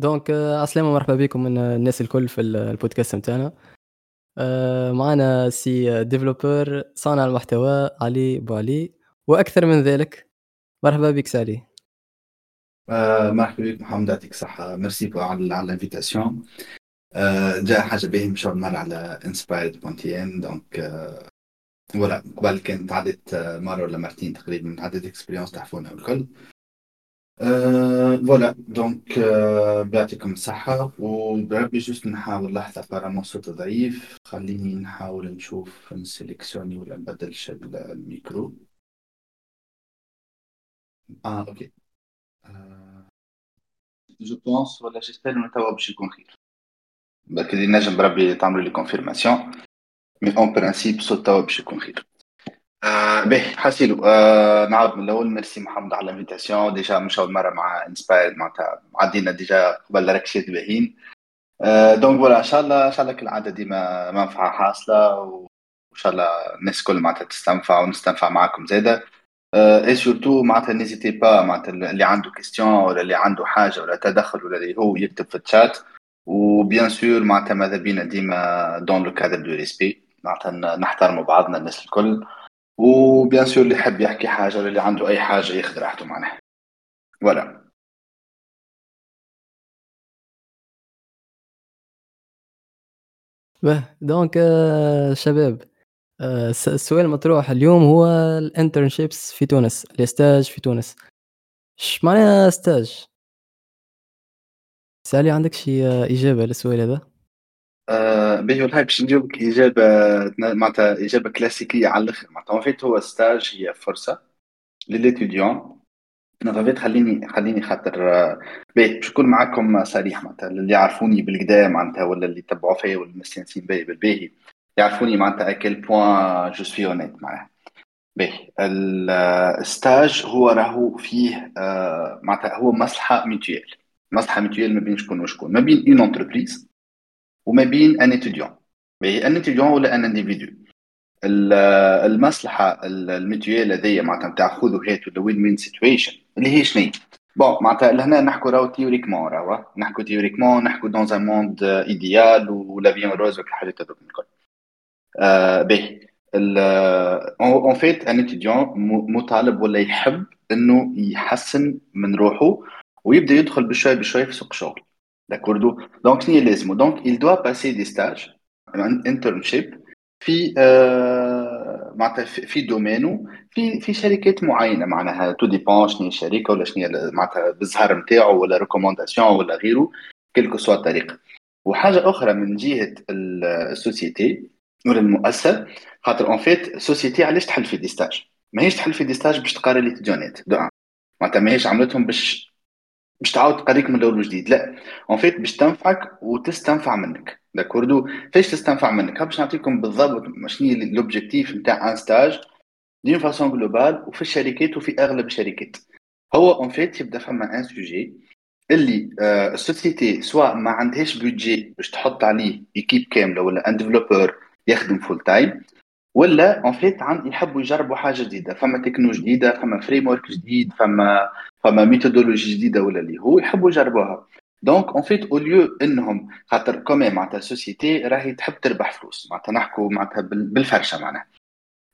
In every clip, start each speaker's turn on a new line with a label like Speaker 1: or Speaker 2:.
Speaker 1: donc آه، عسلامة مرحبا بكم من الناس الكل في البودكاست نتاعنا. آه، معنا سي developer صانع المحتوى علي بوعلي وأكثر من ذلك مرحبا بك سي علي.
Speaker 2: آه، مرحبا بك محمد يعطيك الصحة. ميرسي على ال invitation آه، جاء حاجة باهية مش أول مرة على بونتيان donc ولا قبل كانت عدت مرة ولا مرتين تقريبا عدت expériences تعرفونها voilà donc بيعطيكم الصحة. وبربي juste نحاول لحظة apparemment صوت ضعيف خليني نحاول نشوف نسيليكسيوني ولا نبدلش الميكرو. آه okay. je pense ولا j'espère انه توا باش يكون خير برك اللي نجم بربي تعملوا لي confirmation mais en principe صوت توا باش يكون خير به حسيلو. آه نعاود من الأول. ميرسي محمد على ال invitation. déjà مش اول مرة مع انسبايرد معناتها عدينا déjà قبل ركشات باهين donc voilà إن شاء الله إن شاء الله كالعاده ديما منفعة حاصلة وإن شاء الله الناس الكل معناتها تستنفع ونستنفع معاكم زادة. et surtout معناتها n'hésitez pas معناتها اللي عنده question ولا اللي عنده حاجة ولا تدخل ولا اللي هو يكتب في الشات و bien sûr معناتها ماذا بينا ديما dans le cadre du respect معناتها نحترموا بعضنا الناس الكل. و bien sûr اللي يحب يحكي حاجة اللي عنده أي حاجة ياخذ راحته معناها ولا.
Speaker 1: به donc آه، شباب آه، السؤال المطروح اليوم هو ال internships في تونس ال stage في تونس. إيش معناها stage سي علي عندك شي آه، إجابة للسؤال هذا.
Speaker 2: آه باهي والله باش نجاوبك إجابة معناتها إجابة كلاسيكية على الأخر. معناتها fait هو stage هي فرصة لل étudiant. أنا خليني خليني خاطر آه، باهي باش نكون معاكم صريح معناتها. اللي يعرفوني بالقدا معناتها ولا اللي يتبعوا فيا ولا مستانسين بيا بالباهي يعرفوني معناتها à quel point je suis honnête معناها باهي ال stage هو راهو فيه آه، معناتها هو مصلحة mutuelle مصلحة mutuelle ما بين شكون وشكون. ما بين une entreprise وما بين un étudiant un étudiant ولا un individu المصلحة ال mutuelle هذيا معناتها نتاع خذ وهات ولا win win situation اللي هي شنو؟ bon معناتها لهنا نحكوا راهو théoriquement راهو. نحكوا تيوريكمون نحكوا دون ان موند ايديال ولا vie en rose والحاجات هذوك الكل. باهي en fait un étudiant مطالب ولا يحب إنه يحسن من روحه ويبدأ يدخل بشوي بشوي في سوق الشغل شنو لازمو donc il doit passer des stages internship في معناتها في domaine نو في في شركات معينه معناها tout dépend شنو الشركة ولا شنو معناتها بالزهر نتاعو ولا recommandation ولا غيره quelle que soit الطريقة وحاجه أخرى من جهه ال société ولا المؤسسه خاطر en fait société علاش تحل في des stages ماهيش تحل في des stages باش تقاري les étudiants دو معناتها ماهيش عملتهم باش باش تعاود تقريك من الأول وجديد لا. en fait باش تنفعك وتستنفع منك. d'accord فاش تستنفع منك؟ باش نعطيكم بالضبط شنو l'objectif نتاع un stage d'une façon globale وفي الشركات وفي أغلب الشركات. هو en fait يبدأ فما un sujet اللي آه ال société سواء ما عندهاش budget باش تحط عليه équipe كاملة ولا un développeur يخدم full time ولا en fait يحبوا يجربوا حاجة جديدة. فما تكنو جديدة فما framework جديد فما فما méthodologie جديدة ولا اللي هو يحبوا يجربوها. donc en fait au lieu إنهم خاطر comme معناتها ال société راهي تحب تربح فلوس. معناتها نحكوا معناتها بالفرشة معناها.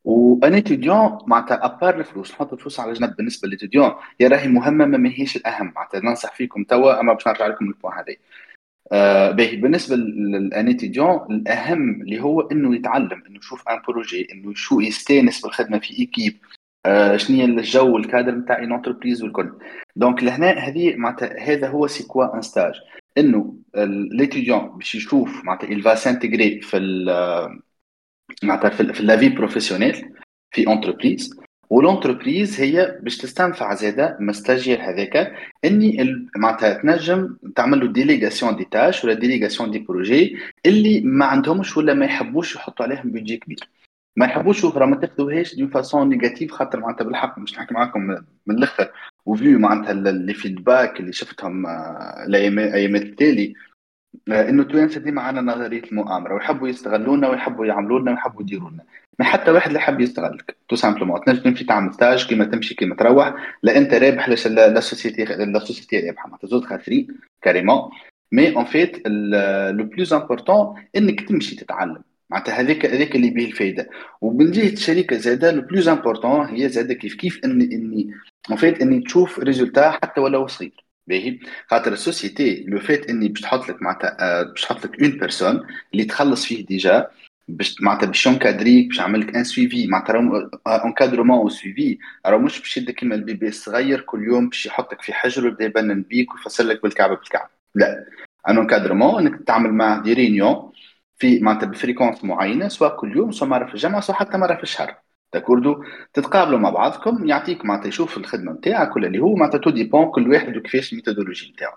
Speaker 2: و un étudiant معناتها à part الفلوس نحط الفلوس على جنب بالنسبة لل étudiant هي راهي مهمة ما ماهيش الأهم. معناتها ننصح فيكم توا أما باش نرجع لكم ال point هذا آه باهي. بالنسبة لل un étudiant الأهم اللي هو إنه يتعلم إنه يشوف un projet إنه شو يستانس بالخدمة في équipe آه شنو الجو الكادر نتاع en entreprise والكل. donc لهنا هذه معناتها هذا هو c'est quoi un stage إنه l'étudiant باش يشوف معناتها il va في معناتها في la vie professionnelle في entreprise وال entreprise هي باش تستنفع زاده من stagiaire هذاك إني معناتها تنجم تعمل له délégation des tâches ولا délégation des projets اللي ما عندهمش ولا ما يحبوش يحطوا عليهم بيجي كبير. ما يحبوش راه ما تاخذوهاش d'une façon négative خاطر معناتها بالحق مش نحكي معاكم من الأخر. و vu معناتها les feedbacks اللي شفتهم الايامات التالي آه، إنه التوانسه ديما عندنا نظرية المؤامرة ويحبوا يستغلونا ويحبوا يعملوا لنا ويحبوا يديروا لنا ما حتى واحد اللي يحب يستغلك tout simplement تنجم تمشي تعمل stage كيما تمشي كيما تروح لا أنت رابح la société la société رابحة. معناتها زود خاسرين carrément mais en fait le plus important إنك تمشي تتعلم. معناتها هذاك هذاك اللي به الفايدة. ومن جهة الشركة زاده le plus important هي زاده كيف كيف اني en fait إني تشوف résultat حتى ولو صغير. باهي؟ خاطر ال société le fait إني باش تحط لك معناتها آه، باش تحط لك une personne اللي تخلص فيه déjà باش معناتها باش ينكادريك باش يعمل لك un suivi معناتها encadrement و suivi راه مش باش يدك كيما ال bébé الصغير كل يوم باش يحطك في حجر ويبدأ يبنن بيك ويفسر لك بالكعبة بالكعبة. لا. un encadrement إنك تعمل معاه des réunions في معناتها ب fréquence معينة سواء كل يوم سواء مرة في الجمعة سواء حتى مرة في الشهر. d'accord تتقابلوا مع بعضكم يعطيك معناتها يشوف الخدمة نتاعك ولا اللي هو معناتها tout dépend كل واحد وكيفاش ال méthodologie نتاعو.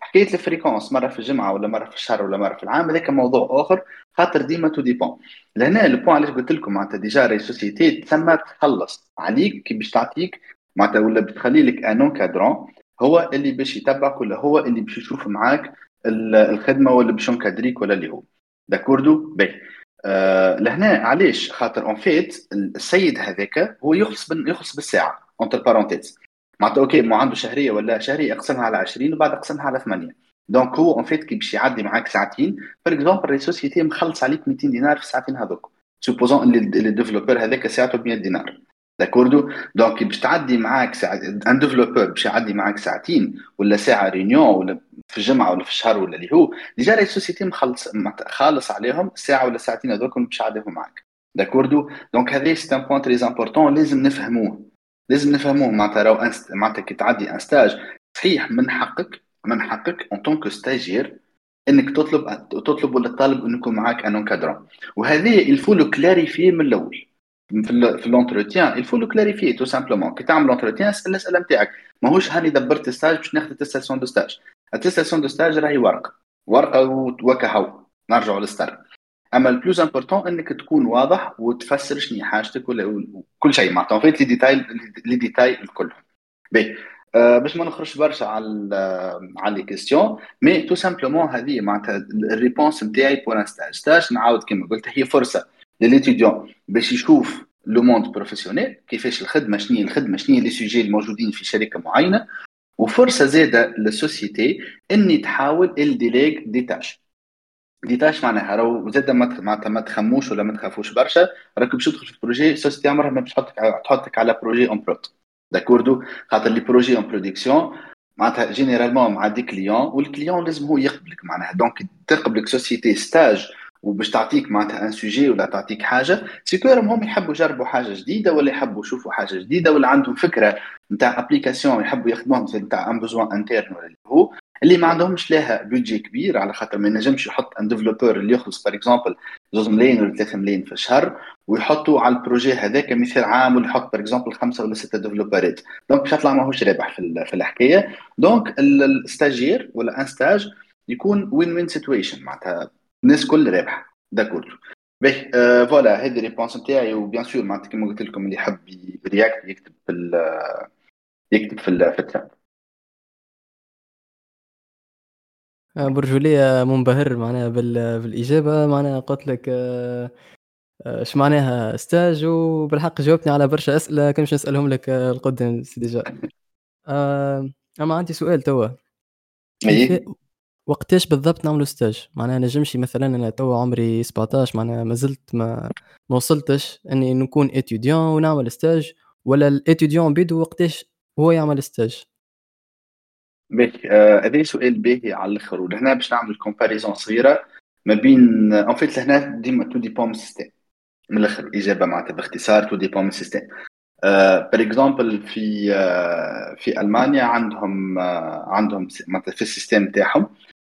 Speaker 2: حكاية ال fréquence مرة في الجمعه ولا مرة في الشهر ولا مرة في العام هذاك موضوع آخر خاطر ديما tout dépend. لهنا ال point علاش قلت لكم معناتها déjà راهي société تسمى تخلص. عليك كي باش تعطيك معناتها ولا بتخلي لك un encadrant هو اللي باش يتبعك ولا هو اللي باش يشوف معاك الخدمة ولا باش ينكادريك ولا اللي هو. d'accord؟ باهي آه لهنا علاش؟ خاطر en fait السيد هذاك هو يخلص بن يخلص بالساعة entre parenthèses معناتها OK ما عنده شهرية ولا شهرية يقسمها على 20 وبعد يقسمها على 8 donc هو en fait كي باش يعدي معاك ساعتين par exemple راهي société مخلص عليك 200 دينار في الساعتين هذوك. supposons اللي ال développeur هذاك ساعته ب 100 دينار. d'accord donc باش تعدي معاك ساعة un développeur باش يعدي معاك ساعتين ولا ساعة réunion ولا في الجمعة ولا في الشهر ولا اللي هو déjà راهي ال société مخلص خالص عليهم ساعة ولا ساعتين هذوك باش يعديهم معاك. d'accord donc هذا c'est un point très important لازم نفهموه. لازم نفهموه. معناتها راهو معناتها كي تعدي un stage صحيح من حقك من حقك en tant que stagiaire إنك تطلب تطلب ولا تطالب إنه يكون معاك un encadrant وهذه il faut le clarifier من الأول. في l'entretien il faut le clarifier tout simplement كي تعمل l'entretien اسال الاسئله نتاعك ماهوش هاني دبرت stage باش ناخذ attestation de stage l'attestation de stage راهي ورقه ورقه وكهو نرجعوا لل stage اما ال plus important انك تكون واضح وتفسر شنو حاجتك ولا كل شيء معناتها fait les détails les détails الكل باهي باش ما نخرجش برشا على على les questions mais tout simplement هذه معناتها ال réponse نتاعي pour stage stage نعاود كما قلت هي فرصه ل l'étudiant باش يشوف le monde professionnel كيفاش الخدمه شنو هي الخدمه شنو هي les sujets الموجودين في شركه معينه وفرصه زاده لل société اني تحاول déléguer des tâches des tâches معناها راهو زاد معناتها ما تخموش ولا ما تخافوش برشا راك باش تدخل في projet société عمرها ما باش تحطك تحطك على projet en prod d'accord خاطر les projets en production معناتها généralement مع des clients وال client لازم هو يقبلك معناها donc تقبلك société stage وباش تعطيك معناتها un sujet ولا تعطيك حاجة c'est que هم يحبوا يجربوا حاجة جديدة ولا يحبوا يشوفوا حاجة جديدة ولا عندهم فكرة نتاع application يحبوا يخدموها نتاع un besoin interne ولا اللي هو اللي ما عندهمش لها budget كبير على خاطر ما ينجمش يحط un développeur اللي يخلص par exemple زوز ملايين ولا 3 ملايين في الشهر ويحطوا على ال projet هذاك مثال عام ولا يحط par exemple خمسة ولا ستة ديفلوبرات donc باش يطلع ماهوش رابح في, في الحكاية. donc ال stagiaire ولا un stage يكون win-win situation معناتها الناس كل رابحه d'accord باهي آه voilà هذه réponse نتاعي و bien sûr معناتها كيما قلت لكم اللي يحب réagit يكتب في يكتب في في الشات
Speaker 1: آه، برجولية منبهر معناها بالإجابة. معناها قلت لك آه، اش معناها stage وبالحق جاوبتني على برشا أسئلة كان باش نسألهم لك القدام سي déjà أما عندي سؤال توا. وقتاش بالضبط نعملوا stage؟ معناها نجمشي مثلا أنا توا عمري 17 معناها ما زلت ما ما وصلتش إني نكون étudiant ونعمل stage ولا ال étudiant بيدو وقتاش هو يعمل ستاج؟
Speaker 2: باهي آه، هذا سؤال باهي على الآخر. ولهنا باش نعمل comparaison صغيرة ما بين en fait لهنا ديما tout dépend من ال système. من الآخر الاجابه معناتها باختصار tout dépend من ال système. par exemple في uh, في ألمانيا عندهم uh, عندهم معناتها في ال système تاعهم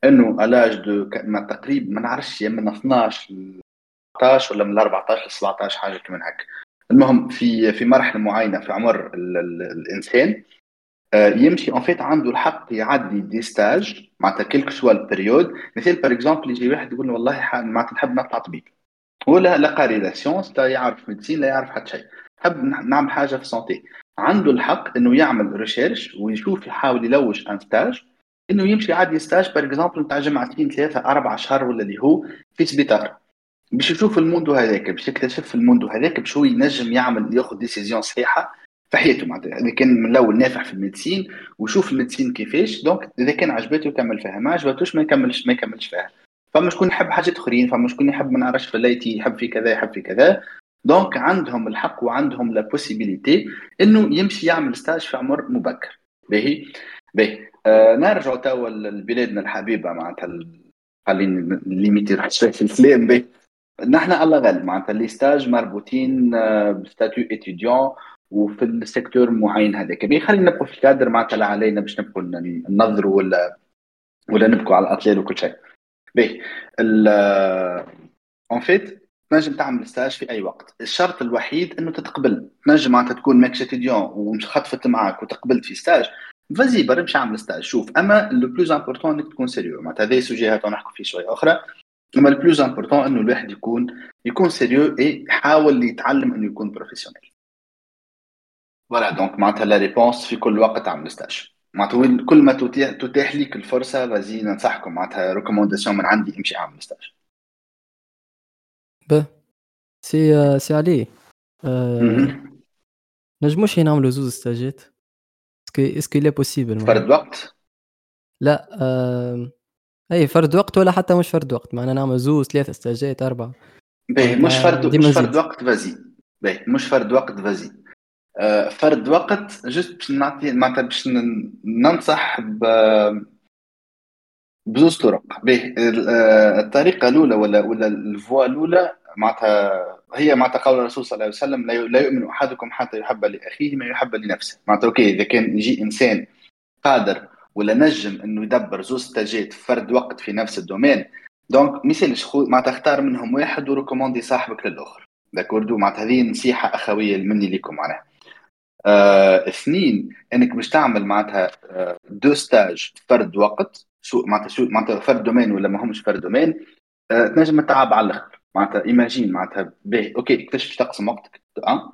Speaker 2: إنه l'âge de تقريبا ما نعرفش يا من 12 ل 14 ولا من 14 ل 17 حاجة كمان هكا المهم في في مرحلة معينة في عمر ال ال الإنسان آه، يمشي en fait عنده الحق يعدي des stages معناتها quelle que soit la période مثال par exemple يجي واحد يقول والله معناتها نحب نطلع طبيب. هو لا قاري لا science لا يعرف médecine لا يعرف حتى شيء. حب نعمل حاجة في santé عنده الحق إنه يعمل recherche ويشوف يحاول يلوج un stage إنه يمشي عادي stage par exemple نتاع جمعتين ثلاثة أربع اشهر ولا اللي هو في سبيطار. باش يشوف ال monde هذاك باش يكتشف ال monde هذاك باش هو ينجم يعمل ياخذ décision صحيحة في حياته معناتها. إذا كان من الأول نافع في ال médecine ويشوف ال médecine كيفاش donc إذا كان عجبته يكمل فيها ما عجبتوش ما يكملش ما يكملش فيها. فما شكون يحب حاجات أخرين فما شكون يحب ما نعرفش في ال lettres يحب في كذا يحب في كذا. donc عندهم الحق وعندهم la possibilité إنه يمشي يعمل stage في عمر مبكر. باهي؟ باهي. آه نرجع توا لبلادنا الحبيبة معناتها خليني limité راح شوي في الكلام باهي نحن الله غالب معناتها les stages مربوطين آه، ب statut étudiant وفي ال secteur معين هذاك. باهي خلينا نبقوا في الكادر معناتها لا علينا باش نبقوا ننظروا ولا ولا نبقوا على الأطلال وكل شيء. باهي en fait تنجم تعمل stage في أي وقت. الشرط الوحيد إنه تتقبل. تنجم معناتها تكون ماكش étudiant وخطفت معك وتقبلت في stage. Vas-y برا امشي اعمل stage شوف اما le plus important انك تكون sérieux معناتها هذا sujet هاتو نحكوا فيه شوية أخرى اما ال plus important انه الواحد يكون يكون sérieux اي يحاول يتعلم انه يكون professionnel voilà donc معناتها la réponse في كل وقت اعمل stage معناتها كل ما تتيح لك الفرصه vas-y ننصحكم معناتها recommandation من عندي امشي اعمل ستاج
Speaker 1: به سي سي علي أه... نجموش نعملوا زوز stage ات est-ce que est-ce que les possible
Speaker 2: فرد وقت
Speaker 1: لا أه... أي فرد وقت ولا حتى مش فرد وقت. معنا نعمل زوز ثلاثة stage ات أربعة.
Speaker 2: باهي مش فرد مش فرد وقت vas-y. باهي مش فرد وقت vas-y. أه فرد وقت juste باش نعطي معناتها باش ننصح ب بزوز طرق. باهي آه، الطريقة الأولى ولا ولا ال voie الأولى معناتها هي معناتها قول الرسول صلى الله عليه وسلم لا يؤمن أحدكم حتى يحب لأخيه ما يحب لنفسه. معناتها OK إذا كان يجي إنسان قادر ولا نجم إنه يدبر زوج stage ات في فرد وقت في نفس ال domaine donc مسالش خو معناتها اختار منهم واحد و recommandi صاحبك للأخر. d'accord؟ معناتها هذه نصيحة أخوية مني لكم معناها آه، اثنين إنك باش تعمل معناتها آه، deux stages فرد وقت سوق معناتها سوق معناتها فرد domaine ولا ما همش فرد domaine آه، تنجم تتعب على الآخر. معناتها imagine معناتها باهي OK اكتشف تقسم وقتك أه؟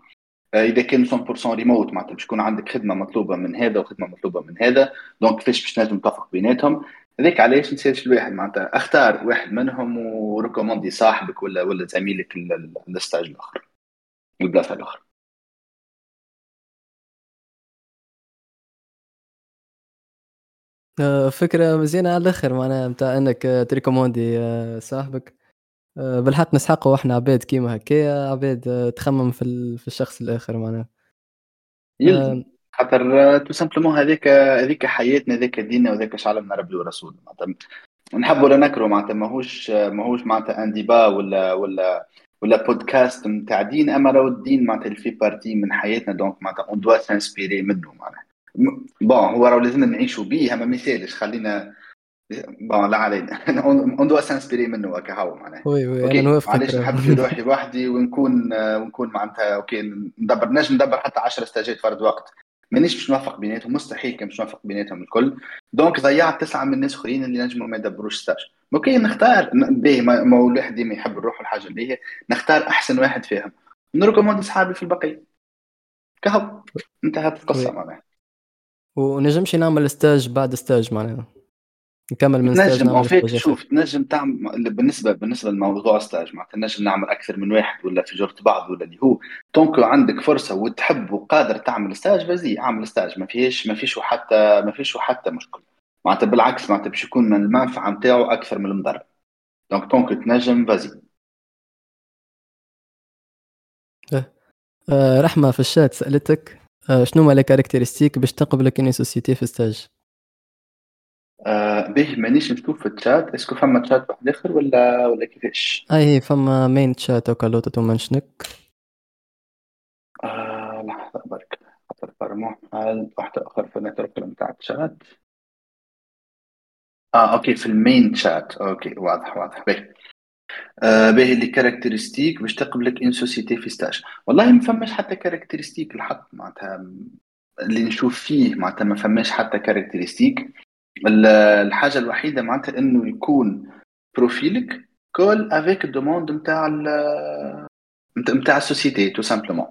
Speaker 2: إذا كان 100% ريموت معناتها باش يكون عندك خدمة مطلوبة من هذا وخدمة مطلوبة من هذا donc كيفاش باش تنجم توفق بيناتهم. هذاك علاش مسالش الواحد معناتها اختار واحد منهم و recommandi صاحبك ولا ولا زميلك لل stage الآخر البلاصه الاخرى
Speaker 1: آه، فكرة مزيانة على الآخر معناها نتاع إنك ت recommandi آه، صاحبك. بالحق نسحقوا إحنا عباد كيما هكايا عباد تخمم في في الشخص الآخر معناها.
Speaker 2: يلزم خاطر tout simplement هذيك هذيك حياتنا هذاك ديننا وهذاك اش علمنا ربي ورسول معناتها نحبوا ولا نكرهوا معناتها ماهوش ماهوش معناتها un débat ولا ولا ولا بودكاست نتاع دين. أما راهو الدين معناتها في partie من حياتنا donc معناتها on doit s'inspirer منه معناها. bon هو راه لازمنا نعيشوا به ما مسالش خلينا bon لا علينا. on doit s'inspirer منه هكا هو معناها
Speaker 1: oui oui أنا نوافقك
Speaker 2: معليش نحب في روحي وحدي ونكون ونكون معناتها OK ندبر نجم ندبر حتى 10 stage ات فرد وقت. مانيش باش نوافق بيناتهم مستحيل كان باش نوافق بيناتهم الكل. donc ضيعت تسعة من الناس آخرين اللي نجموا ما يدبروش stage OK نختار باهي ما هو الواحد ديما يحب الروح والحاجة اللي هي نختار أحسن واحد فيهم. ن recommande أصحابي في البقية. كهو. انتهت القصة معناها.
Speaker 1: ونجمش نعمل stage بعد stage معناها. نكمل من stage
Speaker 2: نجم فيك شوف تنجم تعمل بالنسبة بالنسبة لموضوع stage معناتها نجم نعمل أكثر من واحد ولا في جرة بعض ولا اللي هو. donc عندك فرصة وتحب وقادر تعمل stage vas-y اعمل stage ما فيش ما فيش حتى ما فيش حتى مشكل معناتها بالعكس معناتها باش يكون من المنفعة نتاعو أكثر من المضر donc donc تنجم vas-y
Speaker 1: أه. رحمة في الشات سألتك آه، شنو هما les caractéristiques باش تقبلك une société في stage؟
Speaker 2: آه به مانيش نشوف في ال chat. est-ce que فما تشات واحد آخر ولا ولا كيفاش؟
Speaker 1: أي فما main chat أو لوطة ت mentionnek
Speaker 2: آه لحظة برك خاطر فرموح واحدة أخرى في ال network نتاع الشات؟ آه أوكي في ال main chat أوكي واضح واضح. باهي آه باهي les caractéristiques باش تقبلك une société في stage والله ما فماش حتى caractéristique الحق معناتها اللي نشوف فيه معناتها ما فماش حتى caractéristique الحاجة الوحيدة معناتها إنه يكون profilek colle avec demande نتاع نتاع ال société tout simplement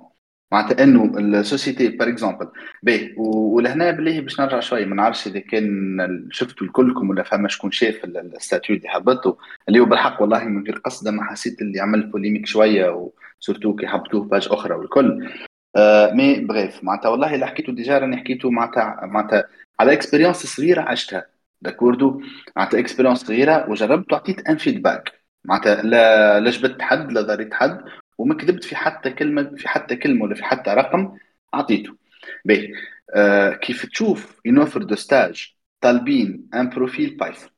Speaker 2: معناتها إنه ال société par exemple باهي ولهنا بالله باش نرجع شوي ما نعرفش إذا كان شفتوا الكلكم ولا فما شكون شاف ال statut اللي حبطته اللي هو بالحق والله من غير قصد ما حسيت اللي عمل polémique شوية و surtout كي حبطوه page أخرى والكل. آه mais bref معناتها والله اللي حكيته déjà راني حكيته معناتها معناتها على expérience صغيرة عشتها. d'accord معناتها expérience صغيرة وجربت وعطيت un feedback معناتها لا لا جبت حد لا ضريت حد وما كذبت في حتى كلمة في حتى كلمة ولا في حتى رقم أعطيته. باهي آه كيف تشوف ينوفر de stage طالبين un profil Python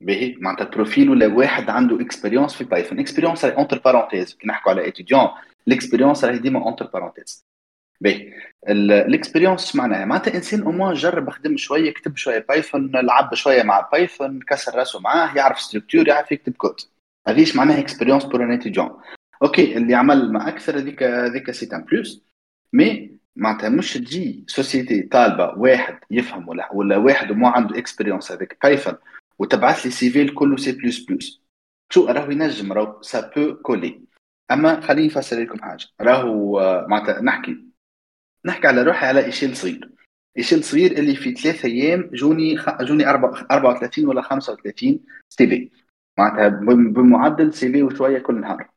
Speaker 2: باهي معناتها profil ولا واحد عنده expérience في Python expérience راهي entre parenthèses كي نحكوا على étudiant ال expérience راهي ديما entre parenthèses باهي ال expérience معناها. معناتها إنسان au moins جرب خدم شوية كتب شوية Python لعب شوية مع Python كسر راسه معاه يعرف structure يعرف يكتب كود هذيش معناها expérience pour un étudiant okay اللي عمل مع أكثر هذيك هذيك c'est un plus mais معناتها مش تجي société طالبة واحد يفهم ولا ولا واحد وما عنده expérience هذيك Python وتبعث لي CV كله سي بلس بلس شو راهو ينجم راهو ça peut coller أما خليني نفسر لكم حاجة. راهو معناتها نحكي. نحكي على روحي على échelle صغير. échelle صغير اللي في ثلاثة أيام جوني خ... جوني 34 ولا 35 CV معناتها بمعدل CV وشوية كل نهار.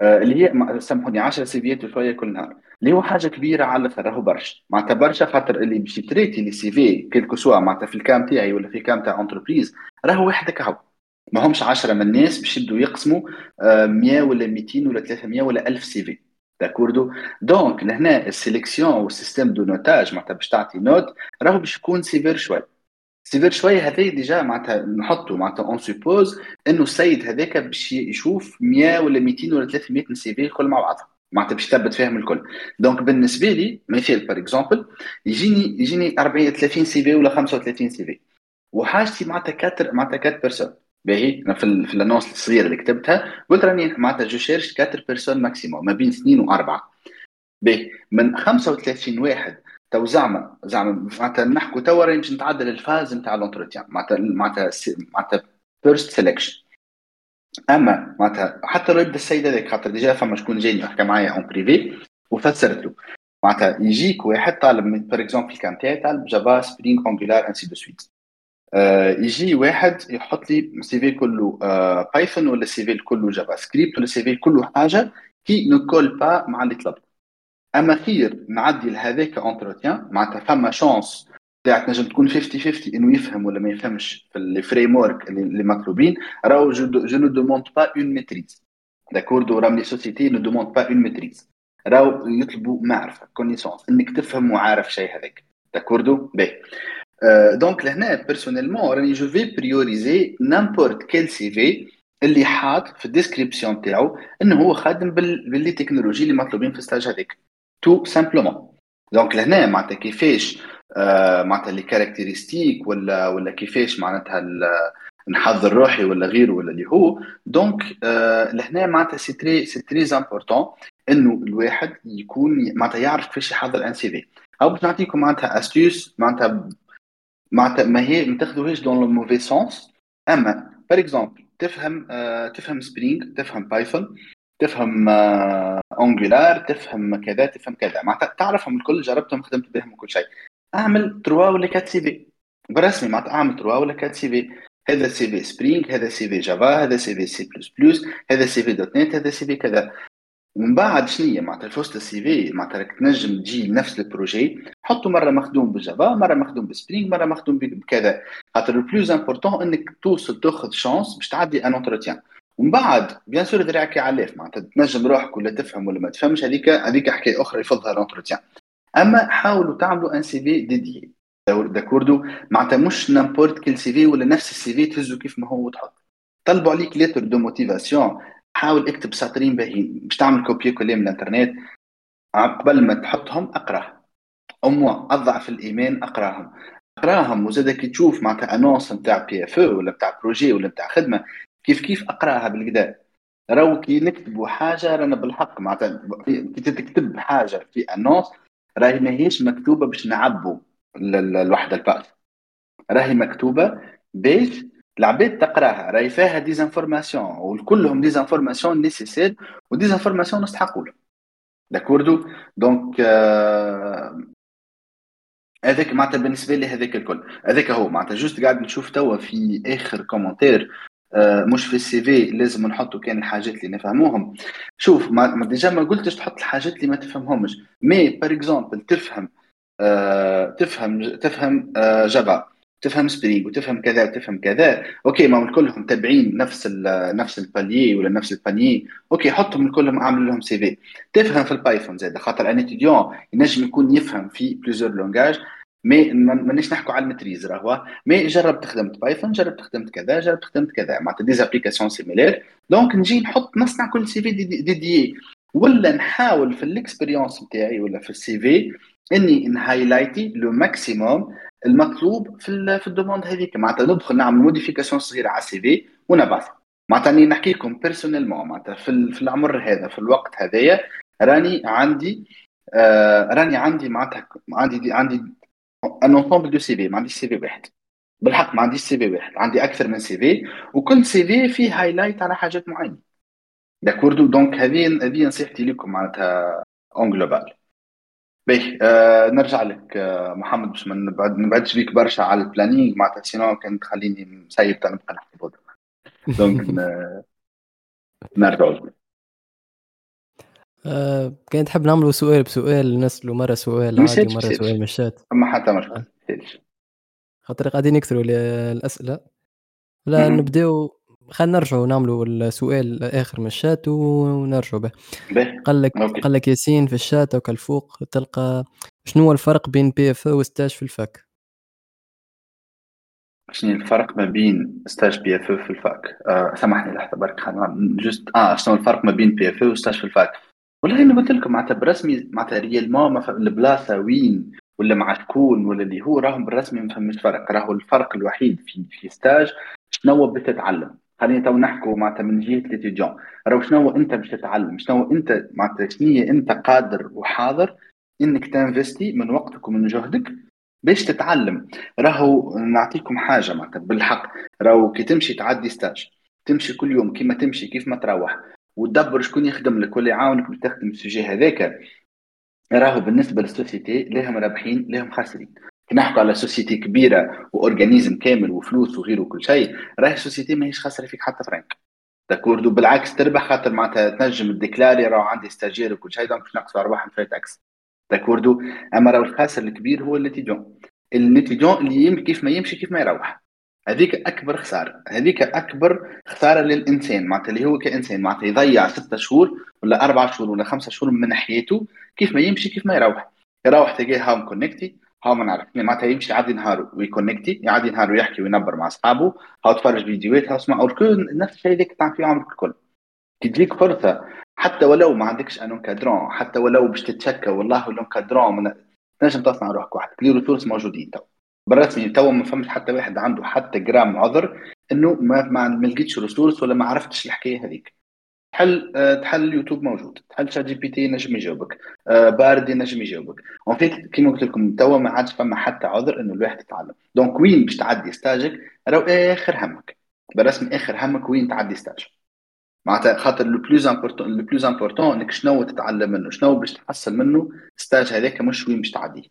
Speaker 2: آه اللي هي سامحوني 10 CV يات وشوية كل نهار. اللي هو حاجة كبيرة على الآخر راهو برشا. معناتها برشا خاطر اللي باش يtraiti les CV quel que soit معناتها في الكام تاعي ولا في الكام تاع entreprise راهو وحدك هاو ما همش 10 من الناس باش يبدوا يقسموا 100 آه، ولا 200 ولا 300 ولا 1000 CV d'accord donc لهنا ال sélection وال système de notage معناتها باش تعطي note راهو باش يكون sévère شوي. sévère شوي هذا déjà معناتها نحطه معناتها on suppose إنه السيد هذاك باش يشوف 100 ولا 200 ولا 300 من CV الكل مع بعضها معناتها باش يثبت فيهم الكل. donc بالنسبة لي مثال par exemple يجيني يجيني 40 30 CV ولا 35 CV وحاجتي معناتها quatre معناتها 4 personnes باهي. أنا في, في ال annonce الصغيرة اللي كتبتها قلت راني معناتها je cherche 4 personnes maximum ما بين اثنين وأربعة. باهي. من 35 واحد تو زعما زعما. معناتها نحكوا توا راني باش نتعدل ال phase نتاع l'entretien معناتها معناتها معناتها first selection أما معناتها حتى لو يبدا السيد هذاك خاطر déjà فما شكون جاني يحكي معايا en privé وفسرت له معناتها يجيك واحد طالب par exemple كان تاعي طالب Java Spring Angular ainsi de suite يجي واحد يحط لي CV كله Python ولا CV كله JavaScript ولا CV كله حاجة qui ne colle pas مع اللي طلب أما خير نعدي لهذاك entretien معناتها فما chance تاعك تنجم تكون 50 50 إنه يفهم ولا ما يفهمش في ال framework اللي مطلوبين. راهو je ne demande pas une maîtrise d'accord راهم les sociétés ne demandent pas une maîtrise راهو يطلبوا معرفة connaissance إنك تفهم وعارف شيء هذاك. d'accord باهي donc لهنا personnellement راني je vais prioriser n'importe quel CV اللي حاط في ال description تاعو إنه هو خادم بال les technologies اللي مطلوبين في ال stage هذاك tout simplement donc لهنا معناتها كيفاش آه معناتها les caractéristiques ولا ولا كيفاش معناتها نحضر روحي ولا غيره ولا اللي هو. donc آه لهنا معناتها c'est très c'est très important إنه الواحد يكون معناتها يعرف كيفاش يحضر un CV أو باش نعطيكم معناتها astuce معناتها معناتها ما هي ما تاخذوهاش dans le mauvais sens أما par exemple تفهم آه تفهم Spring تفهم Python تفهم Angular آه، تفهم كذا تفهم كذا. معناتها تعرفهم الكل جربتهم خدمت بهم وكل شيء. أعمل trois ولا quatre CV برسمي معناتها أعمل trois ولا quatre CV هذا CV Spring هذا CV Java هذا CV C++ هذا CV .NET هذا CV كذا. ومن بعد شنو معناتها في وسط ال CV معناتها راك تنجم تجي نفس ال projet حطه مرة مخدوم ب Java مرة مخدوم ب Spring مرة مخدوم بكذا. خاطر ال plus important إنك توصل تأخذ chance باش تعدي un entretien ومن بعد bien sûr ذراعك علاف معناتها تنجم روحك ولا تفهم ولا ما تفهمش هذيك هذيك حكاية أخرى يفضها l'entretien أما حاولوا تعملوا ان CV dédié d'accord معناتها مش n'importe quel CV ولا نفس ال CV تهزو كيف ما هو وتحط. طلبوا عليك lettre de motivation حاول اكتب سطرين باهيين. باش تعمل copier coller من الإنترنت. قبل ما تحطهم اقراها أو أضعف الايمان أقراهم. أقراهم وزاد كي تشوف معناتها annonce نتاع PFE ولا نتاع projet ولا نتاع خدمة كيف كيف أقراها بالكدا راهو كي نكتبوا حاجة رانا بالحق معناتها كي تكتب حاجة في annonce راهي ماهيش مكتوبة باش نعبوا الوحدة الباس. راهي مكتوبة باش العباد تقراها. راهي فيها ديزانفورماسيون وكلهم ديزانفورماسيون نيسيسير وديزانفورماسيون نستحقوا d'accord donc هذاك معناتها بالنسبة لي هذاك الكل. هذاك هو معناتها. juste قاعد نشوف توا في آخر commentaire آه، مش في ال CV لازم نحطوا كان الحاجات اللي نفهموهم. شوف ما déjà ما قلتش تحط الحاجات اللي ما تفهمهمش. mais par exemple تفهم آه تفهم تفهم آه Java. تفهم Spring وتفهم كذا وتفهم كذا. OK ما كلهم تابعين نفس نفس ال panier ولا نفس ال panier OK حطهم كلهم أعمل لهم CV تفهم في ال Python زاد خاطر un étudiant ينجم يكون يفهم في plusieurs langages mais مانيش نحكوا على ال maîtrise راهو. mais جربت خدمت Python جربت خدمت كذا جربت خدمت كذا. معناتها des applications similaires donc نجي نحط نصنع كل CV dédié dé ولا نحاول في ال expérience نتاعي ولا في ال CV إني ن highlight ي le maximum المطلوب في في ال demande هذيك. معناتها ندخل نعمل modification صغيرة على ال CV ونبعث معناتها إني نحكي لكم personnellement معناتها في, في العمر هذا في الوقت هذايا راني عندي آه راني عندي معناتها عندي عندي un ensemble de CV ما عنديش CV واحد. بالحق ما عنديش CV واحد عندي أكثر من CV وكل CV فيه highlight على حاجات معينة. d'accord donc هذه هذه نصيحتي لكم معناتها en global باهي آه نرجع لك آه محمد باش ما نبعد نبعدش بيك برشا على ال planning معناتها sinon كان تخليني مسيب نبقى نحكي بودر donc نرجع.
Speaker 1: آه كان تحب نعملوا سؤال بسؤال نسلوا مرة سؤال عادي مرة سؤال مشات
Speaker 2: ما حتى مشكل
Speaker 1: خاطر قاعدين يكثروا الأسئلة. لا نبداو خلينا نرجعوا نعملوا السؤال اخر من الشات ونرجعوا به. قال لك قال لك ياسين في الشات أو الفوق تلقى شنو هو الفرق بين PFE و stage في ال fac
Speaker 2: شنو الفرق ما بين stage PFE في ال fac آه سامحني لحظة برك juste آه شنو الفرق ما بين PFE و stage في ال fac والله أنا قلت لكم معناتها برسمي معناتها réellement البلاصه وين ولا مع شكون ولا اللي هو راهم بالرسمي ما فهمش فرق. راهو الفرق الوحيد في في stage شنو بتتعلم. خلينا تو نحكوا معناتها من جهة l'étudiant راهو شنو أنت باش تتعلم؟ شنو أنت معناتها شنو أنت قادر وحاضر إنك t'investi من وقتك ومن جهدك باش تتعلم. راهو نعطيكم حاجة معناتها بالحق. راهو كي تمشي تعدي stage تمشي كل يوم كيما تمشي كيف ما تروح وتدبر شكون يخدم لك ولا يعاونك باش تخدم ال sujet هذاك راهو بالنسبة لل société لهم رابحين لهم خاسرين. نحكوا على société كبيرة و organisme كامل وفلوس وغيره وكل شيء راهي ال société ماهيش خاسرة فيك حتى فرانك. d'accord بالعكس تربح خاطر معناتها تنجم ال déclarer راه عندي stagiaire وكل شيء donc نقصوا أرباح في taxes d'accord أما راه الخاسر الكبير هو ال l'étudiant ال l'étudiant اللي يمشي كيف ما يمشي كيف ما يروح. هذيك أكبر خسارة. هذيك أكبر خسارة للإنسان معناتها اللي هو كإنسان معناتها يضيع ستة شهور ولا أربعة شهور ولا خمسة شهور من حياته كيف ما يمشي كيف ما يروح. يروح تلقاه هاو connecté هاو ما نعرف. معناتها يمشي يعدي نهار وي connecter يعدي نهار ويحكي وينبر مع اصحابه هاو تفرج فيديوهات هاو اسمع نفس الشيء اللي تعمل فيه عمرك الكل. تجيك فرصة. حتى ولو ما عندكش encadrant حتى ولو باش تتشكى والله encadrant تنجم تصنع روحك وحدك. les ressources موجودين تو. بالرسمي تو ما فهمش حتى واحد عنده حتى جرام عذر إنه ما ما لقيتش ولا ما عرفتش الحكاية هذيك. تحل آه، تحل اليوتيوب موجود. تحل ChatGPT نجم يجاوبك. آه، Bard نجم يجاوبك. en fait كيما قلت لكم توا ما عادش فما حتى عذر إنه الواحد يتعلم. donc وين باش تعدي stage ك؟ راهو آخر همك. بالرسمي آخر همك وين تعدي stage. معناتها خاطر le plus important le plus important إنك شنو تتعلم منه شنو باش تحصل منه stage هذاك مش وين باش تعديه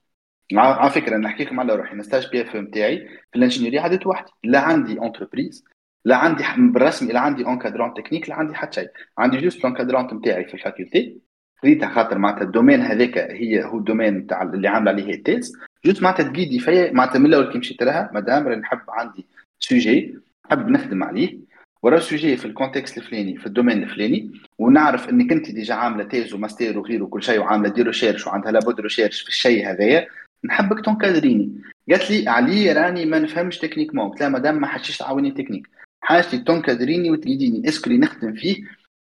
Speaker 2: على فكرة نحكي لكم على روحي. أنا stage PFE نتاعي في ال ingénierie عديت وحدي. لا عندي entreprise لا عندي بالرسمي لا عندي encadrant technique لا عندي حتى شيء. عندي juste l'encadrant نتاعي في ال faculté. خذيتها خاطر معناتها ال domaine هذاك هي هو ال domaine نتاع اللي عاملة عليه ال thèse juste معناتها ت guider فيا معناتها من الأول كي مشيت لها مادام راني نحب عندي sujet نحب نخدم عليه. ورا sujet في ال contexte الفلاني في ال domaine الفلاني. ونعرف إنك أنت ديجا عاملة تيز وماستير وغيره وكل شيء وعاملة دي ريشيرش وعندها لابد ريشيرش في الشيء هذايا. نحبك تنكادريني. قالت لي علي راني ما نفهمش تكنيكمون قلت لها مادام ما حدش تعاوني تكنيك حاجتي تنكادريني وتقيديني اسكو اللي نخدم فيه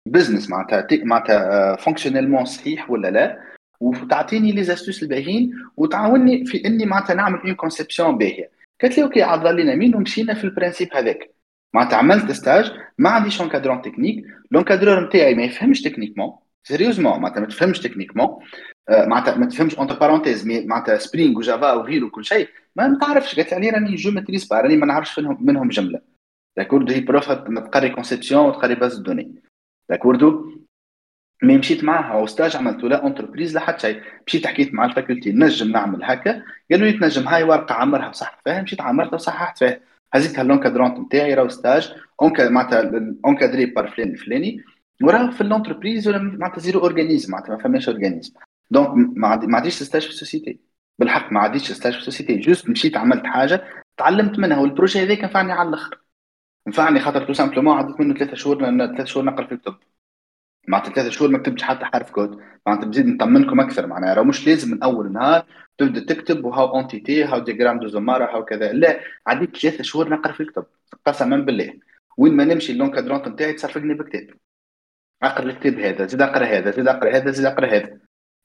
Speaker 2: بزنس معناتها معناتها فونكسيونيلمون آه، صحيح ولا لا؟ وتعطيني لي زاستوس الباهيين وتعاوني في إني معناتها نعمل اون كونسيبسيون باهية. قالت لي أوكي عاد لينا مين ومشينا في البرانسيب هذاك. معناتها عملت stage ما عنديش encadrant technique l'encadreur نتاعي ما يفهمش techniquement sérieusement معناتها ما تفهمش techniquement آه، معناتها ما تفهمش entre parenthèses معناتها Spring و Java وغيره وكل شيء. ما تعرفش قالت لي راني je maîtrise راني ما نعرفش منهم جملة. d'accord هي prof تقري conception وتقري base de données d'accord mais مشيت معاها و stage عملته لا entreprise لا حتى شيء مشيت حكيت مع ال faculté نجم نعمل هكا قالوا لي تنجم هاي ورقه عمرها بصح فيها مشيت عمرتها وصححت فيها هزيتها l'encadrante نتاعي راهو stage معناتها encadré par فلان الفلاني وراه في ال entreprise ولا معناتها zéro organisme معناتها ما فماش organisme donc ما عاديش stage في ال société بالحق ما عاديش stage في ال société juste مشيت عملت حاجة تعلمت منها وال projet هذاك نفعني على الآخر نفعني خاطر tout simplement عديت منه ثلاثة شهور لأن ثلاثة شهور نقرا في الكتب معناتها ثلاثة شهور ما كتبتش حتى حرف كود معناتها بزيد نطمنكم أكثر معناها. راه مش لازم من أول نهار تبدأ تكتب وهاو entité هاو diagramme de زمارة هاو كذا. لا عديت ثلاثة شهور نقرا في الكتب قسما بالله. وين ما نمشي l'encadrante نتاعي تصرفني بكتاب. أقرأ الكتاب هذا زيد أقرأ هذا زيد أقرأ هذا زيد أقرأ هذا.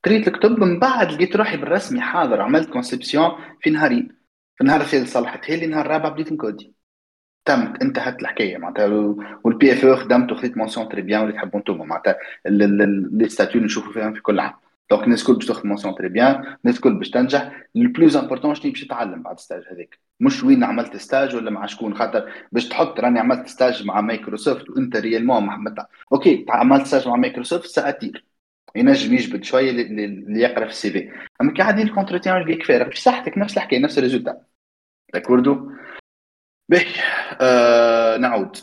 Speaker 2: قريت الكتب من بعد لقيت روحي بالرسمي حاضر عملت conception في نهارين. في النهار الثالث صلحتها لي النهار الرابع بديت ن coder. تمت انتهت الحكاية معناتها وال PFE خدمت وخذيت mention très bien واللي تحبوا أنتم معناتها les statuts نشوفوا فيهم في كل عام. donc الناس الكل باش تاخذ mention très bien الناس الكل باش تنجح. ال plus important شنو؟ باش تتعلم بعد ال stage هذاك مش وين عملت stage ولا مع شكون خاطر باش تحط راني عملت stage مع مايكروسوفت وانت réellement محمد OK عملت stage مع مايكروسوفت ça attire. ينجم يجبد شوية اللي يقرأ في ال CV. أما كي عادي ال entretien يلقاك فارغ باش صحتك نفس الحكاية نفس ال résultat. d'accord باهي آه نعود.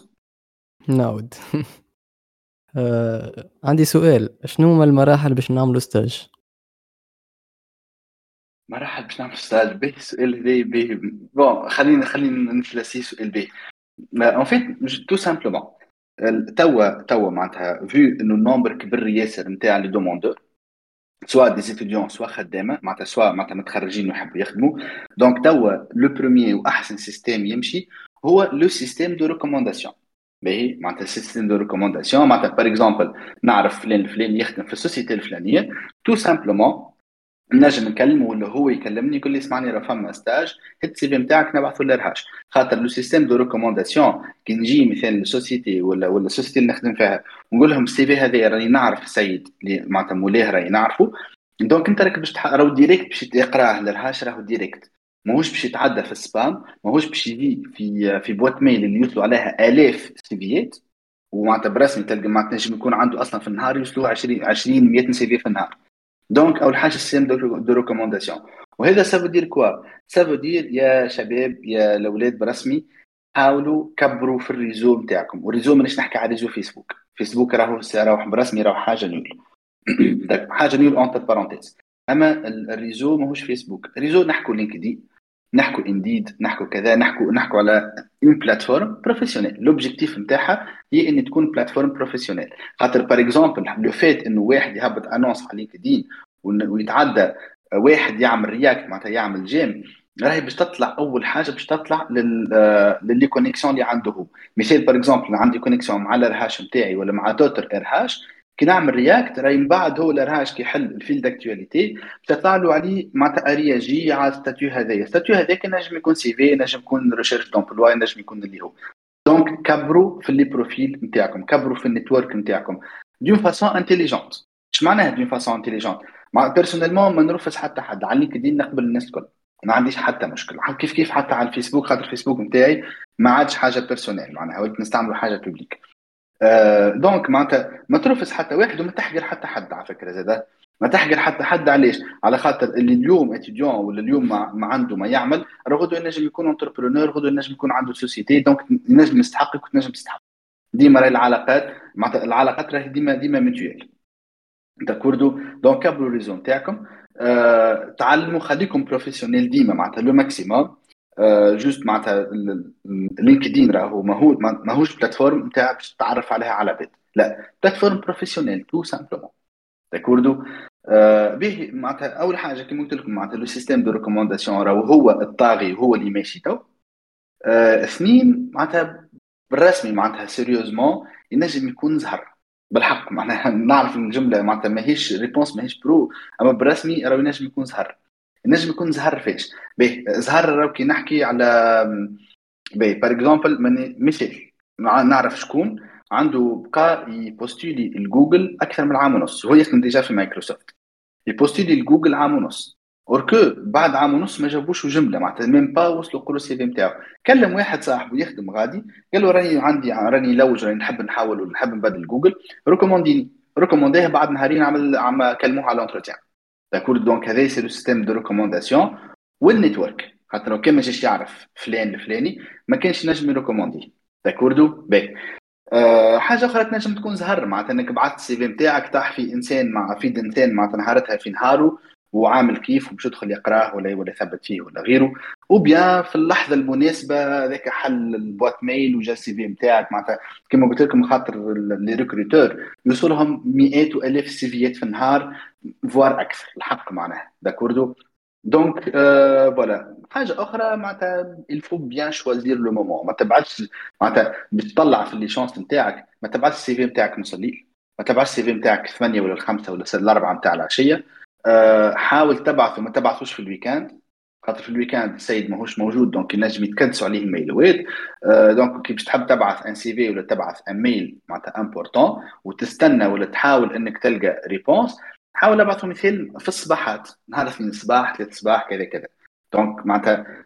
Speaker 1: نعود. آه عندي سؤال. شنو هما المراحل باش نعملوا stage
Speaker 2: مراحل باش نعملوا stage باهي السؤال هذا باهي bon خلينا خلينا نفلسي سؤال باهي en fait tout simplement توا توا معناتها vu إنه ال nombre كبر ياسر نتاع les demandeurs سواء des étudiants سواء خدامه معناتها سواء معناتها متخرجين ويحبوا يخدموا donc توا le premier واحسن système يمشي هو le système de recommandation باهي معناتها système de recommandation معناتها par exemple نعرف فلان الفلاني يخدم في ال société الفلانيه tout simplement نجم نكلمه ولا هو يكلمني يقول لي اسمعني راه فما stage هات ال CV نتاعك نبعثه لل RH خاطر le système de recommandation كي نجي مثلا لل société ولا ولا ال société اللي نخدم فيها ونقول لهم ال CV هذا راني نعرف السيد اللي معناتها مولاه راني نعرفه donc انت راك باش راهو direct باش تقراه لل RH راهو direct ماهوش باش يتعدى في ال spam ماهوش باش يجي في في boîte mail اللي يوصلوا عليها آلاف CV ات ومعناتها برسمي تلقى معناتها نجم يكون عنده أصلا في النهار يوصلوا 20 20 100 CV في النهار. donc اول حاجة ال système de recommandation وهذا ça veut dire quoi ça veut dire يا شباب يا الاولاد برسمي حاولوا كبروا في ال réseau نتاعكم وال réseau مانيش نحكي على réseau فيسبوك فيسبوك راهو راهو برسمي راهو حاجة nulle حاجة nulle entre parenthèses اما ال réseau ماهوش فيسبوك ال réseau نحكوا لينكدين نحكوا انديد نحكوا كذا نحكوا نحكوا على une plateforme professionnelle l'objectif نتاعها هي ان تكون plateforme professionnelle خاطر par exemple le fait إنه واحد يهبط annonce على لينكدين ويتعدى واحد يعمل react معناتها يعمل j'aime راهي باش تطلع أول حاجة باش تطلع لل ل les connexions اللي عنده هو. مثال par exemple عندي connexion مع ال RH نتاعي ولا مع d'autres RH كي نعمل react راهي من بعد هو ال RH كي يحل ال fil d'actualité. تطلع له عليه معناتها a réagi على ال statut هذايا. ال statut هذاك نجم يكون CV نجم يكون recherche d'emploi نجم يكون اللي هو. donc كبروا في les profils نتاعكم كبروا في ال network نتاعكم. d'une façon intelligente اش معناها d'une façon intelligente personnellement ما نرفس حتى حد. على لينكدين نقبل الناس الكل. ما عنديش حتى مشكله كيف كيف؟ حتى على الفيسبوك. خاطر الفيسبوك نتاعي ما عادش حاجة personnelle معناها وليت نستعملوا حاجة publique آه donc معناتها ما ترفس حتى واحد وما تحقر حتى حد على فكرة زاد ما تحقر حتى حد علاش؟ على خاطر اللي اليوم étudiant ولا اليوم ما, ما عنده ما يعمل راه غدوه ينجم يكون entrepreneur غدوه ينجم يكون عنده société donc ينجم يستحقك وتنجم تستحق. ديما راهي العلاقات معناتها العلاقات راهي ديما ديما mutuelles d'accord donc كبروا réseau نتاعكم آه تعلموا خليكم professionnels ديما معناتها le maximum juste معناتها لينكدين راهو ماهو ماهوش plateforme نتاع باش تتعرف عليها على بيت. لا plateforme professionnelle tout simplement. d'accord آه به معناتها أول حاجة كيما قلت لكم معناتها le système de recommandation راهو هو الطاغي وهو اللي ماشي تو. آه اثنين معناتها بالرسمي معناتها sérieusement ينجم يكون زهر. بالحق معناها نعرف الجمله معناتها ماهيش réponse ماهيش pro أما بالرسمي راه ينجم يكون زهر. ينجم يكون زهر فاش باهي زهر كي نحكي على par exemple مثال نعرف شكون عنده بقى ي postuler لجوجل أكثر من عام ونص. وهو يخدم déjà في مايكروسوفت. ي postuler لجوجل عام ونص. اوركو بعد عام ونص ما جابوش جملة معناتها même pas وصلوا قولوا ال CV نتاعو كلم واحد صاحبه يخدم غادي قال له راني عندي راني لوج راني نحب نحاول ولا نحب نبدل جوجل recommande ني recommandé بعد نهارين عمل عم كلموه على l'entretien d'accord donc هذا c'est le système de recommandation وال network خاطر لو كان ماجيش يعرف فلان الفلاني ما كانش نجم ي recommander d'accord باهي أه حاجة أخرى تنجم تكون زهر. معناتها إنك بعثت ال CV نتاعك طاح في إنسان مع في انسان معناتها نهارتها في نهاره وعامل كيف وباش يدخل يقراه ولا ولا يثبت فيه ولا غيره. ou bien في اللحظة المناسبة ذاك حل ال boîte mail وجا ال CV نتاعك معناتها كما قلت لكم خاطر les recruteurs يوصلهم مئات وألاف CV ات في النهار. voire أكثر الحق معناها. d'accord؟ donc voilà. حاجة أخرى معناتها il faut bien choisir le moment ما تبعثش معناتها باش تطلع في les chances نتاعك ما تبعثش ال CV نتاعك نص الليل ما تبعثش ال CV نتاعك 8 ولا 5 ولا 6 الأربعة نتاع العشية. أه حاول تبعثه ما تبعثوش في ال weekend. خاطر في ال weekend السيد ماهوش موجود donc ينجم يتكدسوا عليه ال mail وات أه donc كي باش تحب تبعث un CV ولا تبعث un mail معناتها important وتستنى ولا تحاول إنك تلقى réponse حاول ابعثه مثال في الصباحات. نهار اثنين الصباح ثلاث الصباح كذا كذا. donc معناتها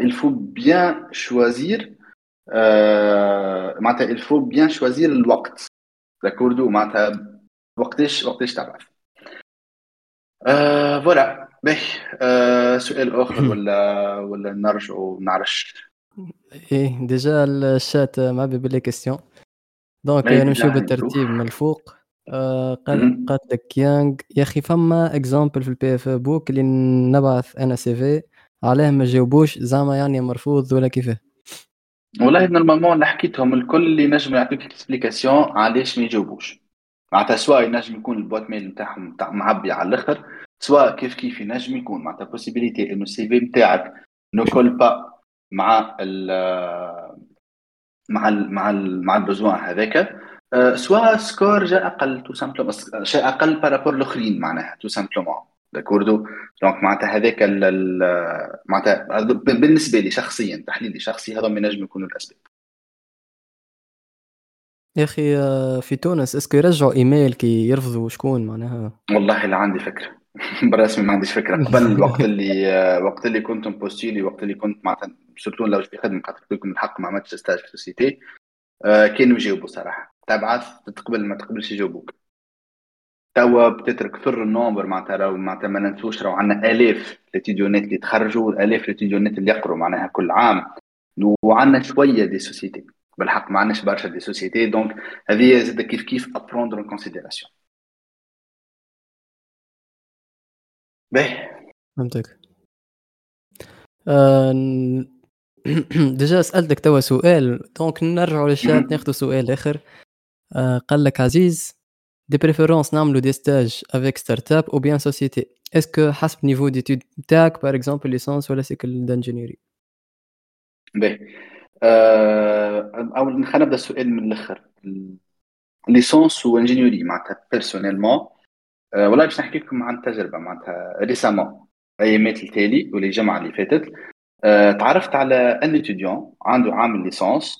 Speaker 2: il faut bien choisir معناتها il faut bien choisir الوقت. d'accord معناتها وقتاش وقتاش تبعث. voilà باهي آه سؤال آخر ولا ولا نرجعوا نعرش
Speaker 1: إيه déjà ال chat معبي ب les questions donc نمشيو بالترتيب من الفوق. قال قالت لك يانغ يا أخي فما exemple في ال PFE book اللي نبعث أنا CV علاه ما جاوبوش زعما يعني مرفوض ولا كيفاه.
Speaker 2: والله normalement اللي حكيتهم الكل اللي نجم يعطيك explication علاش ما يجاوبوش. معناتها سواء ينجم يكون ال boîte mail نتاعهم معبي على الأخر سواء كيف كيف ينجم يكون. معناتها possibilité إنه ال CV نتاعك ne colle pas مع ال مع ال مع ال مع ال besoin هذاك. سوا score جا أقل tout simplement جا أقل par rapport الاخرين معناها tout simplement d'accord donc معناتها هذاك معناتها بالنسبة لي شخصيا تحليلي شخصي هذا من ينجم يكونوا الأسباب.
Speaker 1: يا أخي في تونس est-ce que يرجعوا إيميل كي يرفضوا شكون معناها؟
Speaker 2: والله لا عندي فكرة. برسمي ما عنديش فكرة. قبل الوقت اللي وقت اللي كنت postulé وقت اللي كنت معناتها surtout لو في خدمة خاطر لكم الحق ما عملتش stage في ال société كانوا يجاوبوا صراحة تبعث تقبل ما تقبلش يجاوبوك. توا peut-être كثر ال nombre معناتها راهو معناتها ما ننسوش راهو عندنا الاف les étudiant ات اللي تخرجوا الاف les étudiant ات اللي يقروا معناها كل عام. وعندنا شوية des sociétés بالحق ما عندناش برشا des sociétés donc هذه زاد كيف كيف à prendre en considération باهي.
Speaker 1: فهمتك. déjà سألتك توا سؤال. donc نرجعوا للشات ناخذ سؤال آخر. آه قال لك عزيز de préférence نعملوا des stages avec startup ou bien société est-ce que حسب niveau d'étude تاعك par exemple licence ولا cycle d'ingénierie
Speaker 2: باهي أو خلينا نبدأ السؤال من الآخر. licence و ingéniorat معناتها personnellement أه والله باش نحكي لكم عن تجربة معناتها récemment أيامات التالي ولا الجمعه اللي فاتت. أه تعرفت على un étudiant عنده عامل licence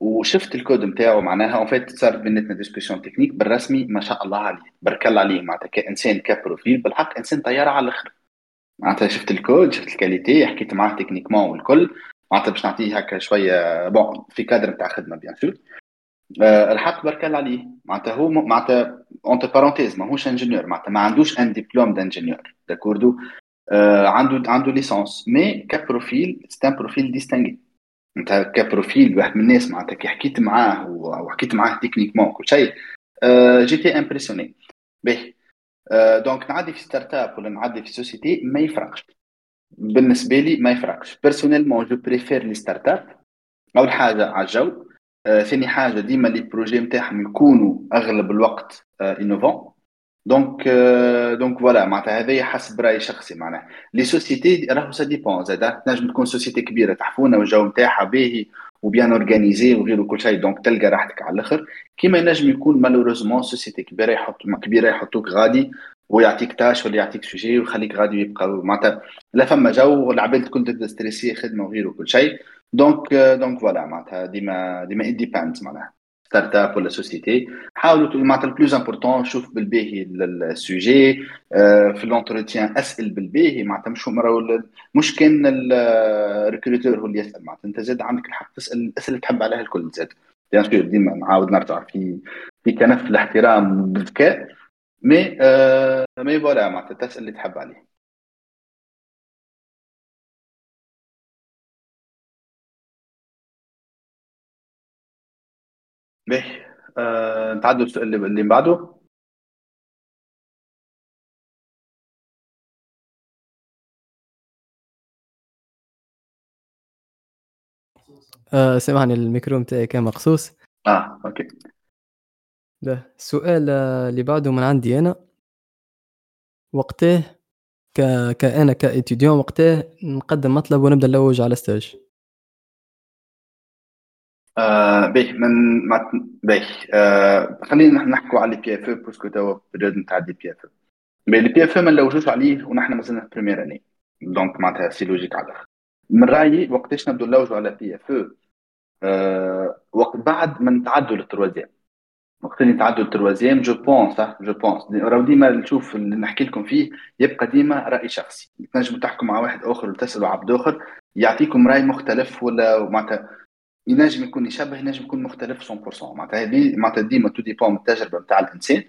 Speaker 2: وشفت الكود نتاعو معناها. en fait صار بيناتنا discussion technique بالرسمي ما شاء الله عليه. بارك الله عليه. معناتها كإنسان ك profil بالحق إنسان طياره على الآخر. معناتها شفت الكود شفت ال qualité حكيت معاه techniquement والكل. معناتها باش نعطيه هكا شوية bon في كادر نتاع خدمة bien sûr أه الحق بارك الله عليه. معناتها هو معناتها entre parenthèses ماهوش ingénieur معناتها ما عندوش un diplôme d'ingénieur d'accord عنده عنده licence mais ك profil c'est un profil distingué en tant que profil واحد من الناس معناتها كي حكيت معاه وحكيت معاه techniquement كل شيء أه j'étais impressionné باهي. donc نعدي في startup ولا نعدي في société ما يفرقش. بالنسبة لي ما يفرقش. personnellement je préfère les startups أول حاجة على الجو. آه، ثاني حاجة ديما les projets نتاعهم يكونوا أغلب الوقت innovants donc donc voilà معناتها هذايا حسب رايي شخصي معناها. les sociétés راهو ça dépend زاد تنجم تكون société كبيرة تحفونه والجو نتاعها باهي و bien organisée وغيره كل شيء. donc تلقى راحتك على الآخر. كيما ينجم يكون malheureusement société كبيرة يحط كبيرة يحطوك غادي ويعطيك tâche ولا يعطيك sujet ويخليك غادي يبقى معناتها لا فما جو والعباد تبدا stressée خدمة وغيره كل شيء. donc donc voilà معناتها ديما ديما it depends معناها. startup ولا société حاولوا معناتها ال plus important شوف بالباهي ال sujet في l'entretien اسال بالباهي معناتها مش مش كان ال recruteur هو اللي يسأل معناتها أنت زاد عندك الحق تسأل الاسئله اللي تحب عليها الكل زاد. bien sûr ديما نعاود نرجع في في كنف الاحترام بالذكاء مي آه مي فوالا معناتها تسأل اللي تحب عليه. باهي آه نتعدوا السؤال اللي بعده.
Speaker 1: آه سامحني الميكرو نتاعي كان مقصوص
Speaker 2: آه okay.
Speaker 1: ده السؤال اللي بعده من عندي أنا. وقتاه ك كأنا ك étudiants وقتاه نقدم مطلب ونبدأ نلوج على stage
Speaker 2: آه باهي من. باهي آه خلينا نحكوا على ال PFE parce que توا période نتاع ال PFE ال PFE ما نلوجوش عليه ونحن مازلنا في première année donc معناتها c'est logique على الآخر من رأيي وقتاش نبدو نلوجوا على PFE آه وقت بعد ما نتعدوا لل troisième وقت اللي نتعدوا لل troisième je pense je pense راهو ديما نشوف اللي نحكي لكم فيه يبقى ديما رأي شخصي. تنجموا تحكوا مع واحد آخر وتسالوا عبد آخر يعطيكم رأي مختلف ولا معناتها ينجم يكون يشبه ينجم يكون مختلف 100% معناتها معناتها ديما tout dépend التجربة نتاع الإنسان.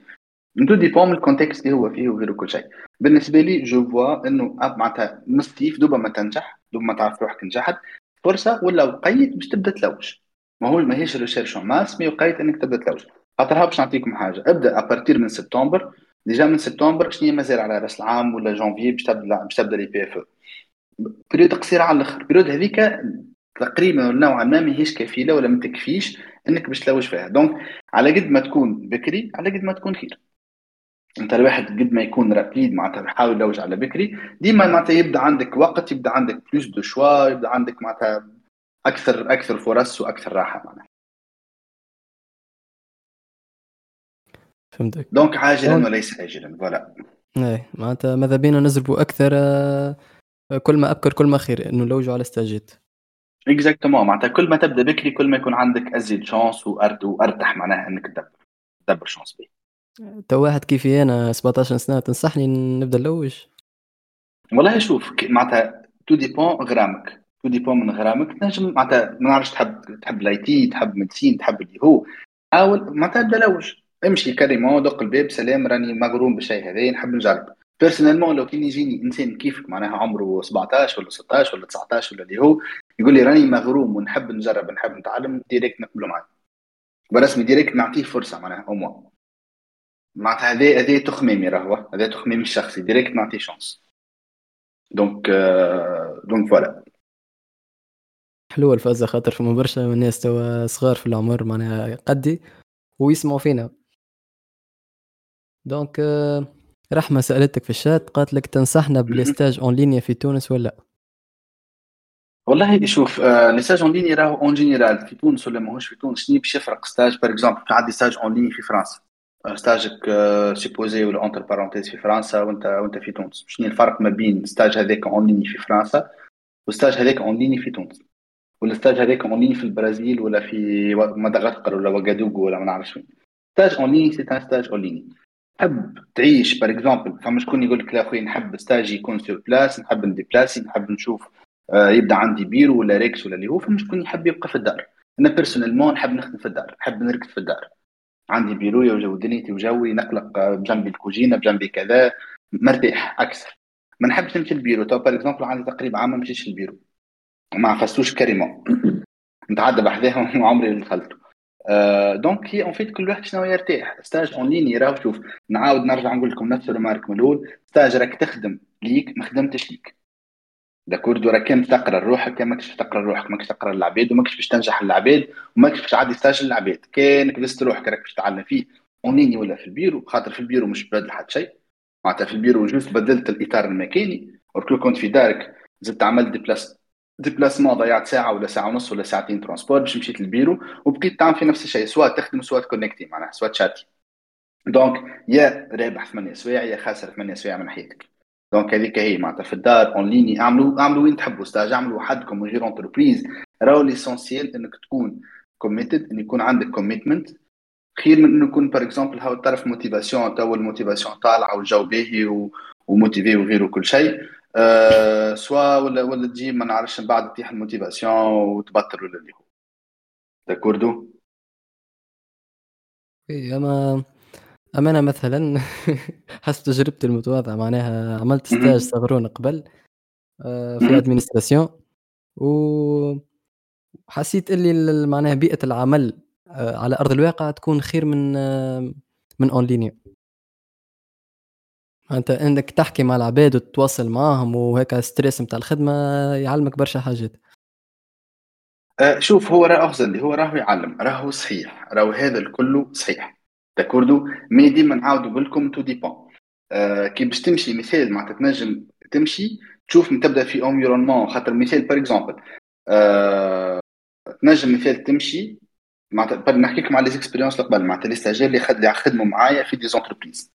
Speaker 2: تو ديبون من الكونتكست اللي هو فيه وغيره كل شيء. بالنسبة لي جو فوا إنه معناتها مستيف دوبا ما تنجح دوبا ما تعرف روحك نجحت. فرصة ولا وقيت باش تبدأ تلوج. ما هو ماهيش ريشيرش ماس مي وقيت إنك تبدأ تلوج. خاطرها باش نعطيكم حاجة. ابدأ ابارتير من سبتمبر. ديجا من سبتمبر شنو مازال على راس العام ولا جونفي باش تبدأ باش تبدأ لي بي اف بريود قصيرة على الأخر. بريود هذيك تقريبا نوعا ما ماهيش كفيله ولا ما تكفيش إنك باش تلوج فيها. donc على قد ما تكون بكري على قد ما تكون خير. أنت الواحد قد ما يكون rapide معناتها يحاول يلوج على بكري ديما معناتها يبدأ عندك وقت يبدأ عندك plus de choix يبدأ عندك معناتها أكثر أكثر فرص وأكثر راحة معناتها
Speaker 1: فهمتك.
Speaker 2: donc عاجلا وليس اجلا. voilà
Speaker 1: إيه معناتها ماذا بينا نزربوا أكثر آه، كل ما أبكر كل ما خير إنه نلوجوا على stage
Speaker 2: ات exactement معناتها كل ما تبدأ بكري كل ما يكون عندك أزيد chance وأرتاح معناها إنك تدبر. تدبر chance بيه
Speaker 1: تو واحد كيفي أنا؟ 17 سنة. تنصحني نبدأ نلوج
Speaker 2: والله شوف معناتها tout dépend غرامك. tout dépend من غرامك. تنجم معناتها ما نعرفش تحب تحب ال IT تحب médecine تحب اللي هو. حاول معناتها ابدأ لوج امشي carrément دق الباب سلام راني مغروم بالشيء هذا نحب نجرب. personnellement لو كان يجيني إنسان كيفك معناها عمره 17 ولا 16 ولا 19 ولا اللي هو يقول لي راني مغروم ونحب نجرب نحب نتعلم direct نقبله معاه برسمي direct نعطيه فرصة معناها أو معناتها هذا هذا تخميمي راهو هذا تخميمي الشخصي direct نعطيه chance donc donc voilà
Speaker 1: حلوة الفازه خاطر فما برشا من الناس توا صغار في العمر معناها قدي ويسمعوا فينا. donc رحمة سألتك في الشات قالت لك تنصحنا ب les stages en ligne يا في تونس ولا
Speaker 2: والله شوف آه les stages en ligne راهو en général في تونس ولا ماهوش في تونس شنو باش يفرق stage par exemple عندي stage en ligne في فرنسا. stage ك آه supposé ولا entre parenthèses في فرنسا وانت وانت في تونس. شنو الفرق ما بين stage هذاك en ligne في فرنسا و stage هذاك en ligne في تونس؟ ولا stage هذاك en ligne في البرازيل ولا في مدغشقر ولا واغادوغو ولا ما نعرفش وين. stage en ligne c'est stage en ligne تحب تعيش par exemple فما شكون يقول لك لا خويا نحب stage يكون sur place نحب نdéplacer نحب نشوف آه يبدأ عندي بيرو ولا ريكس ولا اللي هو فما شكون يحب يبقى في الدار. أنا بيرسونيلمون نحب نخدم في الدار نحب نركز في الدار. عندي بيرويا وجو دنيتي وجوي نقلق بجنبي الكوجينة بجنبي كذا مرتاح أكثر. ما نحبش نمشي البيرو. تو بار اكزومبل عندي تقريبا عام ما مشيتش البيرو. ما فستوش كريمون نتعدى بحذاهم وعمري اللي دخلته. آه دونك هي اون فيت كل واحد شنو يرتاح. ستاج اون ليني راهو شوف نعاود نرجع نقول لكم نفس الرمارك من الأول. ستاج راك تخدم ليك ما خدمتش ليك. داكورد راك كان تقرا لروحك ماكش تقرا لروحك ماكش تقرا للعباد وماكش باش تنجح للعباد وماكش باش تعدي ستاج للعباد كانك لست روحك راك باش تتعلم فيه. اون ليني ولا في البيرو خاطر في البيرو مش بدل حتى شيء. معناتها في البيرو جوست بدلت الإطار المكاني. وركل كنت في دارك زدت عملت ديبلاس ديبلاسمون ضيعت ساعة ولا ساعة ونص ولا ساعتين ترونسبور باش مشيت للبيرو وبقيت تعمل في نفس الشيء سواء تخدم سواء تكونكتي معناها سواء تشاتي. دونك يا رابح 8 سوايع يا خاسر 8 سوايع من حياتك. donc هذيك هي معناتها في الدار en ligne اعملوا اعملوا وين تحبوا stage اعملوا وحدكم من غير entreprise راهو l'essentiel انك تكون committed ان يكون عندك commitment خير من انه يكون par exemple هاو تعرف motivation تو ال motivation طالعه والجو باهي و motivé وغيره كل شيء أه سوا ولا ولا تجي ما نعرفش من بعد تطيح ال motivation وتبطل ولا اللي هو d'accord
Speaker 1: okay اما اما أنا مثلا حسب تجربتي المتواضعة معناها عملت stage صغرون قبل آه، في administration وحسيت اللي معناها بيئة العمل آه، على أرض الواقع تكون خير من آه، من en ligne انت انك تحكي مع العباد وتتواصل معاهم وهيك stress نتاع الخدمة يعلمك برشا حاجات.
Speaker 2: شوف هو راه اللي هو راهو يعلم راهو صحيح راهو هذا الكل صحيح. d'accord mais ديما نعاودوا لكم tout dépend. أه كي باش تمشي مثال معناتها تنجم تمشي تشوف من تبدا في environnement خاطر مثال par exemple أه تنجم مثال تمشي معناتها نحكي لكم على les expériences اللي قبل معناتها les stagiaires اللي خدموا معايا في des entreprises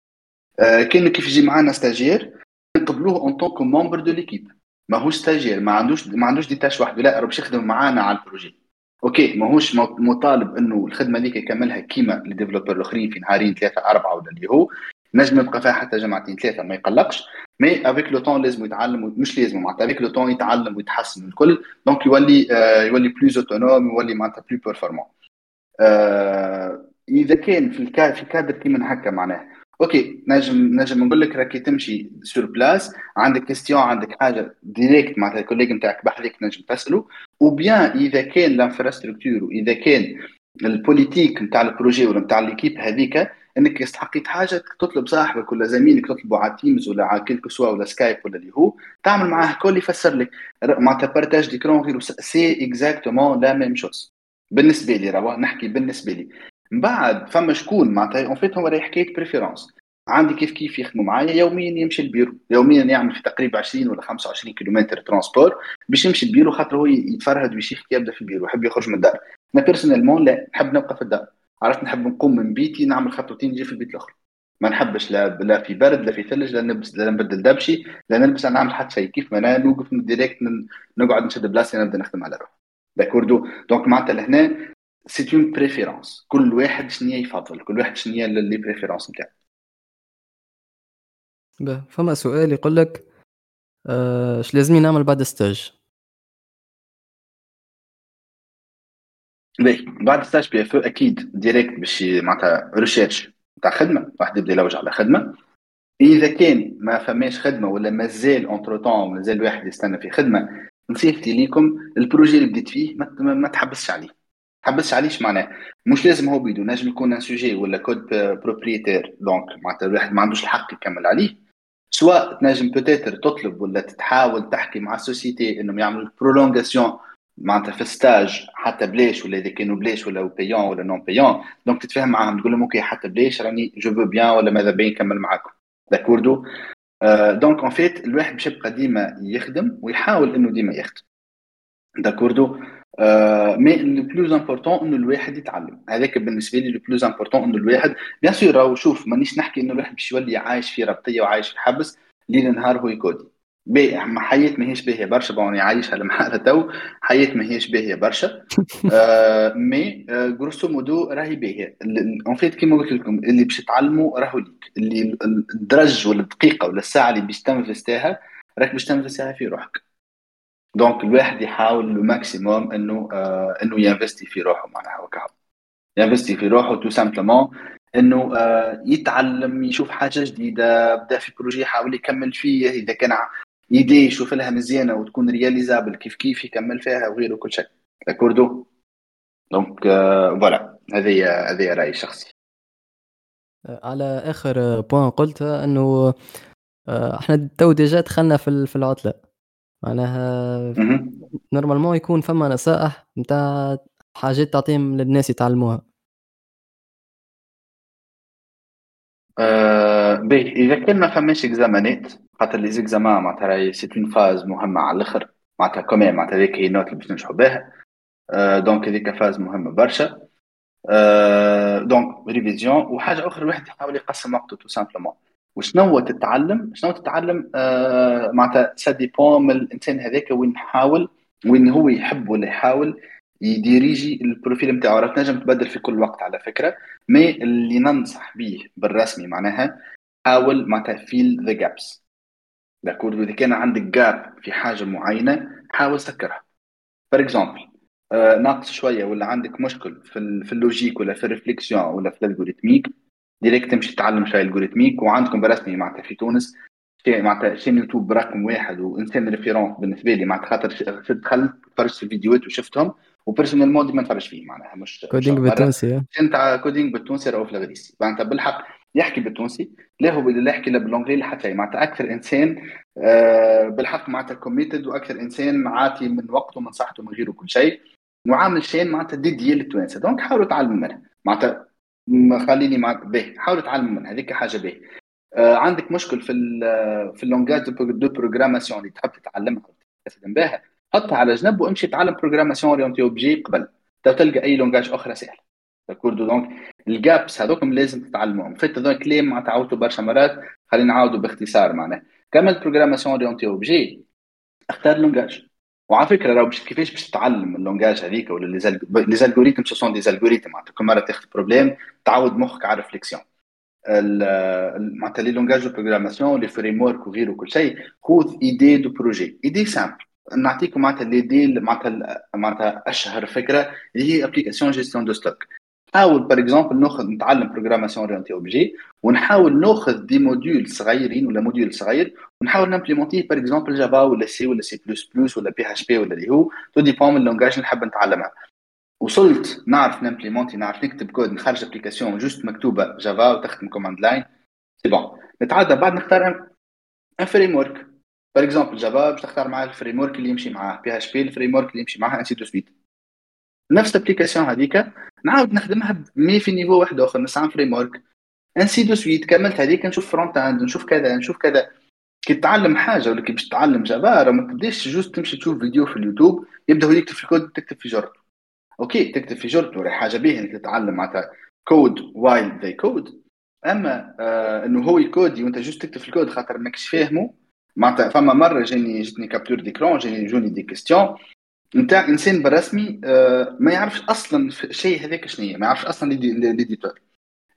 Speaker 2: آه، كان كيف يجي معنا stagiaire نقبلوه en tant que membre de l'équipe ماهوش stagiaire ما عندوش ما عندوش des tâches وحده لا باش يخدم معانا على ال projet OK ماهوش مطالب إنه الخدمة هذيك يكملها كيما ال développeurs الأخرين في نهارين ثلاثة أربعة ولا اللي هو. نجم يبقى فيها حتى جمعتين ثلاثة ما يقلقش. mais avec le temps لازم يتعلم مش لازم معناتها avec le temps يتعلم ويتحسن الكل. donc يولي آه يولي plus autonome يولي معناتها plus performant آه إذا كان في ال cas في كادر كيما هكا معناه. OK نجم نجم نقول لك راكي تمشي sur place عندك question عندك حاجة direct مع ال collègue نتاعك بحذيك نجم تسأله و bien إذا كان l'infrastructure واذا كان ال politique نتاع ال projet ولا نتاع l'équipe هذيك إنك استحقيت حاجة تطلب صاحبك ولا زميلك تطلبه على Teams ولا على quelque soit ولا Skype ولا اللي هو تعمل معاه call يفسر لك. معناتها partage d'écran غير c'est exactement la même chose بالنسبة لي راه نحكي بالنسبة لي. من بعد فما شكون معناتها en fait هو حكايه préférence عندي كيف كيف يخدموا معايا يوميا يمشي البيرو يوميا يعمل في تقريبا 20 ولا 25 كيلومتر transport باش يمشي البيرو خاطر هو يتفرهد ويشيخ يبدأ في البيرو. يحب يخرج من الدار. أنا personnellement لا نحب نبقى في الدار. عرفت؟ نحب نقوم من بيتي نعمل خطوتين نجي في البيت الأخر. ما نحبش لا لا في برد لا في ثلج لا نلبس لا نبدل دبشي لا نلبس نعمل حتى شيء. كيف ما أنا نوقف direct نقعد نشد بلاصتي نبدأ نخدم على روحي. d'accord donc معناتها لهنا c'est une préférence كل واحد شنو يفضل؟ كل واحد هي les préférences نتاعو.
Speaker 1: فما سؤال يقول لك آه، اش لازم نعمل بعد stage
Speaker 2: باهي. بعد stage PFE أكيد direct باش معناتها recherche تاع خدمة واحد يبدأ يلوج على خدمة. إذا كان ما فماش خدمة ولا مازال entre temps مازال واحد يستنى في خدمة نصيحتي ليكم ال projet اللي بديت فيه ما, ما تحبسش عليه. حبس عليش معناه؟ مش لازم هو بيدو نجم يكون un sujet ولا كود propriétaire donc معناتها الواحد ما عندوش الحق يكمل عليه. سواء تنجم peut-être تطلب ولا تحاول تحكي مع ال société إنهم يعملوا prolongation معناتها في stage حتى بلاش ولا إذا كانوا بلاش ولا payant ولا non payant donc تتفاهم معاهم تقول لهم OK حتى بلاش راني je veux bien ولا ماذا بيا نكمل معاكم. d'accord donc en fait الواحد باش يبقى ديما يخدم ويحاول إنه ديما يخدم. d'accord mais le plus important إنه الواحد يتعلم. هذاك بالنسبة لي le plus important إنه الواحد bien sûr راهو شوف مانيش نحكي إنه الواحد باش يولي عايش في ربطية وعايش في حبس ليل نهار هو يكودي باهي حياة ماهيش باهية برشا bon يعيشها المحارة تو حياة ماهيش باهية برشا. آه mais آه grosso modo راهي باهية. en fait كيما قلت لكم اللي باش تعلموا راهو ليك. اللي الدرج ولا الدقيقة ولا الساعة اللي باش تنفستها راك باش تنفستها في روحك. donc الواحد يحاول le maximum إنه آه إنه ينفستي في روحه معناها وكا ينفستي في روحه tout simplement إنه آه يتعلم يشوف حاجة جديدة بدا في projet يحاول يكمل فيه إذا كان idée يشوف لها مزيانة وتكون réalisable كيف كيف يكمل فيها وغيره كل شيء. d'accord donc voilà هذه هذه رأيي الشخصي.
Speaker 1: على آخر point قلتها إنه آه، إحنا تو déjà دخلنا في العطلة. معناها normalement يكون فما نصائح نتاع حاجات تعطيهم للناس يتعلموها.
Speaker 2: أه باهي إذا كان ما فماش إكزامانات خاطر les examens معناتها راهي c'est une phase مهمة على الآخر معناتها comme معناتها هذيك هي النوت اللي باش ننجحوا بها. أه donc هذيك phase مهمة برشا. أه donc révision وحاجة أخرى الواحد يحاول يقسم وقته tout simplement وشنو تتعلم؟ شنو تتعلم؟ آه معناتها سا من الانسان هذاك وين يحاول وين هو يحب ولا يحاول يديريجي ال profil نتاعو راه تنجم تبدل في كل وقت على فكرة. mais اللي ننصح به بالرسمي معناها حاول معناتها fill the gaps d'accord إذا كان عندك gap في حاجة معينة حاول سكرها. par exemple آه، ناقص شوية ولا عندك مشكل في في ال logique ولا في ال réflexion ولا في ال algorithmique direct تمشي تتعلم شوية ال algorithmique وعندكم برسمي معناتها في تونس معناتها chaîne YouTube رقم واحد وإنسان référence بالنسبة لي معناتها خاطر دخلت تفرجت في الفيديوهات وشفتهم و personnel ديما نتفرج فيه معناها مش
Speaker 1: coding بالتونسي
Speaker 2: نتاع coding بالتونسي راهو في الغريسي. معناتها بالحق يحكي بالتونسي لا هو اللي يحكي لا بالانجلي حتى معناتها أكثر إنسان آه، بالحق معناتها committed وأكثر إنسان عاطي من وقته من صحته من غيره كل شيء. وعامل شيء معناتها dédié للتوانسه donc حاولوا تعلموا منها. معناتها خليني معك به. حاولوا تعلموا منها هذيك حاجة به. آه عندك مشكل في ال في ال langage de programmation اللي تحب تتعلمها تستخدم بها حطها على جنب وامشي تعلم programmation orientée objet قبل. تلقى أي langage أخرى سهل. d'accord donc ال gaps هذوكم لازم تتعلموهم فات هذول كلام معناتها عاودتوا برشا مرات. خلينا نعاودوا باختصار معناها. كمل programmation orientée objet اختار langage وعلى فكرة لو باش كيفاش باش تتعلم ال langage هذيك ولا les algorithmes ce sont des algorithmes معناتها كل مرة تاخذ problème تعود مخك على ال réflexion معناتها les langages de programmation les frameworks وغيره كل شيء خذ idée de projet idée simple نعطيكم معناتها l'idée معناتها معناتها أشهر فكرة اللي هي application gestion de stock نحاول par exemple ناخذ نتعلم programmation orientée objet ونحاول ناخذ des modules صغيرين ولا module صغير ونحاول نمبليمونتيه par exemple Java ولا C ولا C++ ولا PHP ولا اللي هو tout dépend من ال langage اللي نحب نتعلمها وصلت نعرف ن implémenter نعرف نكتب كود نخرج application juste مكتوبة Java وتخدم command line c'est bon نتعدى بعد نختار un framework par exemple Java باش تختار معاه ال framework اللي يمشي معاه PHP ال framework اللي يمشي معاه ainsi de suite نفس ال application هذيك. نعاود نخدمها mais في niveau واحد آخر نستعمل framework ainsi de suite كملت هذيك نشوف front end نشوف كذا نشوف كذا. كي تتعلم حاجة ولا كي باش تتعلم Java راه ما تبداش juste تمشي تشوف فيديو في اليوتيوب يبدا هو يكتب في الكود تكتب في جرته Okay تكتب في جرته راهي حاجة باهيه إنك تتعلم معناتها code while they code أما آه إنه هو ي coder وأنت juste تكتب في الكود خاطر ماكش فاهمه معناتها فما مرة جاني جتني capture d'écran جاني جوني des questions نتاع إنسان بالرسمي آه ما يعرفش أصلا شيء هذاك شنو ما يعرفش أصلا l'éditeur.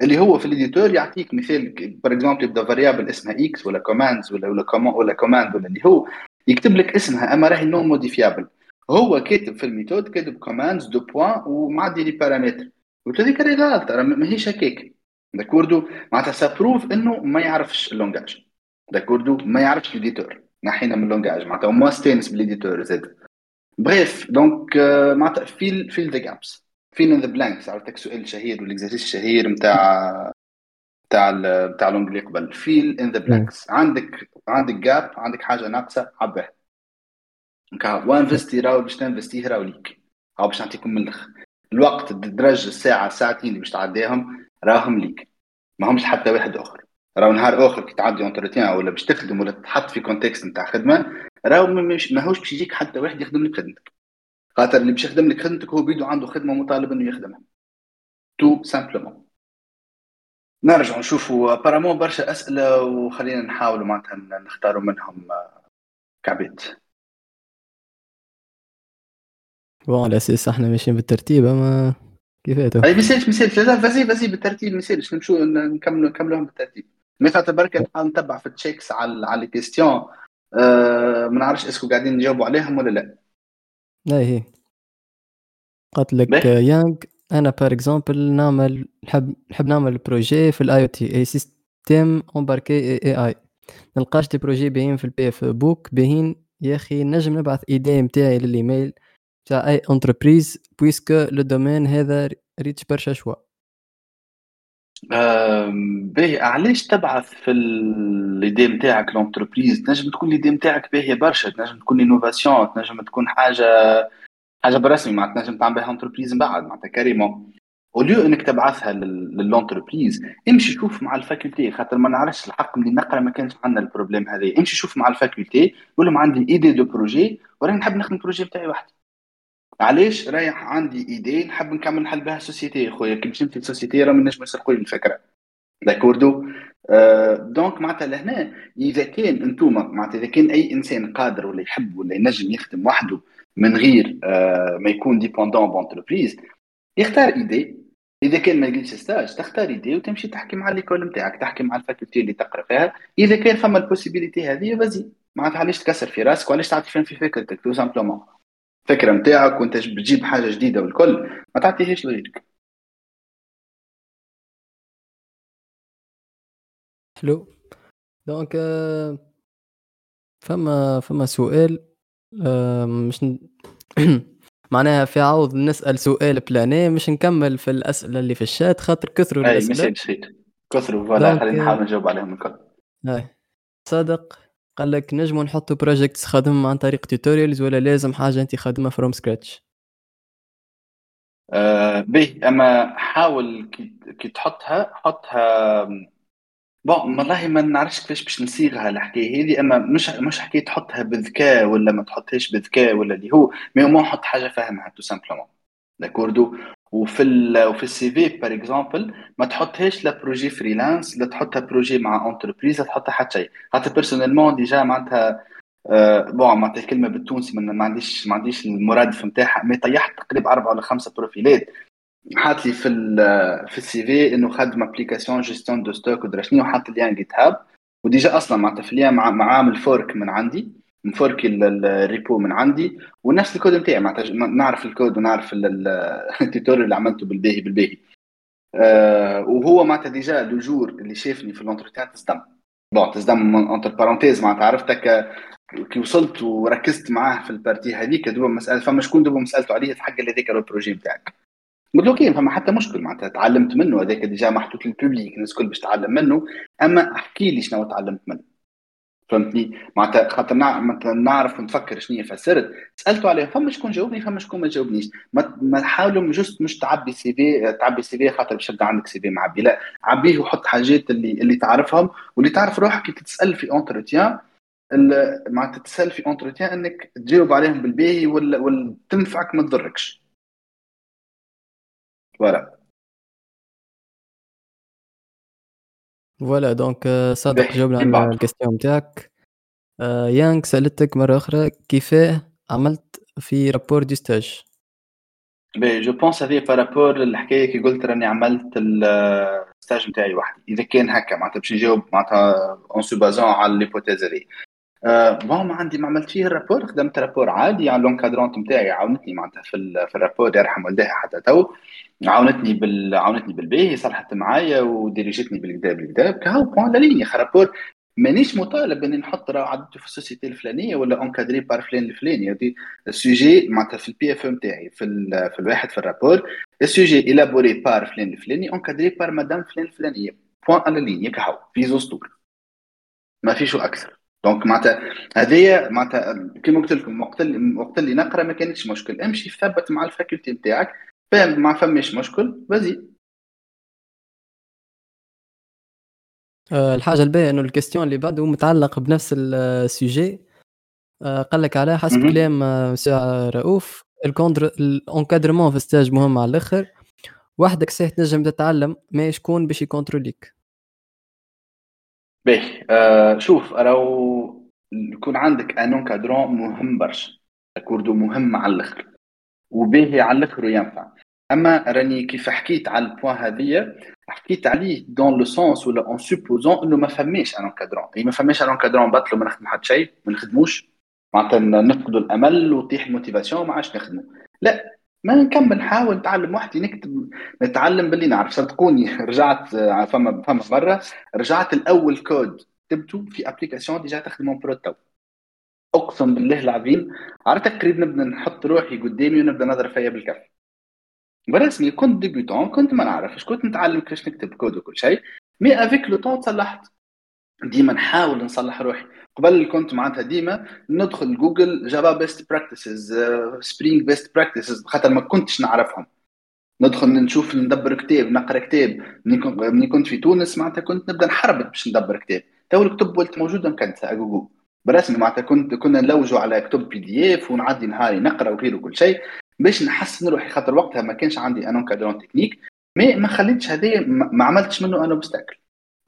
Speaker 2: اللي هو في ال éditeur يعطيك مثال par exemple يبدأ variable اسمها X ولا commandes ولا ولا commande ولا commande ولا اللي هو يكتب لك اسمها أما راهي non modifiable هو كاتب في ال méthode كاتب commandes deux points ومعدي les paramètres قلت هذيك راهي غلط ماهيش هكاك. d'accord معناتها ça prouve إنه ما يعرفش ال langage. d'accord ما يعرفش l'éditeur نحينا من ال langage معناتها ما ستانس بال l'éditeur زاد. bref donc معناتها fill fill the gaps fill in the blanks عرفتك سؤال شهير وال exercice الشهير نتاع نتاع نتاع l'anglais قبل. fill in the blanks عندك عندك gap عندك حاجة ناقصة؟ عبها و investi راهو باش ت investi ه راهو ليك؟ أو باش نعطيكم من الآخر الوقت الدرج الساعة الساعتين اللي باش تعديهم راهم ليك. ما همش حتى واحد آخر. راهو نهار آخر كي تعدي entretien ولا باش تخدم ولا تحط في contexte نتاع خدمة راهو ماهوش باش يجيك حتى واحد يخدم لك خدمتك. خاطر اللي باش يخدم لك خدمتك هو بيدو عنده خدمة مطالب إنه يخدمها. tout simplement نرجع نشوفوا. apparemment برشا أسئلة وخلينا نحاولوا معناتها نختاروا منهم كعبيت.
Speaker 1: bon على أساس إحنا ماشيين بالترتيب أما كيفاته
Speaker 2: أي ميسالش ميسالش لا vas-y vas-y بالترتيب ميسالش نمشوا نكملوا نكملوهم بالترتيب. mais خاطر نحاول نتبع في ال checks على على ال questions أه ما نعرفش est-ce que قاعدين نجاوبوا عليهم ولا لا.
Speaker 1: هي. قالت لك يانغ أنا par exemple نعمل نحب نحب نعمل projet في ال IoT et système embarqué AI نلقاش des projets باهين في ال PFE book باهين يا أخي نجم نبعث idée نتاعي للايميل تاع أي entreprise puisque le domaine هذا riche برشا choix.
Speaker 2: باهي. علاش تبعث في ال idée نتاعك l'entreprise؟ تنجم تكون ال idée نتاعك باهية برشا. تنجم تكون innovation تنجم تكون حاجة حاجة برسمي. معناتها تنجم تعمل بها entreprise من بعد معناتها carrément و au lieu إنك تبعثها ل l'entreprise امشي شوف مع ال faculté. خاطر ما نعرفش الحق ملي نقرأ ما كانش عندنا ال problème هذا. امشي شوف مع ال faculté قول لهم عندي idée de projet وراني نحب نخدم ال projet بتاعي وحدي. علاش رايح عندي idée نحب نكمل نحل بها société خويا كي باش نمشي لل société راه نجم يسرقوا لي الفكرة. d'accord آه donc معناتها لهنا إذا كان أنتم معناتها إذا كان أي إنسان قادر ولا يحب ولا ينجم يخدم وحده من غير آه ما يكون dépendant ب entreprise يختار idée إذا كان ما لقيتش stage تختار idée وتمشي تحكي مع l'école نتاعك تحكي مع ال faculté اللي تقرا فيها. إذا كان فما ال possibilité هذه vas-y معناتها علاش تكسر في راسك؟ وعلاش تعطي فهم في فكرتك؟ tout simplement الفكرة نتاعك وانت بتجيب حاجة جديدة والكل ما تعطيهاش لغيرك.
Speaker 1: حلو. donc آه، فما فما سؤال آه، مش. معناها في عوض نسأل سؤال بلاني مش نكمل في الأسئلة اللي في الشات خاطر كثروا
Speaker 2: أي
Speaker 1: الأسئلة.
Speaker 2: مساج خير كثروا
Speaker 1: voilà
Speaker 2: خلينا
Speaker 1: آه،
Speaker 2: نحاول نجاوب عليهم الكل.
Speaker 1: صادق. قال لك نجموا نحطوا projects خادم عن طريق tutorials ولا لازم حاجة انت خادمة from scratch
Speaker 2: آه به أما حاول كي, كي تحطها حطها bon والله ما نعرفش كيفاش باش نصيغها الحكاية هذه أما مش مش حكاية تحطها بذكاء ولا ما تحطهاش بذكاء ولا اللي هو mais حط حاجة فاهمها tout simplement d'accord وفي ال وفي ال CV par exemple ما تحطهاش لا projet freelance لا تحطها projet مع entreprise لا تحطها حتى شيء. خاطر personnellement déjà معناتها آه bon معناتها الكلمة بالتونسي ما عنديش ما عنديش المرادف نتاعها mais طيحت تقريبا أربعة ولا خمسة بروفيلات حاط لي في في ال CV إنه خدم application gestion de stock ودرا شنو حاط لي ان GitHub و déjà أصلا معناتها في اليوم مع عامل fork من عندي. م forki ال repo من عندي ونفس الكود نتاعي معناتها نعرف الكود ونعرف ال tutoriel اللي عملته بالباهي بالباهي. أه وهو معناتها déjà le jour اللي شافني في ال entretien تصدم. bon تصدم entre parenthèses معناتها عرفتك كي وصلت وركزت معاه في ال partie هذيك دوبا مسألة فما شكون دوبا مسألته عليه تحق لي هذاك ال projet نتاعك. قلت له فما حتى مشكل معناتها تعلمت منه هذاك déjà محطوط لل public الناس الكل باش تعلم منه أما احكي لي شنو تعلمت منه. فهمتني؟ معناتها خاطر نعرف ونفكر شنو فسرت. سالته عليه فما شكون جاوبني فما شكون ما جاوبنيش. ما, ما حاولوا juste مش تعبي CV تعبي CV خاطر باش تبدا عندك CV معبي لا عبيه وحط حاجات اللي اللي تعرفهم واللي تعرف روحك كي تسال في entretien معناتها تسال في entretien إنك تجاوب عليهم بالباهي ولا ولا تنفعك ما تضركش. voilà.
Speaker 1: فوالا donc صادق جاوبنا على ال question نتاعك يانك سالتك مره أخرى كيفاه عملت في rapport de stage
Speaker 2: puis je pense هذه par rapport للحكايه كي قلت راني عملت ال stage نتاعي وحدي اذا كان هكا معناتها باش نجاوب معناتها en se basant على l'hypothèse هذه bon ما عندي ما عملت فيه ال rapport خدمت rapport عادي على l'encadrante نتاعي عاونتني معناتها في, في الرابور يرحم والديها حتى تو. عاونتني بال عاونتني بالباهي صلحت معايا وديريجتني بالكدا بالكدا كهو point à la ligne rapport. مانيش مطالب إني نحط راه عدته في ال société الفلانية ولا encadré par فلان الفلاني هذه ال sujet معناتها في ال PFE تاعي في, في الواحد في ال rapport ال sujet élaboré par فلان الفلاني encadré par madame فلان الفلانيه point à la ligne كهو. في زوستور ما فيش أكثر. donc معناتها هذه معناتها كيما قلت لكم وقت اللي وقت اللي نقرا ما كانتش مشكل. امشي ثبت مع ال faculté نتاعك فاهم؟ ما فماش مشكل بزي
Speaker 1: أه الحاجة الباهية إنه ال question اللي بعده متعلق بنفس ال sujet. أه قال لك على حسب كلام مساء رؤوف ال encadrement في stage مهم على الآخر. وحدك صحيح تنجم تتعلم ما شكون باش يكونتروليك.
Speaker 2: باهي. آه شوف راهو يكون عندك un encadrant مهم برشا. d'accord مهم على الآخر. وباهي على الآخر وينفع أما راني كيف حكيت على ال point هذيا حكيت عليه dans le sens ولا en supposant إنه ما فماش un encadrant اي ما فماش un encadrant بطلوا ما نخدم حتى شيء ما نخدموش. معناتها نفقدوا الأمل وطيح ال motivation ما عادش نخدموا لا ما نكمل نحاول نتعلم وحدي نكتب نتعلم باللي نعرف. صدقوني رجعت فما فما مرة رجعت الأول كود كتبته في application déjà تخدم prod تو أقسم بالله العظيم عرفت قريب نبدأ نحط روحي قدامي ونبدأ نضرب فيا بالكف. برسمي كنت débutant كنت ما نعرفش كنت نتعلم كيفاش نكتب كود وكل شيء. mais avec le temps تصلحت ديما نحاول نصلح روحي. قبل كنت معناتها ديما ندخل جوجل Java best practices Spring best practices خاطر ما كنتش نعرفهم. ندخل نشوف ندبر كتاب نقرأ كتاب. مني كنت في تونس معناتها كنت نبدأ نحربط باش ندبر كتاب. تو الكتب ولت موجودة مكنتها جوجل. برسمي معناتها كنت كنا نلوجوا على كتب PDF ونعدي نهاري نقرأ وغيره وكل شيء باش نحسن روحي خاطر وقتها ما كانش عندي encadrant technique. mais ما خليتش هذايا ما عملتش منه un obstacle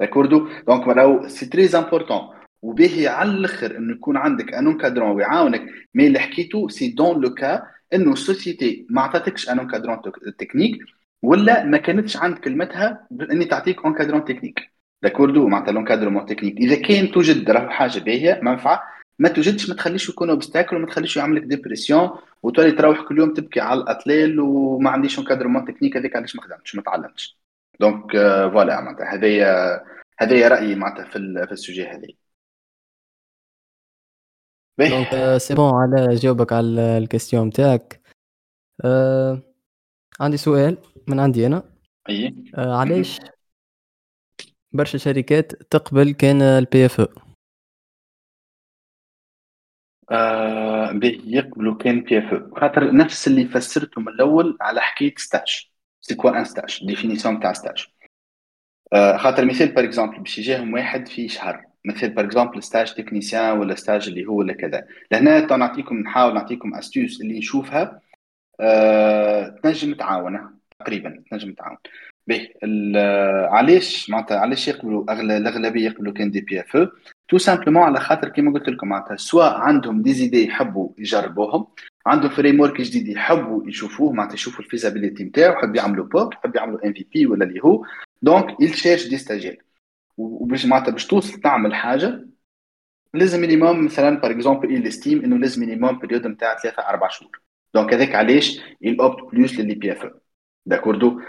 Speaker 2: d'accord donc راهو c'est très important وباهي على الأخر إنه يكون عندك encadrant ويعاونك. mais اللي حكيته c'est dans le cas إنه ال société ما عطاتكش encadrant technique ولا ما كانتش عند كلمتها إني تعطيك un technique d'accord معناتها l'encadrement technique إذا كان توجد راهو حاجة باهية منفعة ما توجدش ما تخليش يكون obstacle وما تخليش يعمل لك dépression وتولي تروح كل يوم تبكي على الأطلال وما عنديش encadrement technique هذيك علاش ما خدمتش ما تعلمتش. donc voilà معناتها هذايا هذايا رأيي معناتها في في ال sujet هذا
Speaker 1: donc c'est bon على جاوبك على ال question تاعك أه عندي سؤال من عندي أنا.
Speaker 2: أي.
Speaker 1: أه علاش برشا شركات تقبل كان ال PFE
Speaker 2: آه يقبلوا كان PFE خاطر نفس اللي فسرته من الأول على حكاية stage c'est quoi un stage définition تاع stage آه خاطر مثال par exemple باش يجيهم واحد في شهر. مثل par exemple stage technicien ولا stage اللي هو ولا كذا. لهنا نعطيكم نحاول نعطيكم astuce اللي نشوفها. آه تنجم تعاونه تقريبا تنجم تعاون. باهي علاش؟ معناتها علاش يقبلوا؟ الأغلبية يقبلوا كان des PFE tout simplement على خاطر كيما قلت لكم معناتها سواء عندهم des idées يحبوا يجربوهم عندهم framework جديد يحبوا يشوفوه معناتها يشوفوا ال faisabilité نتاعو يحب يعملوا POC يحب يعملوا MVP ولا اللي هو. donc يل des stagiaires وباش معناتها باش توصل تعمل حاجة لازم minimum مثلا par exemple il estime إنه لازم minimum période نتاع ثلاثة أربع شهور. donc هذاك علاش il opte plus ل les PFE d'accord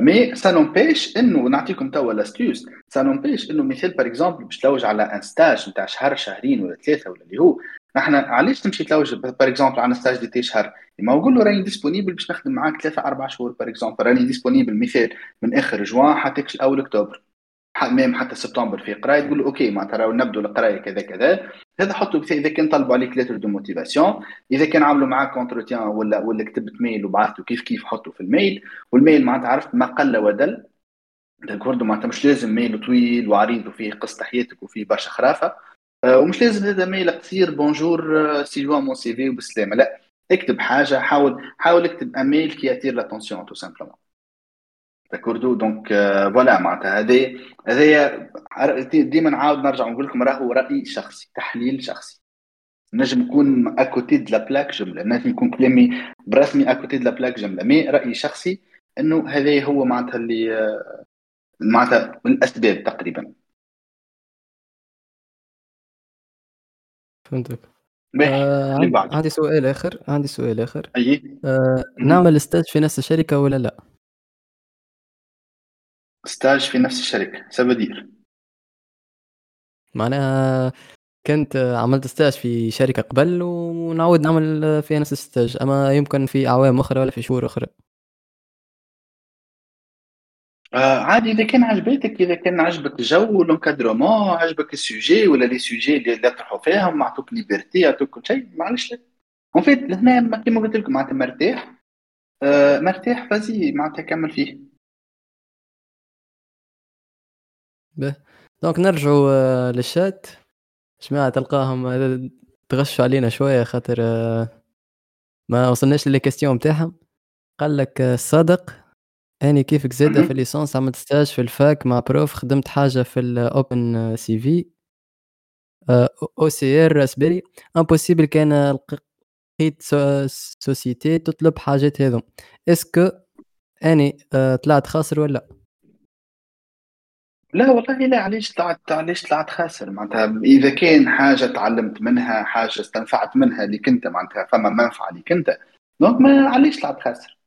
Speaker 2: mais ça n'empêche إنه نعطيكم توا l'astuce ça n'empêche إنه مثال par exemple باش تلوج على un stage نتاع شهر شهرين ولا ثلاثة ولا اللي هو. نحن علاش تمشي تلوج par exemple على stage d'été شهر ما نقول له راني disponible باش نخدم معاك ثلاثة أربع شهور par exemple راني disponible مثال من آخر جوان حتى أول أكتوبر. même حتى سبتمبر في قراية تقول له أوكي معناتها راهو نبدو القراية كذا كذا. هذا حطوا إذا كان طلبوا عليك lettre de motivation إذا كان عملوا معاك entretien ولا ولا كتبت mail وبعثته كيف كيف حطوا في ال mail وال mail معناتها عرفت ما قل ودل. d'accord معناتها مش لازم mail طويل وعريض وفيه قصة حياتك وفيه برشا خرافة. ومش لازم هذا mail قصير bonjour ci-joint mon CV وبسلامه لا اكتب حاجة حاول حاول اكتب email qui attire l'attention tout simplement d'accord donc voilà معناتها هذا هذايا ديما نعاود نرجع نقول لكم راهو رأي شخصي تحليل شخصي. نجم يكون à côté de la plaque جملة. نجم يكون كلامي برسمي à côté de la plaque جملة. mais رأي شخصي إنه هذا هو معناتها اللي آه، معناتها الأسباب تقريبا.
Speaker 1: فهمتك. آه عندي سؤال آخر عندي سؤال آخر.
Speaker 2: أي.
Speaker 1: آه نعمل stage في نفس الشركة ولا لا؟
Speaker 2: stage في نفس الشركة c'est-à-dire
Speaker 1: معناها كنت عملت stage في شركة قبل ونعود نعمل فيها نفس ال stage أما يمكن في أعوام أخرى ولا في شهور أخرى.
Speaker 2: آه عادي إذا كان عجبتك إذا كان عجبك الجو l'encadrement عجبك ال sujet ولا les sujets اللي يطرحوا فيهم معطوك liberté يعطوك كل شيء معلش en fait هنا كيما قلت لكم معناتها مرتاح. آه مرتاح vas-y معناتها كمل فيه.
Speaker 1: به. donc نرجعوا آه، للشات. جماعة تلقاهم تغشوا علينا شوية خاطر ما وصلناش لل question بتاعهم. قال لك الصادق أني كيفك زاده في ال licence عملت stage في ال fac مع prof خدمت حاجة في ال OpenCV OCR Raspberry impossible كان لقيت société تطلب حاجات هذو. est-ce que أني طلعت خاسر ولا
Speaker 2: لا؟ والله لا علاش طلعت علاش طلعت خاسر؟ معناتها إذا كان حاجة تعلمت منها حاجة استنفعت منها ليك أنت معناتها فما منفعة ليك أنت. donc ما علاش طلعت خاسر؟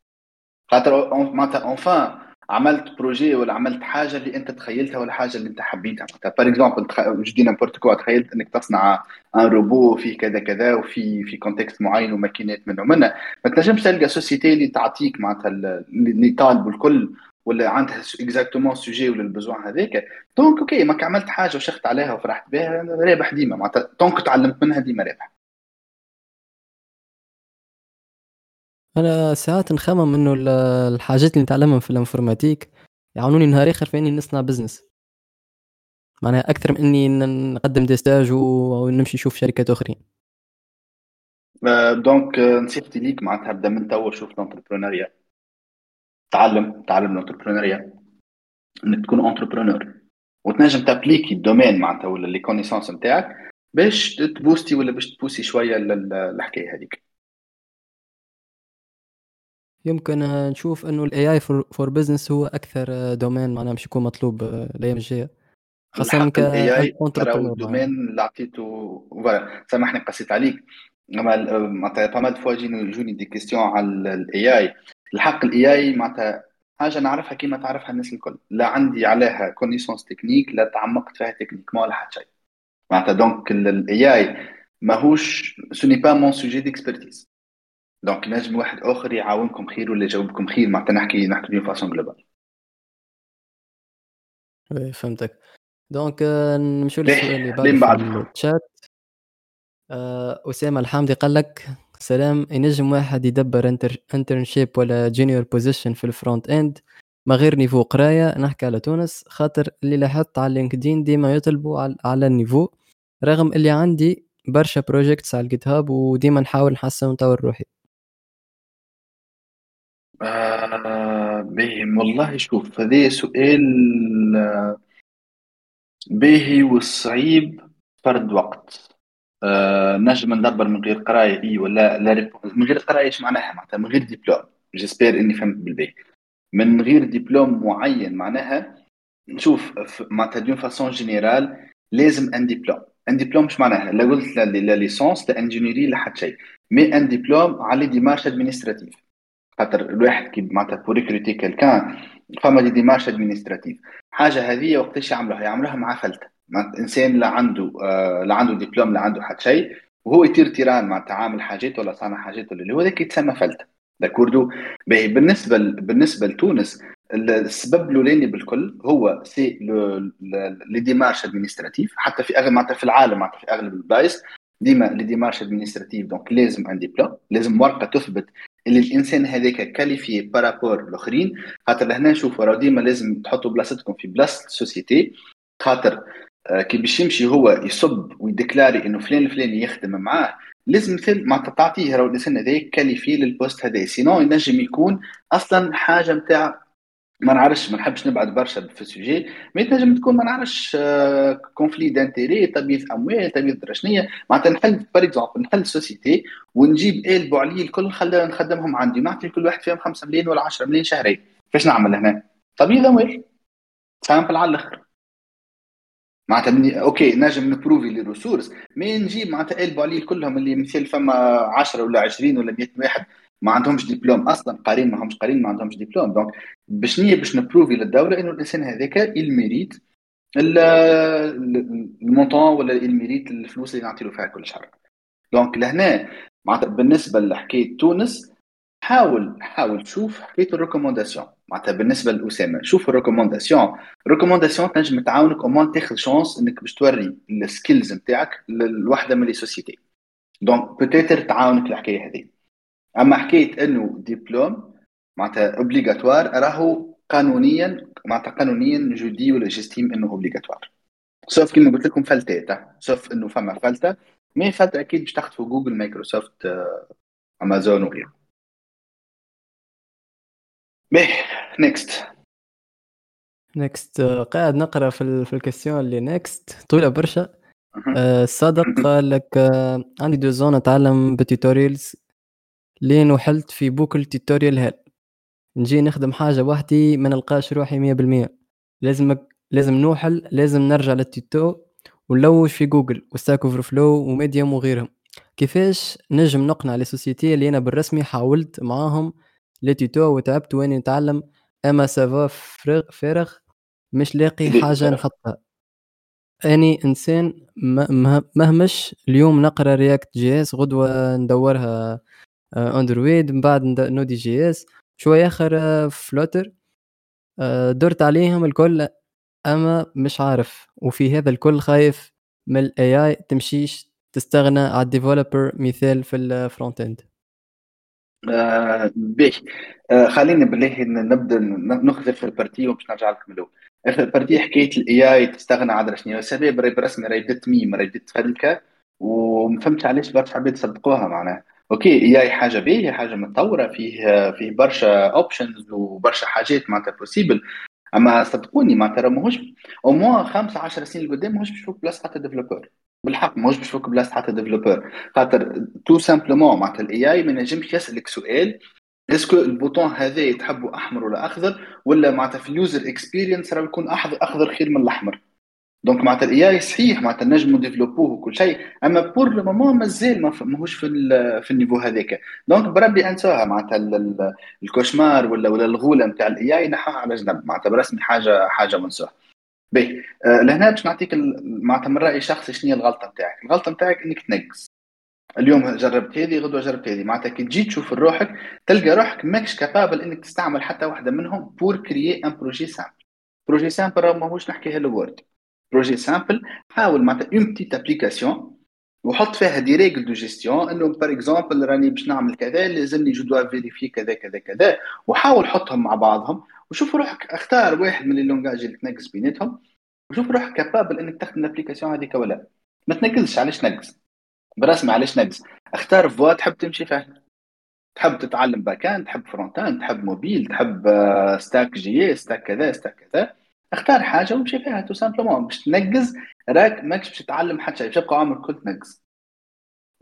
Speaker 2: خاطر معناتها enfin عملت projet ولا عملت حاجة اللي أنت تخيلتها ولا حاجة اللي أنت حبيتها. معناتها par exemple je dis n'importe quoi تخيلت إنك تصنع un robot فيه كذا كذا وفي في contexte معين وماكينات منه. ومنه ما تنجمش تلقى société اللي تعطيك معناتها اللي طالبوا الكل ولا عندها exactement sujet ولا ال besoin هذاك. donc ok ماك عملت حاجة وشخت عليها وفرحت بها رابح ديما. معناتها donc تعلمت منها ديما رابح.
Speaker 1: أنا ساعات نخمم إنه الحاجات اللي نتعلمهم في ال informatique يعاونوني نهار آخر في إني نصنع business معناها أكثر من إني نقدم des stages ونمشي نشوف شركات أخرين.
Speaker 2: donc نصيحتي ليك معناتها ابدا من توا شوف ال entrepreneuriat تعلم تعلم ال entrepreneuriat إنك تكون entrepreneur وتنجم تappliquي ال domaine معناتها ولا les connaissances نتاعك باش تboosti ولا باش تpousser شوية الحكاية هذيك.
Speaker 1: يمكن نشوف إنه ال AI for business هو أكثر domaine معناها مش يكون مطلوب الأيام الجاية. خاصة ك
Speaker 2: ال AI ال domaine اللي عطيته voilà سامحني قصيت عليك. أما معناتها فما فوا يجوني des questions على ال AI الحق ال AI معناتها حاجة نعرفها كيما تعرفها الناس الكل. لا عندي عليها connaissances techniques لا تعمقت فيها تكنيك ما ولا حتى شيء. معناتها donc ال AI ماهوش ce n'est pas mon sujet d'expertise donc نجم واحد آخر يعاونكم خير ولا يجاوبكم خير معناتها نحكي نحكي bien façon globale
Speaker 1: فهمتك. donc نمشيو للسؤال اللي بعد في الشات آه، أسامة الحامدي قال لك سلام ينجم واحد يدبر internship ولا junior position في ال front end ما غير niveau قرايه نحكي على تونس خاطر اللي لاحظت على LinkedIn ديما يطلبوا على ال niveau. رغم اللي عندي برشا projects على ال GitHub وديما نحاول نحسن ونطور روحي.
Speaker 2: آه باهي والله شوف هذا سؤال باهي والصعيب فرد وقت. آه نجم ندبر من غير قراية إي ولا لا من غير قراية إيش معناها؟ معناتها من غير diplôme j'espère إني فهمت بالباهي من غير دبلوم معين معناها نشوف معناتها d'une façon générale لازم un diplôme un diplôme مش معناها؟ لا قلت لا licence لا ingénierie لا حتى شيء. mais un diplôme على démarche administrative خاطر الواحد كي معناتها pour recruter كان فما des démarches administratives حاجة هذه وقتاش يعملوها؟ يعملوها مع فلته إنسان لا عنده آه لا عنده دبلوم لا عنده حتى شيء وهو يطير terrain مع تعامل حاجات ولا صانع حاجات ولا اللي هو ذاك يتسمى فلته d'accord دو بالنسبة بالنسبة لتونس السبب الأولاني بالكل هو c'est les démarches administratives حتى في اغلب معناتها في العالم معناتها في أغلب البلايص ديما les démarches administratives donc لازم un diplôme لازم ورقة تثبت اللي الإنسان هذاك qualifié par rapport الأخرين خاطر لهنا نشوفوا راه ديما لازم تحطوا بلاصتكم في بلاصة ال société خاطر آه، كي باش يمشي هو يصب و يdéclari إنه فلان الفلاني يخدم معاه لازم مثل ما تعطيه راهو الإنسان هذا qualifié لل poste هذا sinon ينجم يكون أصلا حاجة نتاع ما نعرفش ما نحبش نبعد برشا في ال sujet mais تنجم تكون ما نعرفش conflit d'intérêts تبييض أموال تبييض رشنية. معناتها نحل par exemple نحل société ونجيب آل بوعلي الكل خلينا نخدمهم عندي. نعطي كل واحد فيهم 5 ملايين ولا 10 ملايين شهريا كيفاش نعمل هنا؟ تبييض اموال simple على الآخر. معناتها مني ok نجم نprouvi les ressources mais نجيب معناتها آل بوعلي كلهم اللي مثال فما 10 ولا 20 ولا 100 واحد. ما عندهمش دبلوم أصلا قارين ما همش قارين ما عندهمش diplôme donc باش نية باش نprouvi للدولة إنه الإنسان هذاك يmérite ال montant ولا يmérite الفلوس اللي نعطي له فيها كل شهر. donc لهنا معناتها بالنسبة لحكاية تونس حاول حاول تشوف حكاية ال recommandation معناتها بالنسبة لأسامة شوف ال recommandation ال recommandation تنجم تعاونك أو تاخذ chance إنك باش توري ال skills نتاعك لوحده من les sociétés donc peut-être تعاونك الحكاية هذه. أما حكايه إنه دبلوم معناتها obligatoire راهو قانونيا معناتها قانونيا je dis ولا j'estime إنه obligatoire sauf كما قلت لكم فلتات sauf إنه فما فلتة. mais فلتة أكيد باش تاخذ في جوجل مايكروسوفت أمازون وغيره. باهي next
Speaker 1: next قاعد نقرأ في في ال question اللي next طويلة برشا. أه صادق قال لك أه عندي deux ans أتعلم ب tutorials لين وحلت في boucle tutorial hell نجي نخدم حاجة وحدي ما نلقاش روحي مية بالمية. لازم لازم نوحل لازم نرجع لل tuto ونلوش في جوجل و Stack Overflow و Medium وغيرهم. كيفاش نجم نقنع les sociétés اللي أنا بالرسمي حاولت معاهم les tutos وتعبت وين نتعلم أما CV فارغ مش لاقي حاجة نحطها. أني إنسان مهمش اليوم نقرأ React JS غدوة ندورها اندرويد من بعد Node JS شوية آخر Flutter درت عليهم الكل أما مش عارف. وفي هذا الكل خايف من ال AI تمشيش تستغنى على ال developer مثال في ال front end
Speaker 2: آه آه خلينا بالله نبدأ نخذ في ال partie ومش نرجع لكم الأول. آخر ال partie حكايه ال AI تستغنى على شنو؟ السبب راهي برسمي راهي ميم راهي فلكه وما فهمتش علاش برشا عباد صدقوها معناها. أوكي AI حاجة باهيه حاجة متطورة فيه فيه برشا options وبرشا حاجات معناتها possible أما صدقوني معناتها ماهوش au moins خمسة 10 سنين لقدام ماهوش باش يفوق بلاصة حتى developer بالحق ماهوش باش يفوق بلاصة حتى developer خاطر tout simplement معناتها ال AI ما ينجمش يسألك سؤال est-ce que ال bouton هذا يتحبوا أحمر ولا أخضر؟ ولا معناتها في ال user experience راه يكون أخضر خير من الأحمر. donc معناتها ال AI صحيح معناتها نجموا ديفلوبوه وكل شيء أما pour le moment مازال ماهوش في في ال niveau هذاك. دونك بربي أنساها معناتها ال cauchemar ولا ولا الغولة نتاع ال AI نحاها على جنب معناتها برسمي حاجة حاجة منسوها باهي لهنا باش نعطيك معناتها من رايي الشخصي شنو هي الغلطة نتاعك؟ الغلطة نتاعك إنك تنقز. اليوم جربت هذه غدوة جربت هذه معناتها كي تجي تشوف روحك تلقى روحك ماكش capable إنك تستعمل حتى واحدة منهم pour créer un projet simple projet simple راه ماهوش نحكي hello world projet simple حاول معناتها une petite application وحط فيها des règles de gestion إنه par exemple راني باش نعمل كذا لازمني je dois vérifier كذا كذا كذا. وحاول حطهم مع بعضهم. وشوف روحك اختار واحد من ال langages اللي تنقز بيناتهم. وشوف روحك capable إنك تخدم ال application هذيك ولا ما تنقزش علاش تنقز؟ برسمي علاش تنقز؟ اختار voie تحب تمشي فيها. تحب تتعلم back تحب front end تحب موبيل تحب stack جي stack كذا stack كذا. اختار حاجة وامشي فيها tout simplement باش تنقز راك ماكش باش تتعلم حتى شيء باش تبقى عمرك كل تنقز.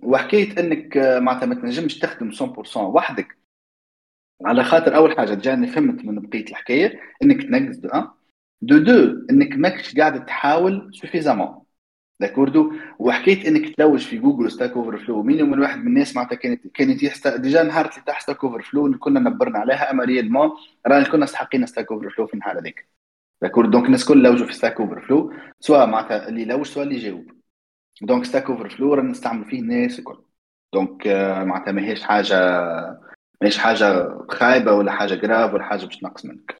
Speaker 2: وحكايه إنك معناتها ما تنجمش تخدم 100% وحدك. على خاطر أول حاجة جاني فهمت من بقية الحكاية إنك تنقز deux دو دو إنك ماكش قاعد تحاول suffisamment d'accord وحكيت إنك تلوج في جوجل Stack Overflow مين من واحد من الناس معناتها كانت كانت يست... déjà نهار اللي طاحت Stack Overflow كنا نبرنا عليها اما réellement رانا كنا استحقينا Stack Overflow في النهار هذاك. d'accord donc الناس الكل لوجوا في Stack Overflow سواء معناتها اللي لوج سواء اللي جاوب donc Stack Overflow رانا نستعمل فيه الناس الكل. donc معناتها ماهيش حاجة ماهيش حاجة خايبة ولا حاجة grave ولا حاجة باش تنقص منك.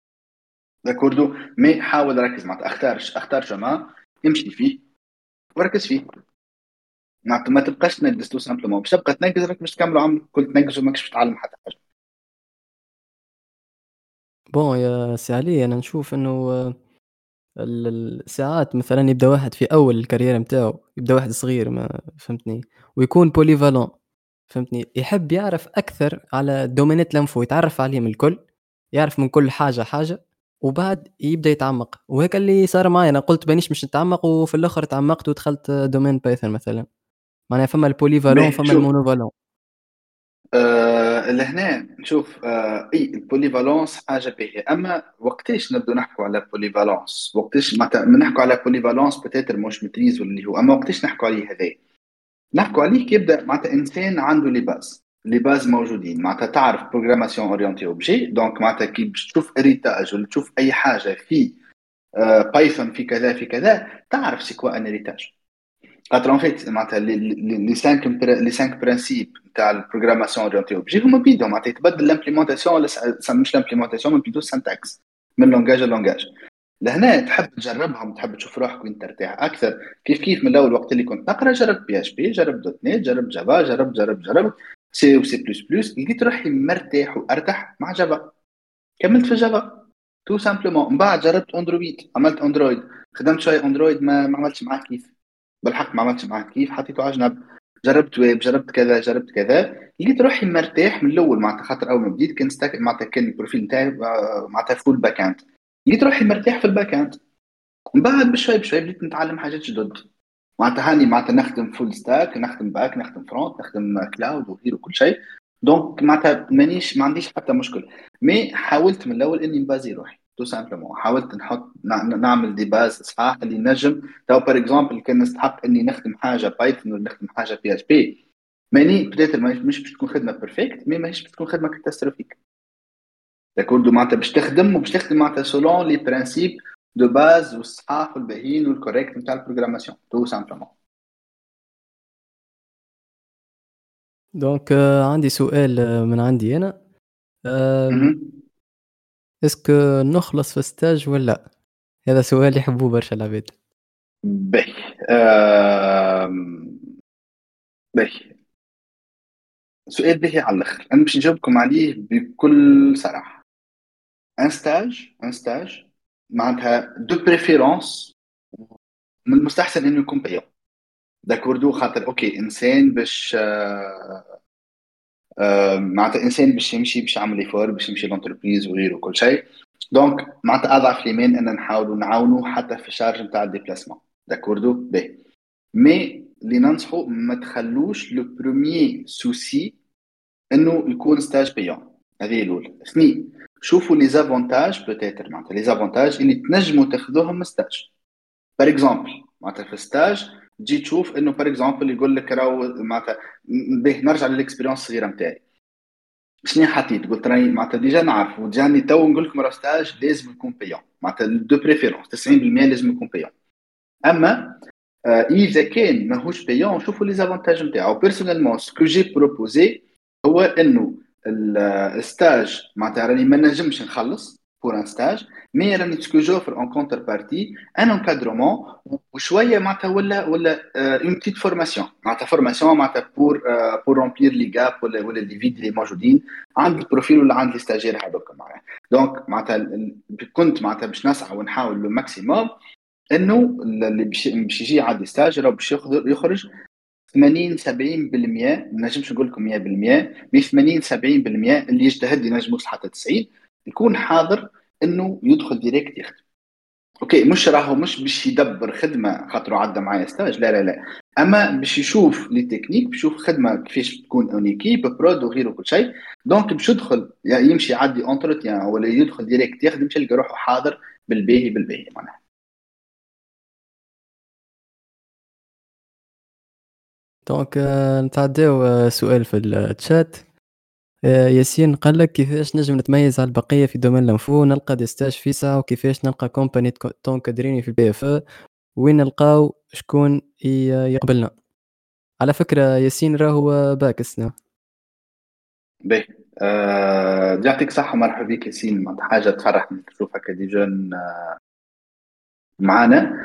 Speaker 2: d'accord mais حاول ركز معناتها. اختار اختار جماعة امشي فيه. وركز فيه. معناتها ما تبقاش تنقز tout simplement. باش تبقى تنقز راك باش تكملوا عمرك. كل تنقز وماكش تتعلم حتى حاجة.
Speaker 1: bon يا سي علي أنا نشوف إنه الساعات مثلا يبدأ واحد في أول ال carrière نتاعو يبدأ واحد صغير ما فهمتني ويكون polyvalent فهمتني يحب يعرف أكثر على الدومينات l'info يتعرف عليهم الكل يعرف من كل حاجة حاجة وبعد يبدأ يتعمق وهيك اللي صار معي أنا قلت بانيش مش نتعمق وفي الآخر تعمقت ودخلت domaine بايثون مثلا. معناها فما ال polyvalent فما ال monovalent
Speaker 2: آه لهنا نشوف آه إي ال polyvalence حاجة باهية. أما وقتاش نبدو نحكوا على polyvalence؟ وقتاش معناتها نحكوا على polyvalence peut-être مش maîtrise اللي هو أما وقتاش نحكوا عليه هذا؟ نحكوا عليه كي يبدأ معناتها إنسان عنده les bases les bases موجودين. معناتها تعرف programmation orientée objet donc معناتها كي تشوف héritage ولا تشوف أي حاجة في بايثون في كذا في كذا تعرف c'est quoi un héritage خاطر en fait معناتها les 5 les 5 principes تاع ال programmation orientée objet هما بيدهم معناتها يتبدل l'implémentation مش l'implémentation من بيدو syntaxe من langage ل langage لهنا تحب تجربهم تحب تشوف روحك وين ترتاح أكثر كيف كيف من الأول وقت اللي كنت نقرا جربت PHP جربت .NET جربت جافا جربت جربت جربت سي و سي بلس بلس لقيت روحي مرتاح وارتاح مع جافا كملت في جافا tout simplement من بعد جربت اندرويد عملت اندرويد خدمت شوية اندرويد ما عملتش معاه كيف بالحق ما عملتش معاه كيف حطيته على جنب؟ جربت ويب جربت كذا جربت كذا. لقيت روحي مرتاح من الأول معناتها خاطر أول ما بديت كان stack معناتها كان ال profil نتاعي آه، معناتها full back end لقيت روحي مرتاح في ال back end من بعد بشوي بشوي بديت نتعلم حاجات جدد. معناتها هاني معناتها نخدم full stack نخدم back نخدم front نخدم cloud وغيره وكل شيء. donc معناتها مانيش ما عنديش حتى مشكل. mais حاولت من الأول إني نبازي روحي. tout simplement حاولت نحط نعمل des bases صحاح اللي نجم. تو par exemple كان نستحق إني نخدم حاجة Python ولا نخدم حاجة PHP ماني بديت مش باش تكون خدمة perfect mais ماهيش باش تكون خدمة catastrophique d'accord معناتها باش تخدم وباش تخدم معناتها selon les principes de base والصحاح والباهيين وال corrects نتاع ال programmation. tout
Speaker 1: simplement donc عندي سؤال من عندي أنا. est-ce que نخلص في stage ولا هذا سؤال يحبوه برشا العباد
Speaker 2: باهي. باهي. سؤال باهي على الآخر. أنا باش نجاوبكم عليه بكل صراحة. un stage un stage معناتها de préférence من المستحسن إنه يكون payant d'accord خاطر أوكي إنسان باش آه معناتها انسان باش يمشي باش يعمل effort باش يمشي l'entreprise وغيره وكل شيء. donc معناتها أضعف الايمان ان نحاولوا نعاونوا حتى في ال charges نتاع ال déplacement. d'accord باهي. mais اللي ننصحوا ما تخلوش le premier souci إنه يكون stage payant هذه الأولى. اثنين شوفوا les avantages peut-être معناتها les avantages اللي تنجموا تاخذوهم من stage par exemple معناتها في stage تجي تشوف إنه par exemple يقول لك راهو معناتها به نرجع لل expérience الصغيرة نتاعي شنو حطيت؟ قلت راني معناتها déjà نعرف وجاني تو نقول لكم راه stage لازم يكون payant معناتها de préférence 90% لازم يكون payant أما آه إذا كان ماهوش payant شوفوا les avantages نتاعو personnellement ce que j'ai proposé هو إنه ال stage معناتها راني ما نجمش نخلص pour un stage mais راني ce que j'offre en contrepartie un encadrement وشويه معناتها ولا ولا une petite formation معناتها formation معناتها pour pour remplir les gaps ولا ولا les vides اللي موجودين عند ال profil ولا عند les stagiaires هذوك معناها. donc معناتها كنت معناتها باش نسعى ونحاول le maximum إنه اللي باش يجي عندي stage راه باش يخرج 80 70% ما نجمش نقول لكم 100% mais 80 70% اللي يجتهد ينجم يوصل حتى 90 يكون حاضر إنه يدخل direct يخدم OK مش راهو مش باش يدبر خدمة خاطر عدى معايا stage لا لا لا. أما باش يشوف les techniques باش يشوف خدمة كيفاش تكون une équipe prod وغيره كل شيء. donc باش يدخل يعني يمشي يعدي entretien ولا يدخل direct يخدم يلقى روحه حاضر بالباهي بالباهي معناها.
Speaker 1: donc نتعداو سؤال في الشات آه، ياسين قال لك كيفاش نجم نتميز على البقية في domaine ال info؟ نلقى des stages فيسا وكيفاش نلقى compagnie تونكادريني في ال PFE وين نلقاو؟ شكون يقبلنا؟ على فكرة ياسين راهو باكسنا
Speaker 2: باهي. أه يعطيك صحة مرحبا بك ياسين. حاجة تفرح من تشوف هكا des jeunes آه، معانا.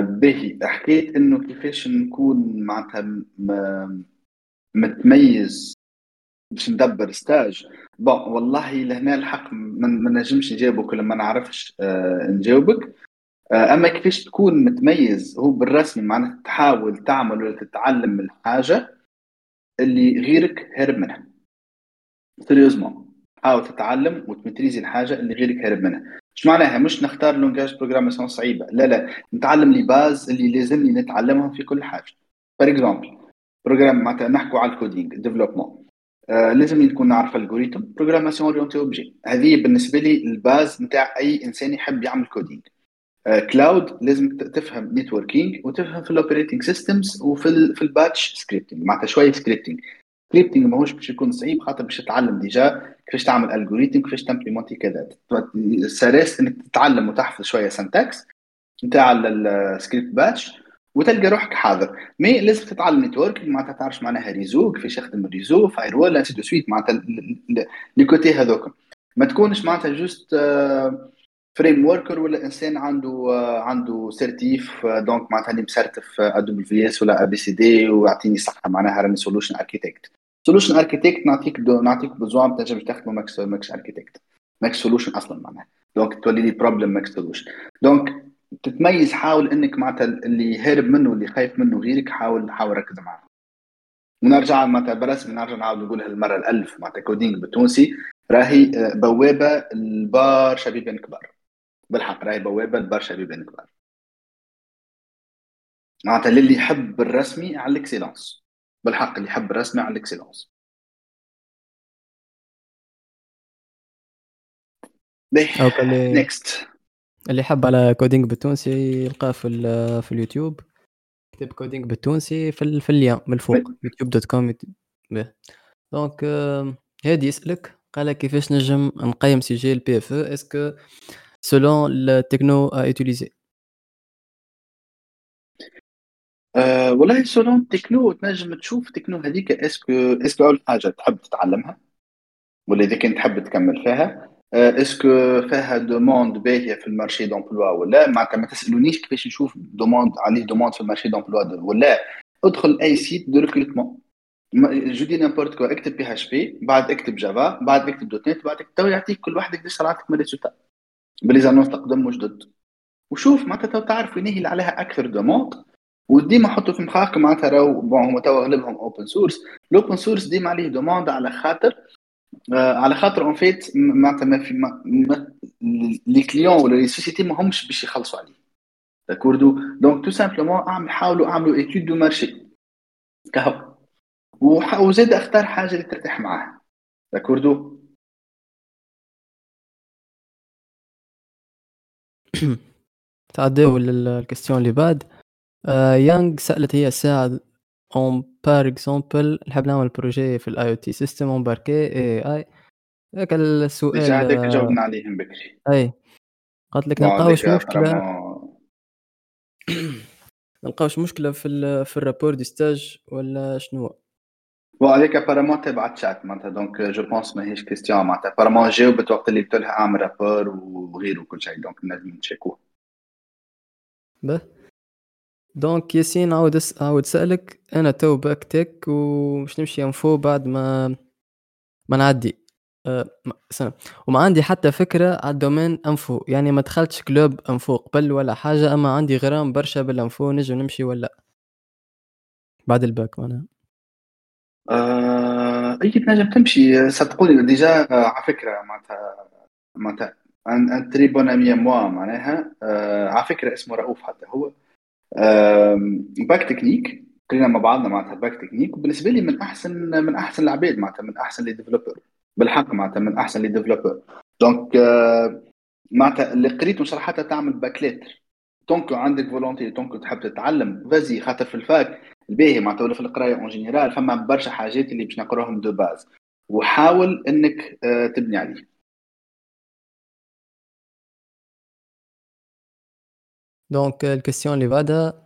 Speaker 2: باهي. حكيت إنه كيفاش نكون معناتها متميز باش ندبر stage bon والله لهنا الحق ما نجمش نجاوبك ولا ما نعرفش آه نجاوبك. آه أما كيفاش تكون متميز هو بالرسمي معناتها تحاول تعمل ولا تتعلم من الحاجة اللي غيرك هرب منها. sérieusement حاول تتعلم وتمتريزي الحاجة اللي غيرك هرب منها. مش معناها؟ مش نختار langage programmation صعيبة. لا لا. نتعلم les bases اللي لازمني نتعلمهم في كل حاجة. par exemple programme معناتها نحكوا على ال coding développement آه لازم نكون نعرف algorithme programmation orientée objet هذه بالنسبة لي ال base نتاع أي إنسان يحب يعمل coding آه cloud لازم تفهم networking وتفهم في ال operating systems وفي ال في ال batch scripting معناتها شوية scripting scripting ماهوش باش يكون صعيب خاطر باش تتعلم déjà كيفاش تعمل algorithme كيفاش تمبليمونتي كذا. ça reste إنك تتعلم وتحفظ شوية syntaxe نتاع ال script batch وتلقى روحك حاضر. mais لازم تتعلم network معناتها تعرف معناها réseau كيفاش يخدم ال réseau firewall de suite معناتها les côtés هذوك. ما تكونش معناتها juste frameworker ولا إنسان عنده آه، عنده certif donc معناتها اللي مسرتف في اس ولا ا بي سي دي ويعطيني صحة معناها راني سولوشن اركيتكت سولوشن اركيتكت نعطيك نعطيك بزوان تنجم تخدمه ماكس ماكس اركيتكت ماكس سولوشن أصلا معناها. دونك تولي لي بروبلم ماكس سولوشن دونك تتميز حاول إنك معناتها اللي هارب منه واللي خايف منه غيرك حاول حاول ركز معاه. ونرجع معناتها برسمي نرجع نعاود نقولها المره الألف معناتها كودينغ بالتونسي راهي آه، بوابة لبار شبيبين كبار بالحق راهي بوابة لبرشا بيبان كبار معناتها للي يحب الرسمي على ال excellence بالحق اللي يحب الرسمي على ال excellence next
Speaker 1: اللي حب على Coding بالتونسي يلقاه في في اليوتيوب. كتب Coding بالتونسي في, في ال lien من الفوق يوتيوب dot com donc هادي يسألك قال كيفاش نجم نقيم sujet ال PFE أو est-ce que selon ال techno à utiliser
Speaker 2: أه والله selon techno تنجم تشوف تكنو هذيك est-ce que est-ce que أول حاجة تحب تتعلمها؟ ولا إذا كنت تحب تكمل فيها؟ est-ce que فيها demande باهيه في ال marché d'emploi ولا معناتها ما تسألونيش كيفاش نشوف demande عليه demande في ال marché d'emploi ولا ادخل أي site de recrutement je dis n'importe quoi اكتب PHP بعد اكتب Java بعد اكتب .NET بعد تو يعطيك كل واحد قداش طلعتك من résultat par les annonces تقدم جدد وشوف معناتها تو تعرف وين هي اللي عليها أكثر demande وديما حطوا في مخاك معناتها راهو bon هما تو أغلبهم open source ال open source ديما عليه demande على خاطر آه، على خاطر en fait معناتها ما في les clients ولا les sociétés ما همش باش يخلصوا عليه. d'accord donc tout simplement اعمل حاولوا أعملوا étude de marché كهو. وزاد أختار حاجة اللي ترتاح معاها. d'accord
Speaker 1: تعداو لل question اللي بعد. آه يانغ سألت هي ساعة un par exemple نحب نعمل projet في ال IoT système embarqué اي اي هذاك السؤال
Speaker 2: هذاك جاوبنا عليهم بكري.
Speaker 1: أي. قالت لك نلقاوش مشكلة. نلقاوش مشكلة في في ال rapport de stage ولا شنو؟
Speaker 2: bon هذيك apparemment تبع تشات معناتها donc je pense ماهيش question معناتها apparemment جاوبت وقت اللي قلت لها اعمل rapport وغيره وكل شيء donc نجم نتشيكوه
Speaker 1: به. donc ياسين عاود عاود سألك أنا تو bac tech ومش نمشي info بعد ما ما نعدي. أه سنة وما عندي حتى فكرة على ال domaine info يعني ما دخلتش club info قبل ولا حاجة أما عندي غرام برشا بال info نجم نمشي ولا بعد الباك معناها.
Speaker 2: آه أي تنجم تمشي صدقوني ديجا على فكرة معناتها معناتها un très bon ami à moi معناها. آه على فكرة اسمه رؤوف حتى هو. bac technique قرينا مع بعضنا معناتها bac technique وبالنسبة لي من أحسن من أحسن العباد معناتها من أحسن les développeurs بالحق معناتها من أحسن les développeurs donc معناتها اللي قريته صراحة تعمل bac lettres donc عندك volonté donc تحب تتعلم. vas-y خاطر في ال fac الباهي معناتها ولا في القراية en général فما برشا حاجات اللي باش نقراهم de base وحاول إنك آه، تبني عليه
Speaker 1: donc ال question اللي بعدها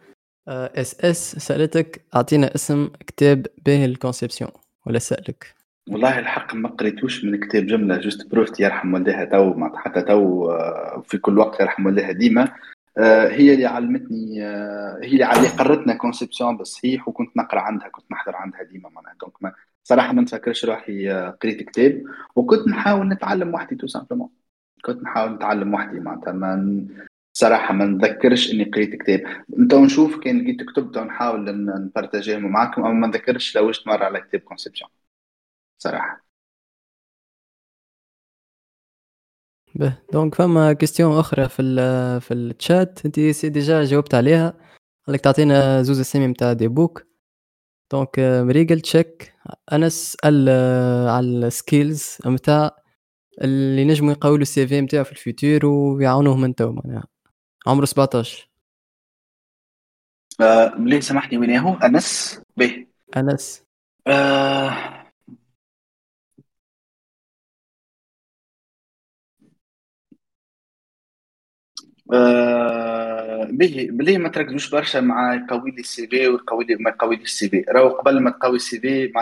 Speaker 1: اس اس سألتك أعطينا اسم كتاب باهي ال conception. ولا سألك.
Speaker 2: والله الحق ما قريتوش من كتاب جملة juste prof يرحم والديها تو معناتها حتى تو آه، في كل وقت يرحم والديها ديما. آه، هي اللي علمتني آه، هي اللي اللي قرتنا conception بالصحيح وكنت نقرأ عندها كنت نحضر عندها ديما معناها. donc ما صراحة ما نتفكرش روحي قريت كتاب. وكنت نحاول نتعلم وحدي tout simplement كنت نحاول نتعلم وحدي معناتها ما صراحة ما نذكرش إني قريت كتاب. انت نشوف كان لقيت كتب نحاول ن partagi هم معكم أما ما نذكرش لو مرة على كتاب conception صراحة
Speaker 1: به. donc فما question أخرى في ال في الشات انت c'est déjà جاوبت عليها. قالك تعطينا زوز اسامي نتاع des books donc مريقل check أنا أسأل على ال skills نتاع اللي نجموا يقولوا ال CV نتاعو في ال futur ويعاونوه من تو معناها. عمره 17
Speaker 2: آه ليه سامحني وين هو؟ أنس؟ به
Speaker 1: أنس.
Speaker 2: آه آه به plaît ما تركزوش برشا مع يقوي لي ال CV ويقوي لي ما يقوي لي ال CV. راهو قبل ما تقوي ال CV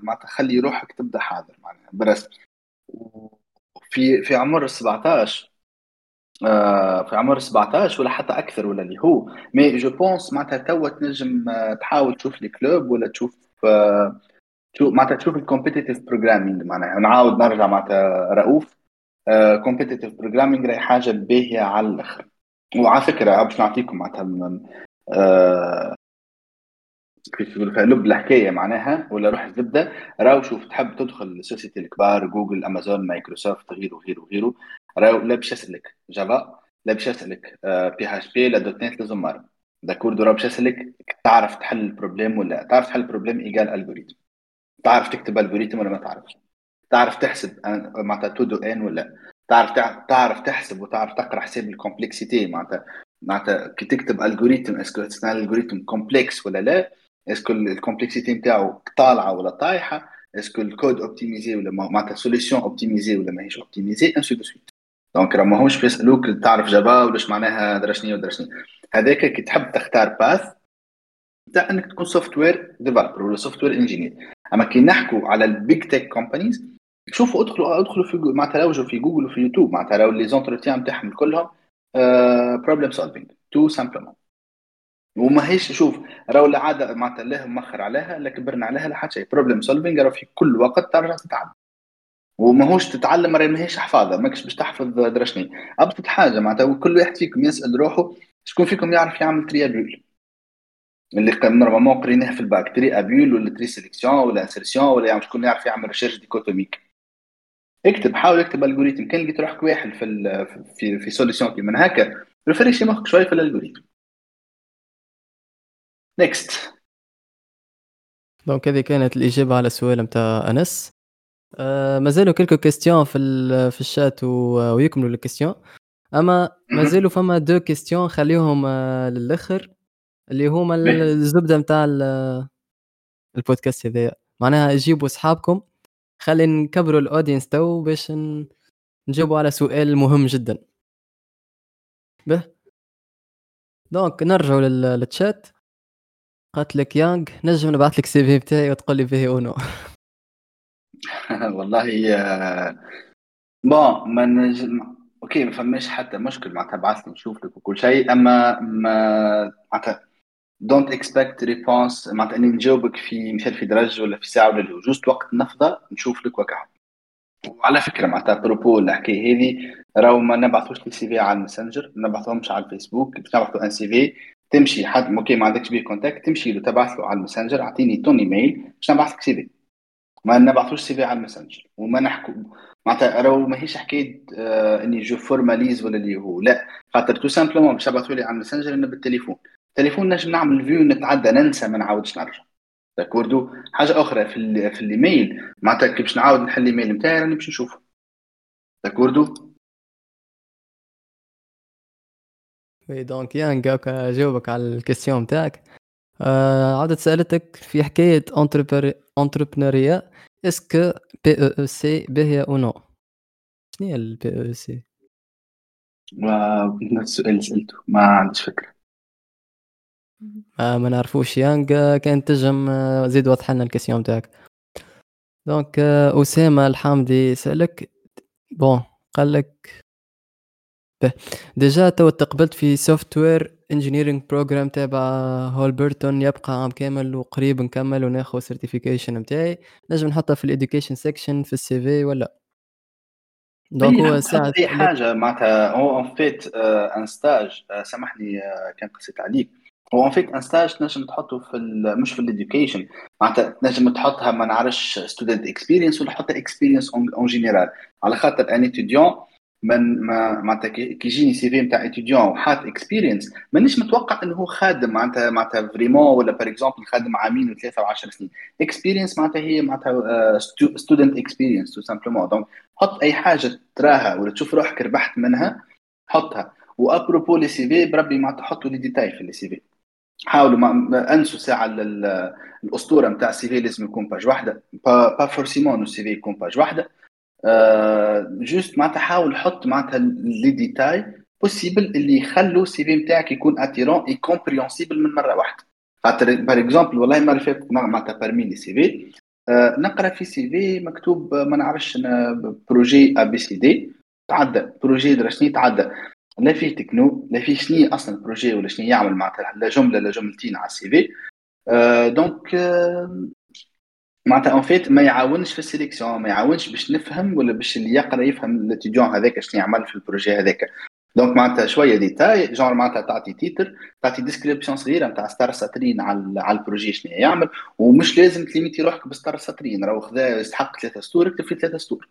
Speaker 2: ما تخلي روحك تبدأ حاضر معناها برسمي في في عمر ال 17 آه، في عمر 17 ولا حتى أكثر ولا اللي هو. mais je pense معناتها توا تنجم آه، تحاول تشوف les clubs ولا تشوف آه، تشوف معناتها تشوف ال competitive programming معناها. نعاود نرجع معناتها رؤوف. competitive programming راهي حاجة باهية على الآخر. وعلى فكرة باش نعطيكم معناتها كيف فيها؟ لب الحكاية معناها ولا روح الزبدة. راهو شوف تحب تدخل ال sociétés الكبار Google Amazon Microsoft غيره غيره غيره. راهو لا باش يسالك Java لا باش يسالك PHP لا .NET لازم مره d'accord راه باش يسالك تعرف تحل ال problème ولا تعرف تحل ال problème égal algorithme تعرف تكتب algorithme ولا ما تعرفش؟ تعرف تحسب معناتها tout de n ولا تعرف تعرف تحسب وتعرف تقرأ حساب ال complexité معناتها معناتها كي تكتب algorithme est-ce que ال algorithme complexe ولا لا؟ est-ce que ال complexité نتاعو طالعة ولا طايحة؟ est-ce que ال code optimisé ولا معناتها solution optimisée ولا ماهيش optimisée؟ ainsi de suite. donc راه ماهوش بيسألوك تعرف Java ولاش معناها درشني ودرشني. هذاك كي تحب تختار path تاع انك تكون software developer ولا software engineer أما كي نحكوا على ال big tech companies شوفوا ادخلوا ادخلوا في معناتها راوجوا في جوجل وفي يوتيوب معناتها راهو les entretiens نتاعهم كلهم problem solving tout simplement وما هيش شوف راهو العادة معناتها الله مخر عليها لا كبرنا عليها لا حتى شيء. problem solving راه في كل وقت ترجع تتعلم وماهوش تتعلم راهي ماهيش حفاظة ماكش باش تحفظ درشني. أبسط حاجة معناتها كل واحد فيكم يسأل روحه شكون فيكم يعرف يعمل tri à bulles اللي normalement قريناه في ال bac tri à bulles ولا tri sélection ولا insertion ولا يعني شكون يعرف يعمل recherche dichotomique اكتب حاول اكتب algorithme كان لقيت روحك واحد في في في solution كيما هكا rafraîchi مخك شوية في ال algorithme
Speaker 1: next donc هذه كانت الإجابة على السؤال نتاع أنس. آه مازالوا quelques questions في في الشات ويكملوا ال questions أما مازالوا فما deux questions خليهم آه، للآخر اللي هما الزبدة نتاع البودكاست هذايا. معناها جيبوا صحابكم خلي نكبروا l'audience تو باش نجاوبوا على سؤال مهم جدا. به؟ donc نرجعوا للتشات قالت لك يانغ نجم نبعث لك CV بتاعي وتقول لي فيه ou non
Speaker 2: والله bon ما نجم OK ما فماش حتى مشكل معناتها بعث لي نشوف لك وكل شيء. أما ما معناتها don't expect réponse معناتها إني نجاوبك في مثال في درجة ولا في ساعة ولا juste وقت نفضى نشوف لك وكا وعلى فكرة معناتها propos الحكاية هذه راهو ما نبعثوش les CV على الماسنجر ما نبعثهمش على الفيسبوك باش نبعثوا un CV تمشي حد OK ما عندكش بيه contact تمشي له تبعث له على الماسنجر أعطيني تون ايميل باش نبعث لك CV ما نبعثوش CV على الماسنجر وما نحكوا معناتها راهو ماهيش حكاية آه إني je formalise ولا اللي هو لا. خاطر تو simplement باش تبعثوا لي على الماسنجر أنا بالتليفون. التليفون نجم نعمل vue نتعدى ننسى ما نعاودش نرجع. d'accord حاجة أخرى في في الايميل معناتها كي باش نعاود نحل الايميل نتاعي راني باش نشوفه. d'accord
Speaker 1: oui donc يانغ جاوبك على ال question نتاعك. آه سألتك في حكاية entrepreneur est-ce que POOC باهيه ou non شنو هي ال POOC
Speaker 2: نفس السؤال اللي سألته. ما عنديش فكرة.
Speaker 1: آه ما نعرفوش. يانغ كان تجم آه، زيد وضح لنا ال question نتاعك. donc آه أسامة الحامدي سألك bon قال لك déjà تو تقبلت في software engineering program تابع هولبرتون يبقى عام كامل وقريب نكمل وناخذ certification نتاعي نجم نحطها في ال education section في ال CV ولا
Speaker 2: donc هو ساعة أي حاجة معناتها هو en fait un stage سامحني آه، كان قصيت عليك. هو en fait un stage تنجم تحطه في مش في ال education معناتها تنجم تحطها ما نعرفش student experience ولا حتى expérience en général على خاطر un étudiant من ما معناتها كي يجيني CV نتاع étudiant وحاط expérience مانيش متوقع إنه هو خادم معناتها معناتها vraiment ولا par exemple خادم عامين وثلاثه وعشر سنين. expérience معناتها هي معناتها student experience تو simplement donc حط أي حاجة تراها ولا تشوف روحك ربحت منها حطها. و à propos les CV بربي معناتها حطوا les détails في ال CV حاولوا ما أنسوا ساعة الأسطورة نتاع ال CV لازم يكون page واحدة. pas, pas forcément ال CV يكون page واحدة. juste معناتها حاول حط معناتها les détails possibles اللي يخلوا ال CV نتاعك يكون attirant et compréhensible من مرة واحدة. خاطر par exemple والله اللي فاتت معناتها parmi les CV نقرأ في CV مكتوب ما نعرفش projet A B C D تعدى projet درا شنو تعدى. لا فيه تكنو لا فيه شنو أصلا ال projet ولا شنو يعمل معناتها لا جملة لا جملتين على ال CV donc معناتها en fait ما يعاونش في ال sélection ما يعاونش باش نفهم ولا باش اللي يقرأ يفهم ال étudiant هذاك شنو يعمل في ال projet هذاك. donc معناتها شوية détails genre معناتها تعطي titre تعطي description صغيرة نتاع ستار سطرين على على ال projet شنو يعمل. ومش لازم تليميتي روحك بستار سطرين راهو خذا يستحق ثلاثة سطور اكتب في ثلاثة سطور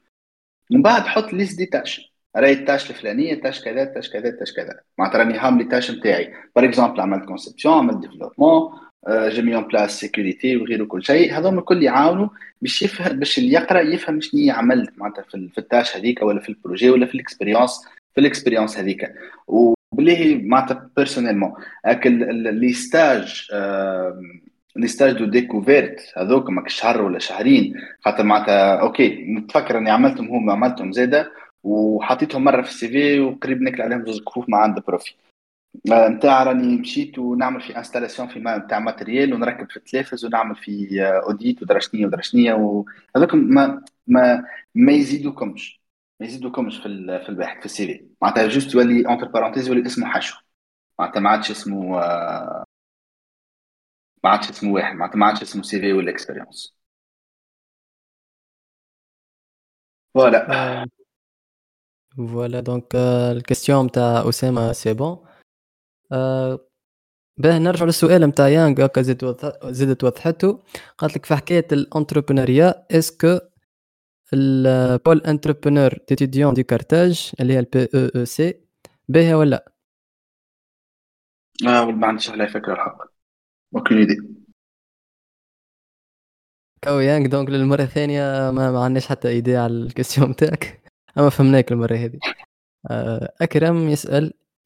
Speaker 2: من بعد حط liste des tâches. راهي ال tâche الفلانية tâche كذا tâche كذا tâche كذا. معناتها راني هام les tâches نتاعي par exemple عملت conception عملت développement j'ai mis en place sécurité وغيره كل شيء. هذوما الكل يعاونوا باش يفهم باش اللي يقرأ يفهم شنو عملت معناتها في ال tâche هذيك ولا في ال projet ولا في ال expérience في ال expérience هذيك. وبالله معناتها personnellement les stages les stages de découverte هذوك ماك شهر ولا شهرين. خاطر معناتها OK نتفكر إني عملتهم هم عملتهم زاده وحطيتهم مرة في ال CV وقريب ناكل عليهم زوج كفوف ما عند prof. نتاع؟ راني مشيت ونعمل في installation في نتاع matériel ونركب في التلفز ونعمل في audit ودرشنيه ودرشنيه وهذوك ما ما ما يزيدوكمش. ما يزيدوكمش في في الباحث في السي في. معناتها جوست يولي اونتر بارونتيز يولي اسمه حشو. معناتها ما عادش اسمه ما عادش اسمه واحد. معناتها ما عادش اسمه سي في ولا اكسبيريونس فوالا
Speaker 1: فوالا دونك الكاستيون تاع اسامه سي بون باه نرجع للسؤال نتاع يانغ هكا زدت وضحته. قالت لك في حكاية ال entrepreneur est-ce que ال pôle entrepreneur d'étudiants de Carthage اللي هي ال POOC باهية ولا
Speaker 2: آه ما عنديش عليها فكرة الحق. OK ايدي
Speaker 1: كو يانغ donc للمرة الثانية ما, ما عندناش حتى idée على ال question نتاعك. أما فهمناك المرة هذه. آه، أكرم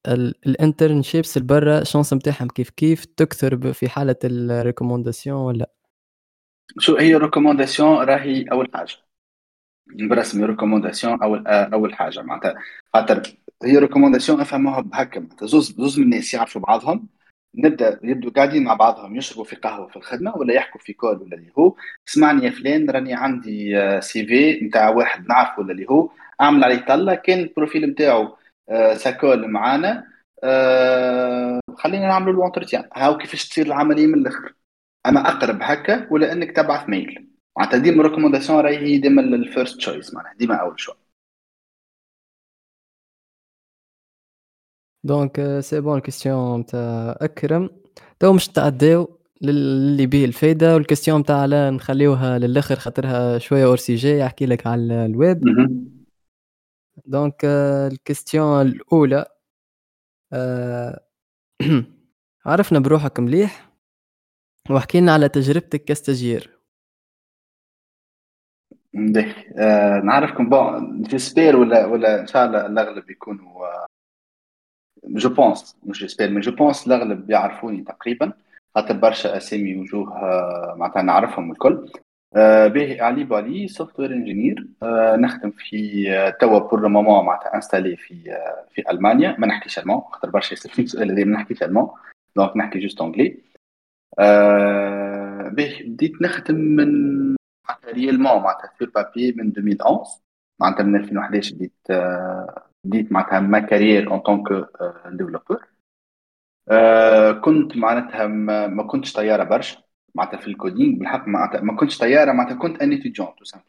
Speaker 1: ال internships البرا chance نتاعهم كيف كيف تكثر في حالة ال recommandation ولا
Speaker 2: شو هي recommandation راهي أول حاجة. برسمي recommandation أول أول حاجة معناتها. خاطر هي recommandation افهموها بهكا معناتها. زوز زوز من الناس يعرفوا بعضهم. نبدأ يبدو قاعدين مع بعضهم يشربوا في قهوة في الخدمة ولا يحكوا في call ولا اللي هو. اسمعني يا فلان راني عندي CV نتاع واحد نعرفه ولا اللي هو. أعمل عليه طلة كان ال profil نتاعو ça colle معانا. أه خلينا نعملوا ال entretien هاو كيفاش تصير العملية من الأخر؟ أما أقرب هكا ولا إنك تبعث mail معناتها ديما recommandation راهي هي ديما ال first choice معناها ديما أول choix.
Speaker 1: donc c'est bon ال question نتاع أكرم. تو مش نتعداو للي بيه الفايدة وال question نتاع لا نخليوها للآخر خاطرها شوية hors sujet يحكي لك على الويب. donc ال question الاولى آه، عرفنا بروحك مليح واحكي لنا على تجربتك ك stagiaire
Speaker 2: آه نعرفكم bon j'espère ولا ولا إن شاء الله الأغلب يكونوا je pense مش j'espère mais je pense الأغلب يعرفوني تقريبا. خاطر برشا أسامي وجوه آه، معناتها نعرفهم الكل. آه، به علي بالي software engineer نخدم في آه، توا pour le moment معناتها installé في في ألمانيا. ما نحكيش allemand خاطر برشا يسالوني السؤال هذا ما نحكيش allemand donc نحكي juste anglais به بديت نخدم من réellement معناتها في بابي من 2011 معناتها من 2011 بديت بديت معناتها ma carrière en tant que développeur كنت معناتها ما كنتش طيارة برشا. معناتها في ال coding بالحق معناتها ما كنتش طيارة معناتها كنت un étudiant tout simple.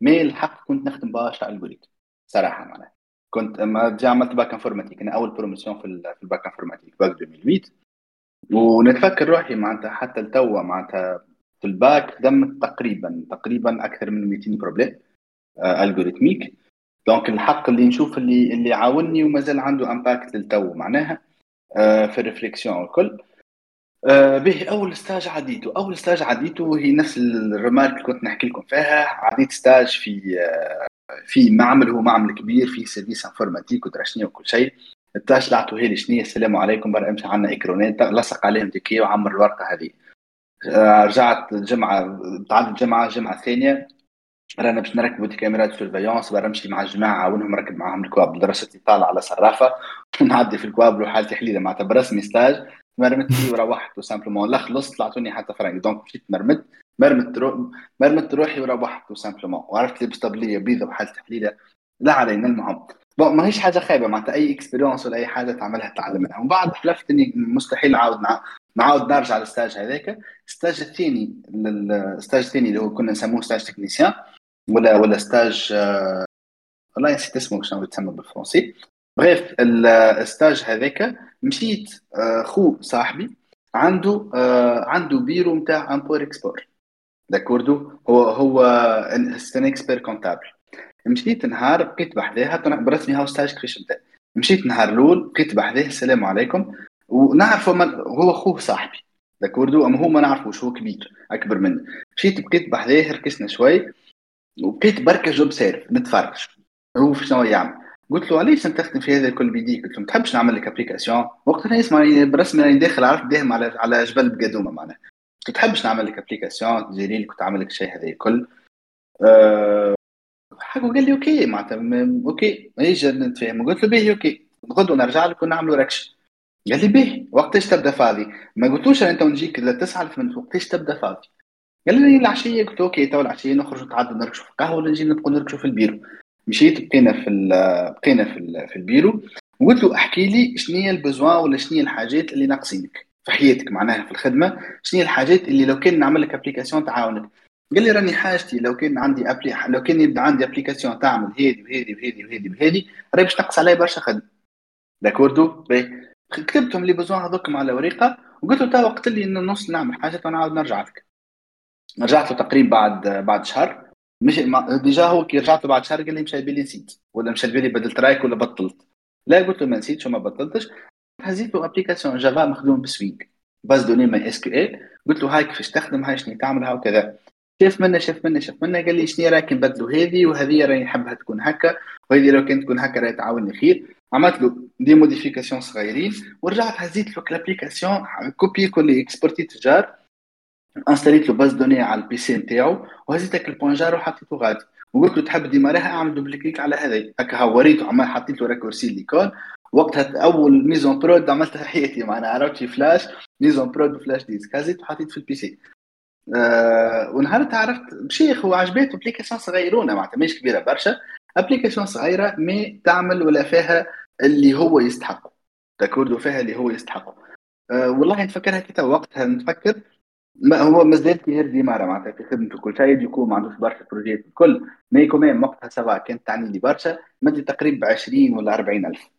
Speaker 2: mais الحق كنت نخدم برشا algorithme صراحة معناتها. كنت ما جا عملت bac informatique أنا أول promotion في, ال bac informatique bac 2008 ونتفكر روحي معناتها حتى التوا معناتها في الباك خدمت تقريبا تقريبا أكثر من 200 problèmes algorithmiques donc الحق اللي نشوف اللي اللي عاوني ومازال عنده impact للتو معناها آه، في ال réflexion والكل آه، به أول stage عديته أول stage عديته هي نفس ال remarque اللي كنت نحكي لكم فيها. عديت stage في آه، في معمل هو معمل كبير في service informatique ودرا وكل شيء. ال tâche اللي عطوه لي شنو السلام عليكم. برا امشي عندنا écran ات لصق عليهم des clés وعمر الورقة هذه. رجعت الجمعه تعدت الجمعة الجمعه الثانية رانا باش نركبوا des caméras de surveillance نمشي مع الجماعة عاونهم نركب معاهم الكوابل. دراستي طالعه على صرافة. ونعدي في الكوابل وحالتي حليلة معناتها برسمي stage مرمت فيه وروحت simplement لا خلصت طلعتوني حتى فرنك donc مشيت مرمت مرمت رو... مرمت روحي وروحت simplement وعرفت لبس طبليه بيضة وحالتي حليله لا علينا المهم. bon ما هيش حاجة خايبة معناتها أي expérience ولا أي حاجة تعملها تعلمها. ومن بعد حلفت إني مستحيل نعاود نعاود نرجع لل stage هذاك. ال stage الثاني ال stage الثاني اللي هو كنا نسموه stage technicien ولا ولا stage آه، والله نسيت اسمه شنو يتسمى بالفرنسي. bref ال stage هذاك مشيت آه، خو صاحبي عنده آه، عنده بيرو نتاع import export d'accord هو هو un expert comptable مشيت نهار بقيت بحذاها برسمي هاو stage كريش مشيت نهار الأول بقيت بحذاه السلام عليكم. ونعرف هو خوه صاحبي. d'accord أما هو ما نعرفوش هو كبير أكبر مني. مشيت بقيت بحذاه ركزنا شوي. وبقيت بركة جوب سيرف نتفرج. هو شنو يعمل؟ قلت له علاش تخدم في هذا الكل بيديك قلت له ما تحبش نعمل لك ابليكاسيون وقتها يسمع برسمي راني داخل عرفت داهم على على جبل بقدومة معناها. قلت تحبش نعمل لك ابليكاسيون تجيري لي كنت عامل لك الشيء هذا الكل أه حكوا قال لي أوكي معناتها أوكي. إيش نتفاهم. قلت له باهي أوكي. غدوه نرجع لك ونعملوا ركش قال لي باهي وقتاش تبدأ فاضي؟ ما قلتوش أنت ونجيك لتسعة من وقتاش تبدأ فاضي؟ قال لي العشية. قلت okay تو العشية نخرج نتعدى نركشوا في القهوة ولا نجي نبقوا نركشوا في البيرو. مشيت بقينا في بقينا في, في البيرو وقلت له احكي لي شنو هي ال besoin ولا شنو هي الحاجات اللي ناقصينك في حياتك معناها في الخدمة شنو هي الحاجات اللي لو كان نعمل لك application تعاونك. قال لي راني حاجتي لو كان عندي appli... لو كان يبدأ عندي application تعمل هذه وهذه وهذه وهذه وهذه راهي باش تنقص علي برشا خدمة. d'accord كتبتهم لي besoin هذوكم على ورقه وقلت له تا وقت اللي نص نعمل حاجات ونعاود نرجع لك. رجعت له تقريبا بعد بعد شهر. مش déjà هو كي رجعت بعد شهر قال لي مش بالي نسيت ولا مش بالي بدلت رأيك ولا بطلت. لا قلت له ما نسيتش وما بطلتش. هزيت له application Java مخدوم ب Swing base de données MySQL قلت له هاي كيفاش تخدم هاي شنو تعمل هاي وكذا. شاف منا شاف منا شاف منا قال لي شنو راك نبدلوا هذه وهذه راني نحبها تكون هكا وهذه لو كانت تكون هكا راهي تعاوني خير. عملت له des modifications صغيرين ورجعت هزيت له l'application كوبي كل اكسبورتي تجار. انستاليت له باز دوني على البي سي نتاعو وهزيتك البونجار وحطيته غادي. وقلت له تحب ديماريها أعمل دوبل كليك على هذا. هكا وريته عمال حطيت له ريكورسي ليكول وقتها أول ميزون برود عملتها حياتي معناها عرفت في فلاش ميزون برود فلاش ديسك هزيت وحطيت في البي سي. أه ونهارتها عرفت بشيخ هو عجبته ابليكاسيون صغيرونه معناتها مش كبيرة برشا. ابليكاسيون صغيرة مي تعمل ولا فيها اللي هو يستحقه. تاكوردو فيها اللي هو يستحقه. أه والله نفكرها كي وقتها نفكر ما هو مازال غير ديما معناتها في خدمته كل شيء يكون ما عندوش برشا بروجيات الكل مي كومين وقتها سوا كانت تعني لي برشا. مدي تقريبا 20 ولا 40 ألف.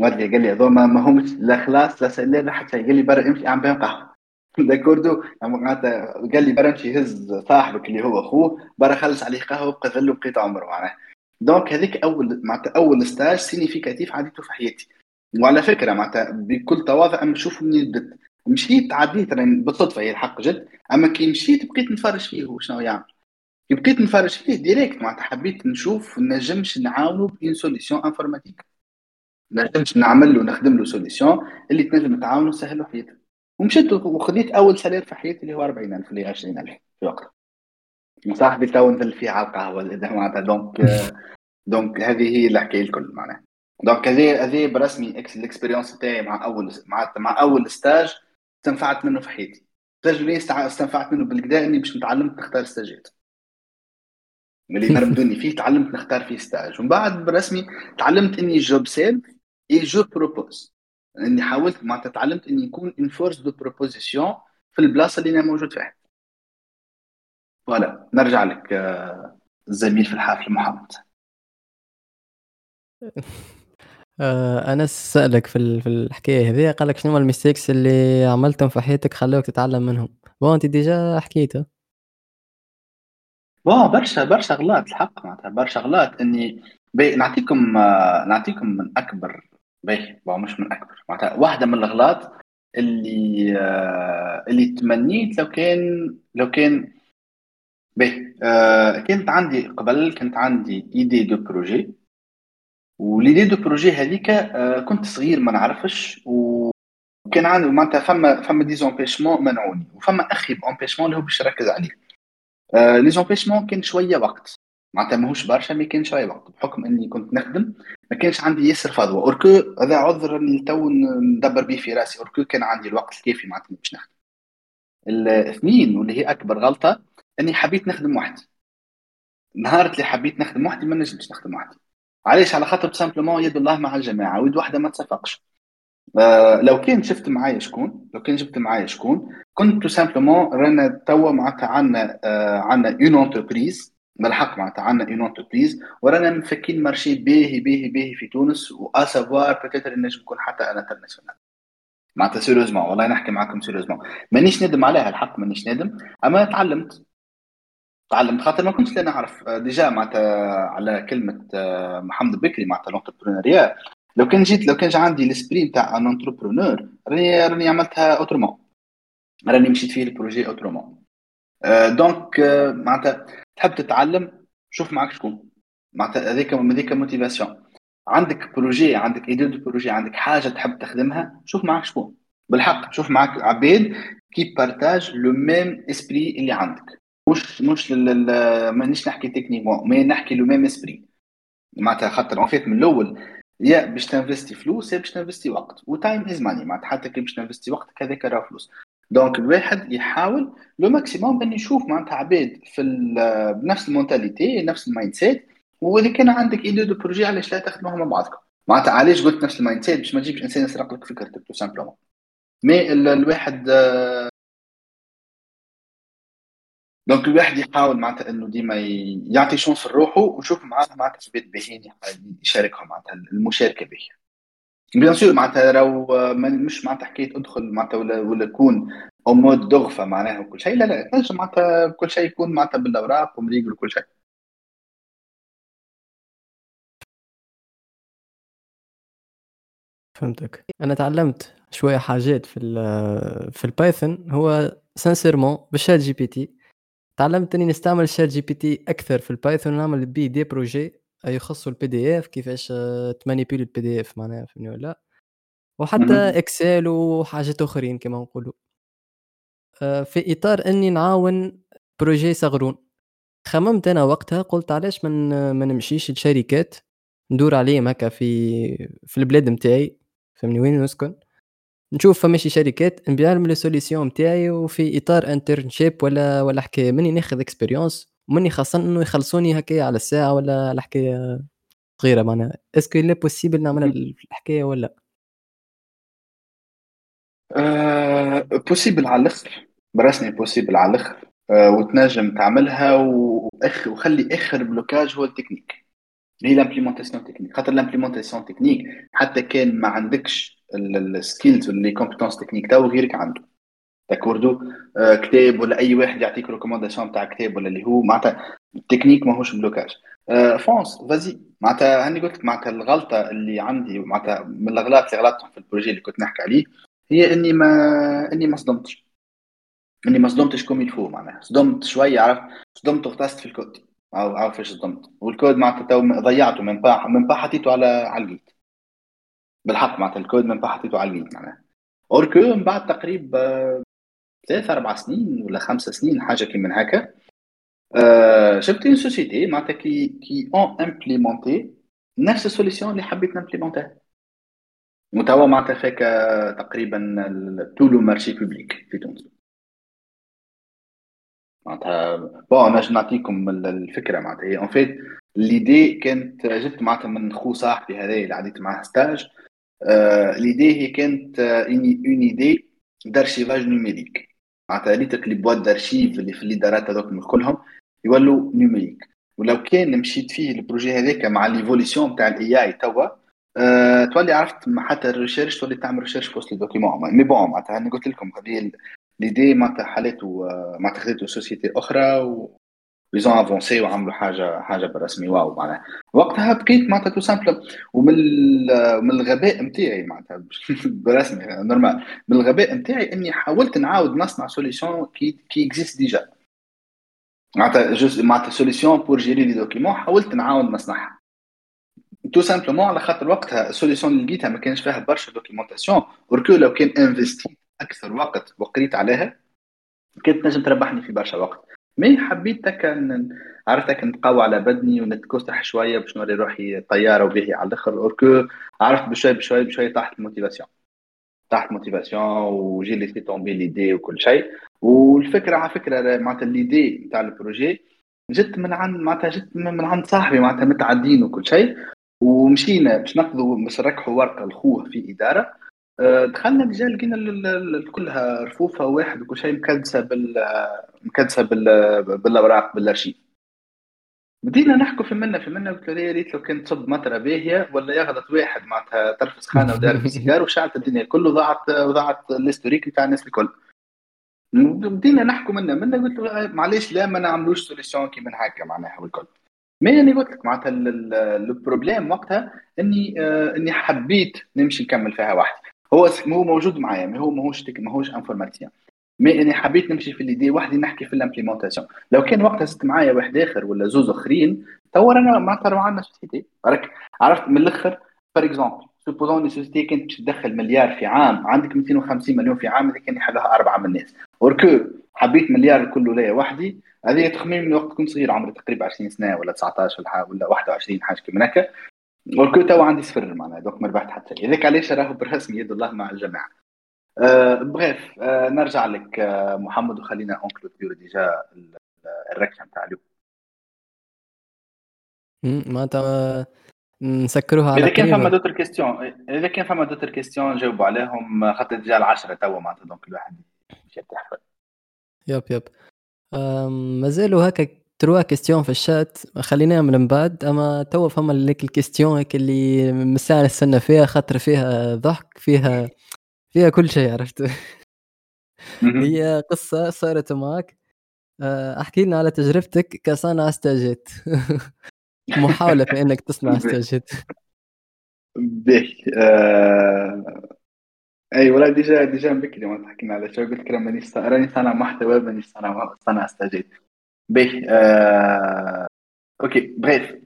Speaker 2: قال لي هذوما ما همش لا خلاص لا سلام لا حتى قال لي برا امشي أعمل بهم قهوة. داكوردو معناتها قال لي برا امشي هز صاحبك اللي هو أخوه. برا خلص عليه قهوة بقى ذله بقيت عمره معناها. donc هذيك أول معناتها أول stage significatif عديته في حياتي. وعلى فكرة معناتها بكل تواضع نشوف منين بدت مشيت عديت راني بالصدفة هي الحق جد. أما كي مشيت بقيت نتفرج فيه هو شنو يعمل. كي بقيت نتفرج فيه direct معناتها حبيت نشوف نجمش نعاونو ب une solution informatique نجمش نعمل له نخدم له solution اللي تنجم تعاونو سهل حياته ومشيت وخذيت أول salaire في حياتي اللي هو 40000 اللي 20000 في وقتها صاحبي تو نزل فيه على القهوة معناتها. donc donc هذه هي الحكاية الكل معناها. donc هذه هذه برسمي ex ال expérience تاعي مع اول مع مع أول stage استنفعت منه في حياتي. التجربه استنفعت منه بالقدا إني باش نتعلم نختار ستاجات. اللي نرمدوني فيه تعلمت نختار فيه stage. ومن بعد برسمي تعلمت إني j'observe et je propose إني حاولت معناتها تعلمت إني نكون une force de proposition في البلاصة اللي أنا موجود فيها. ف voilà نرجع لك آه، الزميل في الحافل محمد.
Speaker 1: آه، انس سألك في في الحكاية هذه قال لك شنو ال mistakes اللي عملتهم في حياتك خلوك تتعلم منهم؟ bon أنت déjà حكيتها
Speaker 2: bon برشا برشا غلط الحق معناتها برشا غلط إني نعطيكم آه، نعطيكم من أكبر باهي مش من أكبر معناتها واحدة من الغلط اللي آه، اللي تمنيت لو كان لو كان باهي كانت عندي قبل كانت عندي idée de projet و l'idée de projet هذيك آه، كنت صغير ما نعرفش وكان عندي معناتها فما فما des empêchements منعوني وفما أخي ب empêchement اللي هو باش يركز عليه. آه، les empêchements كان شوية وقت معناتها ماهوش برشا mais كان شوية وقت بحكم إني كنت نخدم ما كانش عندي ياسر فضوى or que هذا عذر إني تو ندبر به في راسي. or que كان عندي الوقت الكافي معناتها باش نخدم. الاثنين واللي هي أكبر غلطة إني حبيت نخدم وحدي. نهار اللي حبيت نخدم وحدي ما نجمش نخدم وحدي. علاش؟ على خاطر simplement يد الله مع الجماعة ويد واحدة ما تصفقش. آه لو كان شفت معايا شكون لو كان جبت معايا شكون كنت tout simplement رانا توا معناتها عندنا آه عندنا une entreprise بالحق معناتها عندنا une entreprise ورانا مفكين marché باهي باهي باهي في تونس و à savoir peut-être نجم يكون حتى international معناتها sérieusement والله نحكي معكم sérieusement مانيش نادم عليها الحق مانيش نادم. أما تعلمت. تعلمت خاطر ما كنتش لا نعرف آه، déjà معناتها على كلمة آه، محمد بكري معناتها l'entrepreneuriat لو كان جيت لو كان جا عندي l'esprit نتاع un entrepreneur راني راني عملتها autrement راني مشيت فيه ال projet autrement donc معناتها تحب تتعلم شوف معك شكون. معناتها هذيك هذيك motivation عندك projet عندك idée de projet عندك حاجة تحب تخدمها شوف معك شكون. بالحق شوف معك عباد qui partagent le même esprit اللي عندك. مش مش مانيش نحكي techniquement mais نحكي le même esprit. معناتها خاطر en fait من الأول يا باش ت investi فلوس يا باش ت investi وقت. و time is money معناتها حتى كي باش ت investi وقت هذاك راه فلوس. donc الواحد يحاول le maximum بان يشوف معناتها عباد في بنفس ال mentalité نفس ال mindset وإذا كان عندك idée de projet علاش لا تخدموها مع بعضكم؟ معناتها علاش قلت نفس ال mindset باش ما تجيبش إنسان يسرق لك فكرتك tout simplement. mais الواحد donc الواحد يحاول معناتها إنه ديما يعطي chance لروحه ويشوف معاه معناتها شباب باهيين يشاركهم معناتها المشاركة به bien sûr معناتها لو مش معناتها حكاية أدخل معناتها ولا ولا تكون au mode دغفه معناها وكل شيء. لا لا تنجم معناتها كل شيء يكون معناتها بالأوراق ومريقل وكل شيء.
Speaker 1: فهمتك. أنا تعلمت شوية حاجات في في ال Python هو sincèrement بال ChatGPT تعلمت أني نستعمل ChatGPT أكثر في ال Python ونعمل بيه des projets يخصوا ال PDF كيفاش ت manipule ال PDF معناها فهمني ولا؟ وحتى Excel وحاجات أخرين كما نقولوا آه، في إطار أني نعاون projets صغرون. خممت أنا وقتها قلت علاش من ما نمشيش لشركات ندور عليهم هكا في في البلاد نتاعي فهمني وين نسكن. نشوف فماشي شركات نبيع لهم les solutions نتاعي وفي إطار internship ولا ولا حكاية. مني ناخذ expérience ومني خاصة إنه يخلصوني هكايا على الساعة ولا على حكاية صغيرة معناها. est-ce que là possible نعملها الحكاية ولا
Speaker 2: أه possible على الأخر. برسمي possible على الأخر. أه وتنجم تعملها واخر وخلي آخر blocage هو التكنيك. هي l'implémentation technique خاطر l'implémentation technique حتى كان ما عندكش ال skills و les compétences techniques تو غيرك عنده. d'accord آه كتاب ولا أي واحد يعطيك recommandation تاع كتاب ولا اللي هو معناتها التكنيك ماهوش blocage fonce vas-y معناتها هاني قلت لك معناتها الغلطة اللي عندي معناتها من الأغلاط اللي غلطتهم في ال projet اللي كنت نحكي عليه هي إني ما إني ما صدمتش. إني ما صدمتش comme il faut معناها. صدمت شوية عرفت؟ صدمت وغطست في الكود. أو فاش صدمت. والكود معناتها ضيعته من با من با حطيته على على ال Git. بالحق معناتها الكود من حطيته على ال Git معناها. or que من بعد تقريبا ثلاث أربع سنين ولا خمس سنين حاجة كي من هكا. شفت une société معناتها qui qui ont implémenté نفس ال solution اللي حبيت نمبليمونتها وتوا معناتها avec تقريبا tout le marché public في تونس. معناتها bon أنا نعطيكم الفكرة معناتها. en fait l'idée كانت جبت معناتها من خو صاحبي هذا اللي عديت معاه stage l'idée هي كانت une idée d'archivage numérique معناتها ريتك les boîtes d'archives اللي في الادارات هذوك كلهم يولوا numérique ولو كان مشيت فيه ال projet هذاك مع l'évolution تاع ال AI توا أه تولي عرفت حتى ال recherche تولي تعمل recherche بوسط ال document. mais bon معناتها أنا قلت لكم هذه l'idée معناتها حالته معناتها خذيته société أخرى ils ont avancé وعملوا حاجة حاجة بالرسمي wow معناها. وقتها بقيت معناتها tout simplement من الغباء نتاعي معناتها. بالرسمي normal من الغباء نتاعي إني حاولت نعاود نصنع solution qui qui existe déjà معناتها juste معناتها solution pour gérer les documents حاولت نعاود نصنعها. tout simplement على خاطر وقتها ال solution اللي لقيتها ما كانش فيها برشا documentation وركو لو كان investi أكثر وقت وقريت عليها كانت نجم تربحني في برشا وقت. mais حبيت هكا عرفت هكا نتقوى على بدني ونتكسح شوية باش نوري روحي طيارة وباهي على الأخر. اوركو عرفت بشوي بشوي بشوي طاحت ال motivation. طاحت motivation et j'ai laissé tomber l'idée وكل شيء. والفكرة على فكرة معناتها l'idée نتاع ال projet جت من عند معناتها جت من عند صاحبي معناتها متعدين وكل شيء. ومشينا باش ناخذوا باش نركحوا ورقة لخوه في إدارة. آه، دخلنا déjà لقينا كلها رفوفها واحد وكل شيء مكدسة بال مكدسة بال بالأوراق بالأرشيف. بدينا نحكوا في منا في منا قلت له يا ريت لو كنت تصب مطرة باهية ولا يغلط واحد معناتها طرف سخانه ودار في سيجار وشعلت الدنيا كله ضاعت ضاعت ال historique بتاع الناس الكل. بدينا نحكوا منا منا قلت له معليش لا ما نعملوش solution كي من هكا معناها والكل. mais اني قلت لك معناتها ال problème وقتها؟ إني آه إني حبيت نمشي نكمل فيها وحدي هو هو موجود معايا ما هو ماهوش tech ماهوش informaticien mais اني حبيت نمشي في l'idée وحدي نحكي في ال implémentation لو كان وقتها زدت معايا واحد آخر ولا زوز آخرين تو أنا معناتها راه عندنا société راك عرفت من الأخر؟ par exemple supposons société كانت باش تدخل مليار في عام عندك 250 مليون في عام اذا كان يحلها أربعة من الناس. وركو حبيت مليار كله ليا وحدي هذه تخمين من وقت كنت صغير عمري تقريبا 20 سنة ولا 19 ولا ولا 21 حاجة كيما هكا. والكل تو عندي صفر معناها donc ما ربحت حتى شيء. هذاك علاش راهو برسمي يد الله مع الجماعة. أه bref أه نرجع لك أه محمد وخلينا اونكلوديو déjà الركشه نتاع اليوم.
Speaker 1: معناتها نسكروها على
Speaker 2: إذا كان فما d'autres questions إذا كان فما d'autres questions نجاوبوا عليهم. خاطر déjà العشرة توا معناتها donc الواحد مش يرتاح
Speaker 1: yep yep مازالوا هكا trois questions في الشات خليناها من بعد أما توا فما ليك ال question هيك اللي من الساعة نستنى فيها خاطر فيها ضحك فيها فيها كل شيء عرفت؟ هي قصة صارت معك. آه، أحكي لنا على تجربتك كصانع استاجات محاولة في إنك تصنع استاجات
Speaker 2: باهي آه... أي ولا déjà déjà بكري ما حكينا على شو قلت لك راني راني صانع محتوى مانيش صانع صانع استاجات باهي آه... okay bref.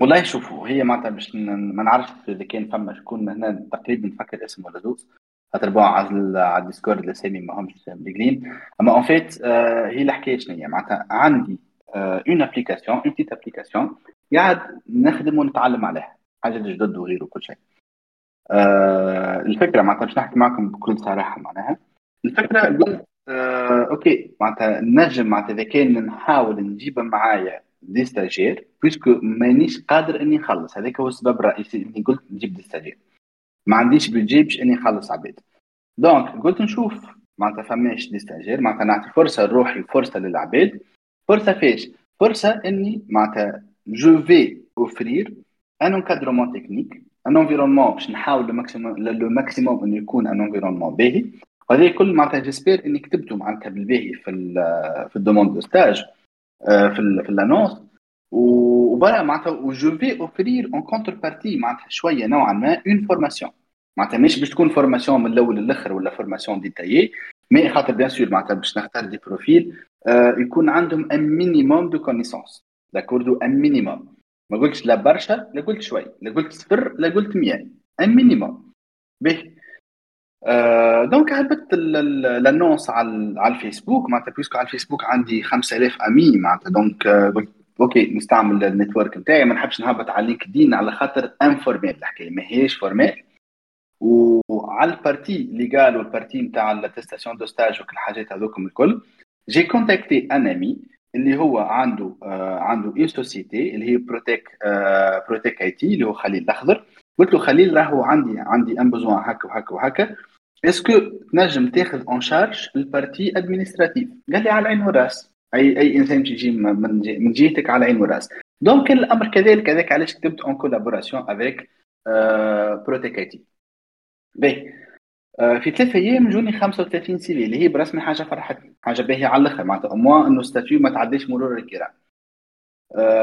Speaker 2: والله شوفوا هي معناتها باش ما نعرفش إذا كان فما شكون هنا تقريبا نفكر اسمه ولا دوس خاطر bon على على ال Discord الاسامي ما همش مليقلين أما en fait آه هي الحكاية شنو هي؟ معناتها عندي une application une petite application قاعد نخدم ونتعلم عليها. حاجة جدد وغيره وكل شيء. آه الفكرة معناتها باش نحكي معكم بكل صراحة معناها. الفكرة قلت آه okay. معناتها نجم معناتها إذا كان نحاول نجيب معايا des stagiaires puisque مانيش قادر إني نخلص. هذاك هو السبب الرئيسي إني قلت نجيب des stagiaires ما عنديش بيجي باش إني نخلص عباد donc قلت نشوف. معناتها فماش des stagiaires معناتها نعطي فرصة لروحي وفرصه للعباد فرصة فاش فرصة إني معناتها je vais offrir un encadrement technique un environnement باش نحاول le maximum إنه يكون un environnement باهي. وهذا كل معناتها j'espère إني كتبته معناتها بالباهي في في ال demande de stage في في l'annonce وبرا معناتها و je vais offrir une contrepartie معناتها شوية نوعا ما une formation معناتها مش باش تكون formation من الأول للأخر ولا formation détaillée mais خاطر bien sûr معناتها باش نختار des profils آه يكون عندهم un minimum de connaissances d'accord un minimum ما قلتش لا برشا لا قلت شوي. لا قلت صفر لا قلت 100 un minimum به آه donc هبطت l'annonce على على الفيسبوك. معناتها puisque على الفيسبوك عندي 5000 amis معناتها. donc آه قلت okay نستعمل ال network نتاعي. ما نحبش نهبط على LinkedIn على خاطر informelle الحكاية ماهيش formelle وعلى ال partie اللي قالوا ال partie نتاع l'attestation de stage وكل الحاجات هذوكم الكل j'ai contacté un ami اللي هو عنده آه عنده une société اللي هي Protech Protech IT اللي هو خليل الأخضر. قلت له خليل راهو عندي عندي un besoin هكا وهكا وهكا. est-ce que تنجم تاخذ en charge ال partie administrative قال لي على العين والراس اي اي انسان تجي من من جهتك على العين والراس donc كان الامر كذلك هذاك علاش كتبت une collaboration avec بروتيك اي تي باهي في ثلاث أيام جوني 35 CV اللي هي برسمي حاجة فرحتني حاجة باهيه على الآخر معناتها au moins انه statut ما تعديش مرور الكرام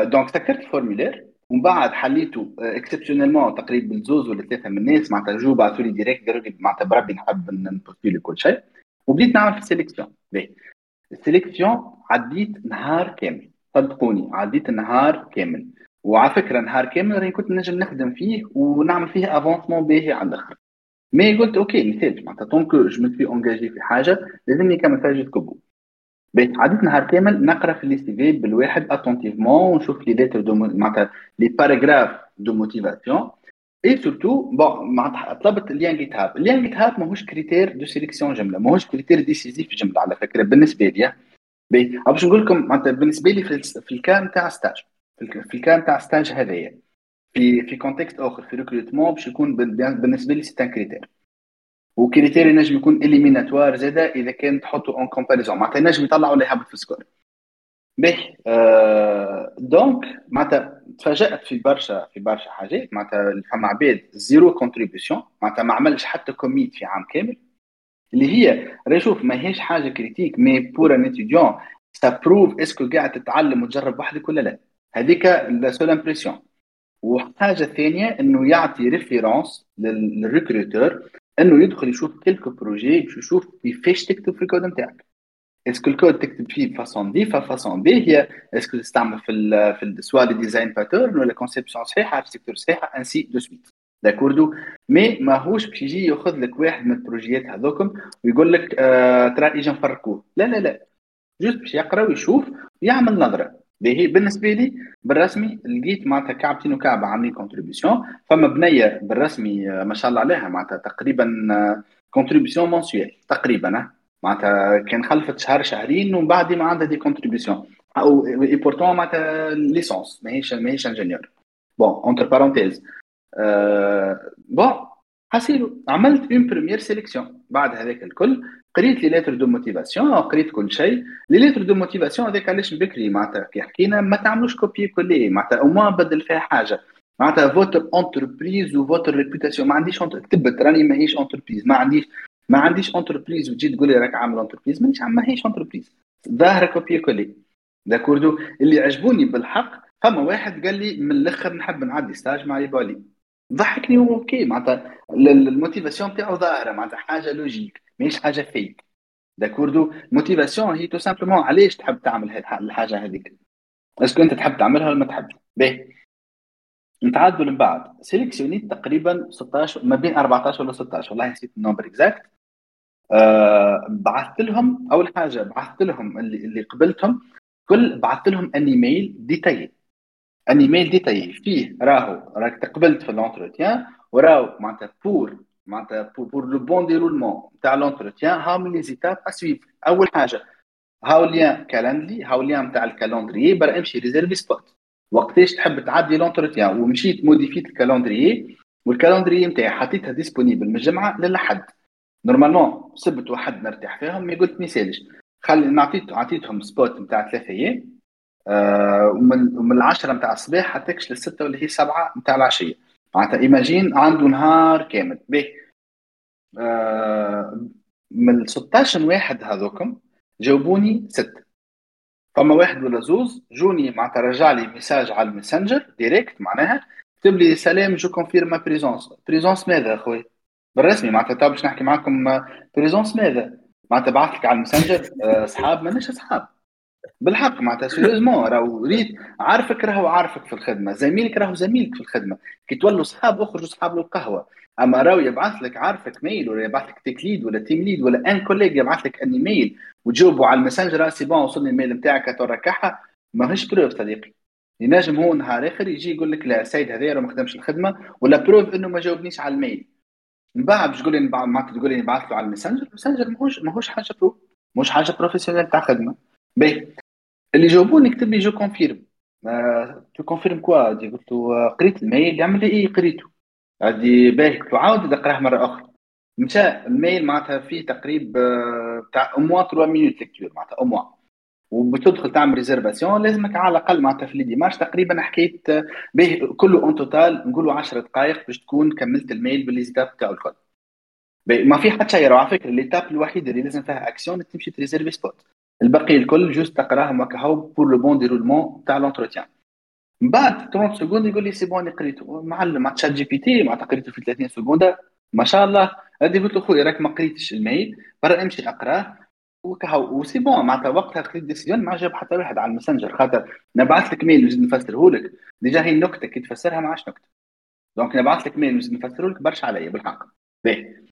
Speaker 2: donc سكرت ال formulaire ومن بعد حليته exceptionnellement تقريبا زوز ولا ثلاثة من الناس معناتها جو بعثوا لي direct قالوا لي معناتها بربي نحب ن postuler كل شيء. وبديت نعمل في ال sélection ال sélection عديت نهار كامل. صدقوني عديت نهار كامل. وعلى فكرة نهار كامل راني كنت نجم نخدم فيه ونعمل فيه avancement باهي على الآخر. mais قلت OK مثال معناتها donc je me suis engagé في حاجة لازمني كما فاجي كبو عديت نهار كامل نقرأ في les CV بالواحد attentivement ونشوف les lettres de معناتها les paragraphes de motivation et surtout bon معناتها طلبت ال lien GitHub ال lien GitHub ماهوش critère de sélection جملة ماهوش critère décisif جملة على فكرة بالنسبة لي باهي باش نقول لكم معناتها بالنسبة لي في, في ال cas تاع stage في ال cas تاع stage هذايا. في في contexte آخر في recrutement باش يكون بالنسبة لي c'est un critère و critère ينجم يكون éliminatoire زادة إذا كان تحطه en comparaison معناتها ينجم يطلع ولا يهبط في ال score. باهي آه donc معناتها تفاجأت في برشا في برشا حاجات. معناتها فما عباد zéro contribution معناتها ما عملش حتى commit في عام كامل. اللي هي راه شوف ماهيش حاجة critique mais pour un étudiant ça prouve est-ce que قاعد تتعلم وتجرب وحدك ولا لا. هذيك la seule impression وحاجة ثانية إنه يعطي référence لل recruteur أنه يدخل يشوف quelques projets باش يشوف كيفاش تكتب في الكود نتاعك. est-ce que ال code تكتب فيه ب façon D façon B؟ هي est-ce que تستعمل في ال في soit les design patterns ولا conception صحيحة architecture صحيحة ainsi de suite d'accord mais ماهوش باش يجي ياخذ لك واحد من البروجيات هذوكم ويقول لك آه ترى أجي نفركوه لا لا لا. juste باش يقرأ ويشوف ويعمل نظرة. باهي بالنسبة لي بالرسمي لقيت معناتها كعبتين وكعبة عاملين contribution فما بنية بالرسمي ما شاء الله عليها معناتها تقريبا contributions mensuelles تقريبا معناتها كان خلفت شهر شهرين ومن بعد ما عندها des contributions أو et pourtant معناتها licence ماهيش ماهيش ingénieur bon entre parenthèses bon حسيلو عملت une première sélection بعد هذاك الكل قريت les lettres de motivation قريت كل شيء. les lettres de motivation هذاك علاش بكري؟ معناتها كي حكينا ما تعملوش copier-coller معناتها au moins بدل فيها حاجة. معناتها votre entreprise و votre réputation ما عنديش كتبت راني ماهيش entreprise ما عنديش ما عنديش entreprise وتجي تقول لي راك عامل entreprise مانيش ماهيش entreprise ظاهرة copier-coller d'accord. اللي عجبوني بالحق فما واحد قال لي من الأخر نحب نعدي stage مع يبالي ضحكني OK معناتها ال motivation تاعو ظاهرة معناتها حاجة logique ماهيش حاجة fake d'accord motivation هي tout simplement علاش تحب تعمل الحاجة هذيك؟ est-ce que أنت تحب تعملها ولا ما تحبش؟ باهي. نتعدوا من بعد. سيليكسيونيت تقريبا 16 ما بين 14 ولا 16 والله نسيت ال nombre exact آه بعثت لهم أول حاجة بعثت لهم اللي, اللي قبلتهم. كل بعثت لهم un e-mail détaillé un e-mail détaillé فيه راهو راك تقبلت في l'entretien وراهو معناتها pour معناتها pour le bon déroulement تاع l'entretien هاهم les étapes à suivre اول حاجة هاو lien Calendly هاو lien تاع ال Calendly برا امشي réserver spot وقتاش تحب تعدي l'entretien ومشيت موديفيت ال Calendly وال Calendly نتاعي حطيتها disponible من الجمعه للحد normalement سبت واحد نرتاح فيهم mais قلت ميسالش خلي نعطيت عطيتهم spot نتاع ثلاثة أيام آه ومن ومن العشرة نتاع الصباح حتى للستة واللي هي سبعة نتاع العشية. معناتها imagine عنده نهار كامل. به. آه من 16 واحد هذوكم جاوبوني ستة فما واحد ولا زوز جوني معناتها رجع لي message على ال Messenger direct معناها كتب لي سلام je confirme présence présence ماذا أخوي؟ بالرسمي معناتها تو باش نحكي معكم présence ماذا؟ معناتها بعث لك على ال Messenger أصحاب ماناش أصحاب. بالحق معناتها. sérieusement راهو ريت عارفك راهو عارفك في الخدمة. زميلك راهو زميلك في الخدمة. كي تولوا صحاب اخرجوا صحاب القهوه أما راهو يبعث لك عارفك mail ولا يبعث لك tech lead ولا team lead ولا un collègue يبعث لك un e-mail وتجاوبوا على ال Messenger c'est bon وصلني ال mail نتاعك ترى كحه ماهيش preuve صديقي. ينجم هو نهار آخر يجي يقول لك لا السيد هذا ما خدمش الخدمة ولا preuve إنه ما جاوبنيش على ال mail من بعد باش تقول لي تقول لي نبعث له على ال Messenger ال Messenger ماهوش ماهوش حاجة pro ماهوش حاجة professionnelle تاع خدمة. باهي اللي جاوبوني كتب لي je confirme tu confirmes quoi دي قلت له قريت ال mail يعمل لي إيه قريته عادي باهي قلت له عاود اقراه مره أخرى مشى ال mail معناتها فيه تقريب تاع au moins 3 minutes lecture معناتها أو موا وبتدخل تعمل réservation لازمك على الاقل معناتها في les démarches تقريبا حكيت به كله en total نقولوا 10 دقائق باش تكون كملت ال mail بال les étapes تاعو الكل ما في حتى شيء على فكره l'étape الوحيده اللي لازم فيها اكسيون تمشي ت réserver spot الباقي الكل juste تقراهم هكا. pour le bon déroulement تاع l'entretien. من بعد 30 secondes يقول لي c'est bon قريته. معلم مع ChatGPT معناتها قريته في 30 secondes ما شاء الله. هذه قلت له خويا راك ما قريتش ال mail. برا امشي اقراه. وكهو و c'est bon معناتها وقتها خذيت décision ما جاب حتى واحد على الماسنجر. خاطر نبعث لك mail نزيد نفسره لك. déjà هي النكتة كي تفسرها ما عادش نكتة. donc نبعث لك mail نزيد نفسره لك برشا عليا بالحق. باهي.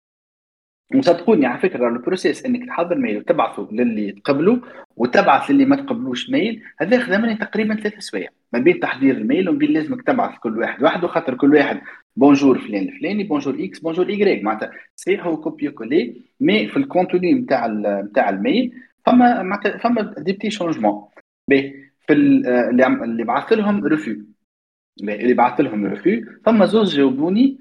Speaker 2: وصدقوني على فكرة ال process إنك تحضر mail وتبعثه للي تقبله وتبعث للي ما تقبلوش mail هذا خذ مني تقريبا ثلاث سوايع ما بين تحضير ال mail وما بين لازمك تبعث كل واحد. وحده خاطر كل واحد. bonjour فلان الفلاني bonjour X bonjour Y معناتها صحيح هو copier-coller mais في ال contenu نتاع نتاع ال mail فما معناتها فما des petits changements في اللي بعثت لهم refus اللي بعثت لهم refus فما زوز جاوبوني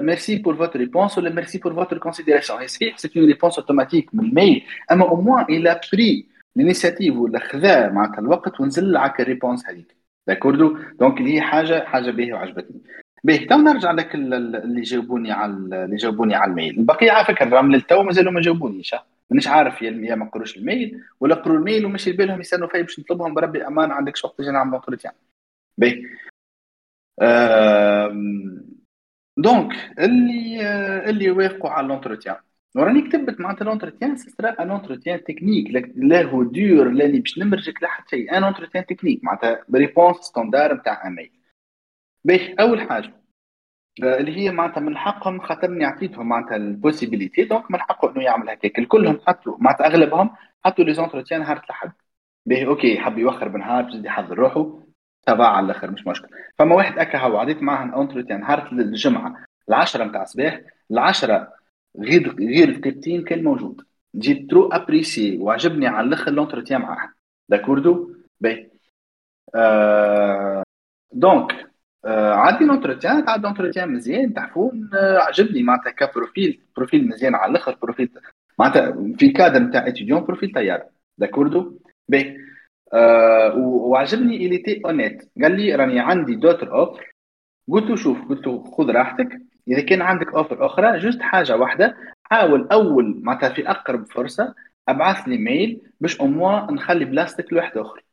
Speaker 2: merci pour votre réponse ولا merci pour votre considération هي صحيح c'est une réponse automatique من ال mail اما au moins il a pris l'initiative ولا خذا معناتها الوقت ونزل لك ال réponse هذيك d'accord donc اللي هي حاجة حاجة باهيه وعجبتني باهي تو نرجع لك اللي جاوبوني على اللي جاوبوني على ال mail البقيه على فكره راهم للتو مازالوا ما جاوبونيش مانيش عارف يا ما قروش ال mail ولا قروا ال mail وماشي بالهم يستنوا فيا باش نطلبهم بربي أمان عندك وقت تجي نعمل entretien باهي دونك اللي اللي وافقوا على l'entretien راني كتبت معناتها l'entretien ça sera un entretien technique لا هو دور لاني باش نمرجك لحد شيء. un entretien technique معناتها réponse standard نتاع اميل باهي أول حاجة آه، اللي هي معناتها من حقهم خاطرني عطيتهم معناتها ال possibilité donc من حقه إنه يعمل هكاك. الكلهم حطوا معناتها أغلبهم حطوا les entretiens نهار الاحد باهي OK حب يوخر بنهار باش يحضر روحه. تبع على الآخر مش مشكل فما واحد أكا هو عديت معاه entretien نهار الجمعه العشرة نتاع الصباح العشرة غير غير دقيقتين كان موجود. j'ai trop apprécié وعجبني على الآخر l'entretien معاه d'accord؟ باهي. آه donc آه عندي l'entretien عندي l'entretien مزيان تعرفون آه عجبني. معناتها ك profil profil مزيان على الآخر profil معناتها في كادر نتاع étudiant profil طيار. d'accord؟ باهي. آه وعجبني il était honnête. قال لي راني عندي d'autres offres. قلت له شوف قلت له خذ راحتك. إذا كان عندك offre أخرى juste حاجة واحدة حاول أول معناتها في أقرب فرصة أبعث لي mail باش au moins نخلي بلاصتك لواحد أخر.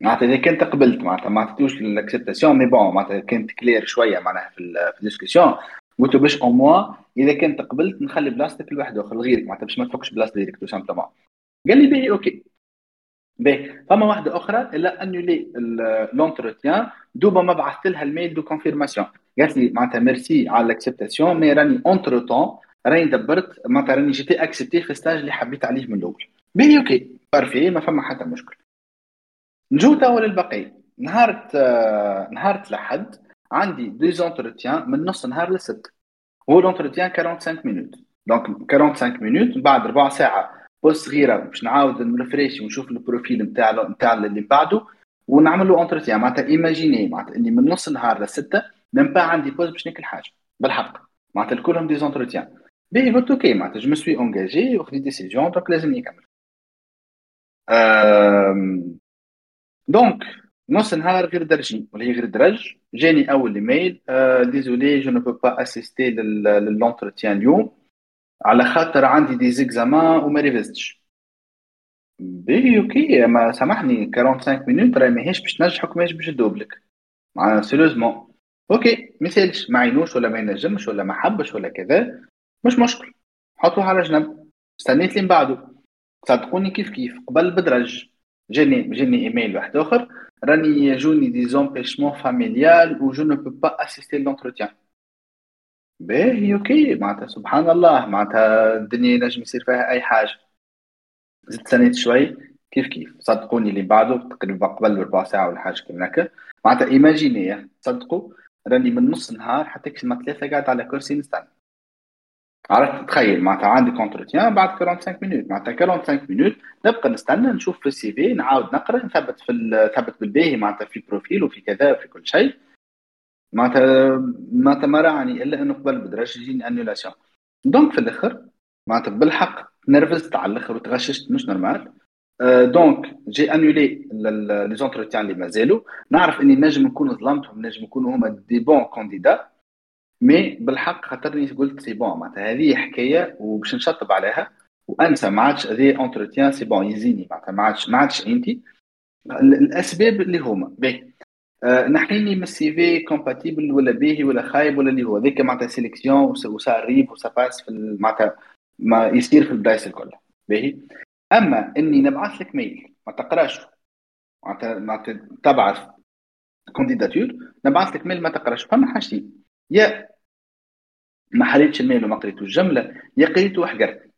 Speaker 2: معناتها إذا كنت قبلت معناتها ما عطيتوش ال acceptation mais bon معناتها كانت كلير شوية معناها في ال discussion. قلت له باش أو موا إذا كنت قبلت نخلي بلاصتك لواحد أخر لغيرك معناتها باش ما تفكش بلاصه directe tout simplement قال لي باهي OK. باهي فما واحدة أخرى إلا annulé l'entretien depuis ما بعثت لها ال mail de confirmation قالت لي معناتها ميرسي على ال acceptation mais راني entre-temps راني دبرت معناتها راني j'étais acceptée في stage اللي حبيت عليه من الأول. باهي OK parfait ما فما حتى مشكل. نجو توا للبقية. نهار نهار الأحد عندي des entretiens من نص نهار لست. هو l'entretien 45 minutes donc 45 minutes بعد ربع ساعة. pause صغيره باش نعاود نرفريش ونشوف ال profil نتاع نتاع اللي بعده ونعملوا entretien معناتها imaginez معناتها إني من نص النهار لستة même pas عندي pause باش ناكل حاجة. بالحق. معناتها كلهم des entretiens باهي قلت OK معناتها je me suis engagé وخذيت décision donc لازم نكمل donc نص نهار غير درجي. ولا غير درج. جاني أول ايميل ديزولي جو نو بو با اسيستي للونتروتيان اليوم. على خاطر عندي des examens وما ريفزتش باهي OK ما سامحني 45 minutes راهي ماهيش باش تنجحك ماهيش باش تدوبلك معناها sérieusement OK ما يسألش ما عينوش ولا ما ينجمش ولا ما حبش ولا كذا مش مشكل. حطوه على جنب. استنيت لين بعده. صدقوني كيف كيف. قبل بدرج جاني جاني ايميل واحد آخر. راني يجوني des empêchements familiaux و جو نو با اسيستي لونتروتيان باهي OK. معناتها سبحان الله معناتها الدنيا ينجم يصير فيها أي حاجة. زدت سنيت شوي. كيف كيف؟ صدقوني اللي بعده تقريبا قبل بربع ساعة ولا حاجة كيما هكا معناتها imaginez صدقوا راني من نص النهار حتى كي ما ثلاثة قاعد على كرسي نستنى عرفت؟ تخيل معناتها عندي entretien بعد 45 minutes معناتها 45 minutes نبقى نستنى نشوف في ال CV نعاود نقرأ نثبت في نثبت بالباهي معناتها في profil وفي كذا وفي كل شيء. معناتها معناتها ما راني إلا أنه قبل بدرج يجيني annulation donc في الآخر معناتها بالحق نرفزت على الآخر وتغششت مش normal. donc j'ai annulé les entretiens اللي مازالوا نعرف إني نجم نكون ظلمتهم نجم يكونوا هما des bons candidats. mais بالحق خاطرني قلت c'est bon معناتها هذه حكاية وباش نشطب عليها. وأنسى ما عادش هذه entretien c'est bon يزيني معناتها ما عادش ما عادش انت الأسباب اللي هما. باهي أه نحيني من ال CV compatible ولا باهي ولا خايب ولا اللي هو. هذيك معناتها sélection و ça arrive و ça passe في معناتها ما يصير في البلايص الكل. باهي؟ أما إني نبعث لك mail ما تقراش. معناتها معناتها تبعث candidature نبعث لك mail ما تقراش. فما حاجتين يا ما حليتش ال mail وما قريتوش. الجمله يا قريته وحقرت.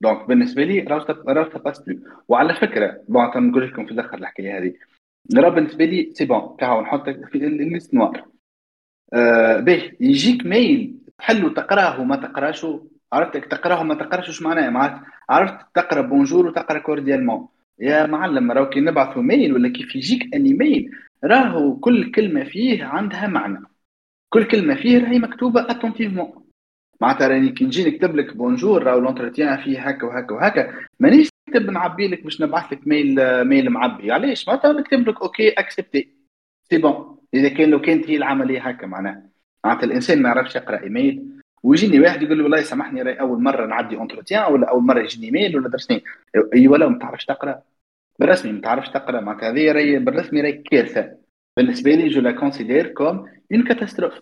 Speaker 2: donc بالنسبة لي راه passe plus وعلى فكرة bon نقول لكم في الآخر الحكاية هذه. راه بالنسبة لي c'est bon كاهو نحطك في ال liste noire. آه باهي يجيك mail تحلو تقراه وما تقراش عرفت؟ تقراه وما تقراش واش معناه؟ معناتها عرفت؟ تقرأ bonjour وتقرأ cordialement يا معلم راهو كي نبعثوا mail ولا كيف يجيك un email راهو كل كلمة فيه عندها معنى. كل كلمة فيه راهي مكتوبة attentivement معناتها راني كي نجي نكتب لك bonjour راهو l'entretien فيه هكا وهكا وهكا. مانيش نكتب نعبي لك باش نبعث لك mail mail معبي. علاش معناتها نكتب لك OK accepté c'est bon إذا كان لو كانت هي العملية هكا معناها. معناتها الإنسان ما يعرفش يقرأ إيميل. ويجيني واحد يقول لي والله سامحني راهي أول مرة نعدي un entretien ولا أول مرة يجيني إيميل ولا درسني اي ولا ما تعرفش تقرأ. بالرسمي ما تعرفش تقرأ. معناتها هذه راهي بالرسمي راهي كارثة. بالنسبة لي je la considère comme une catastrophe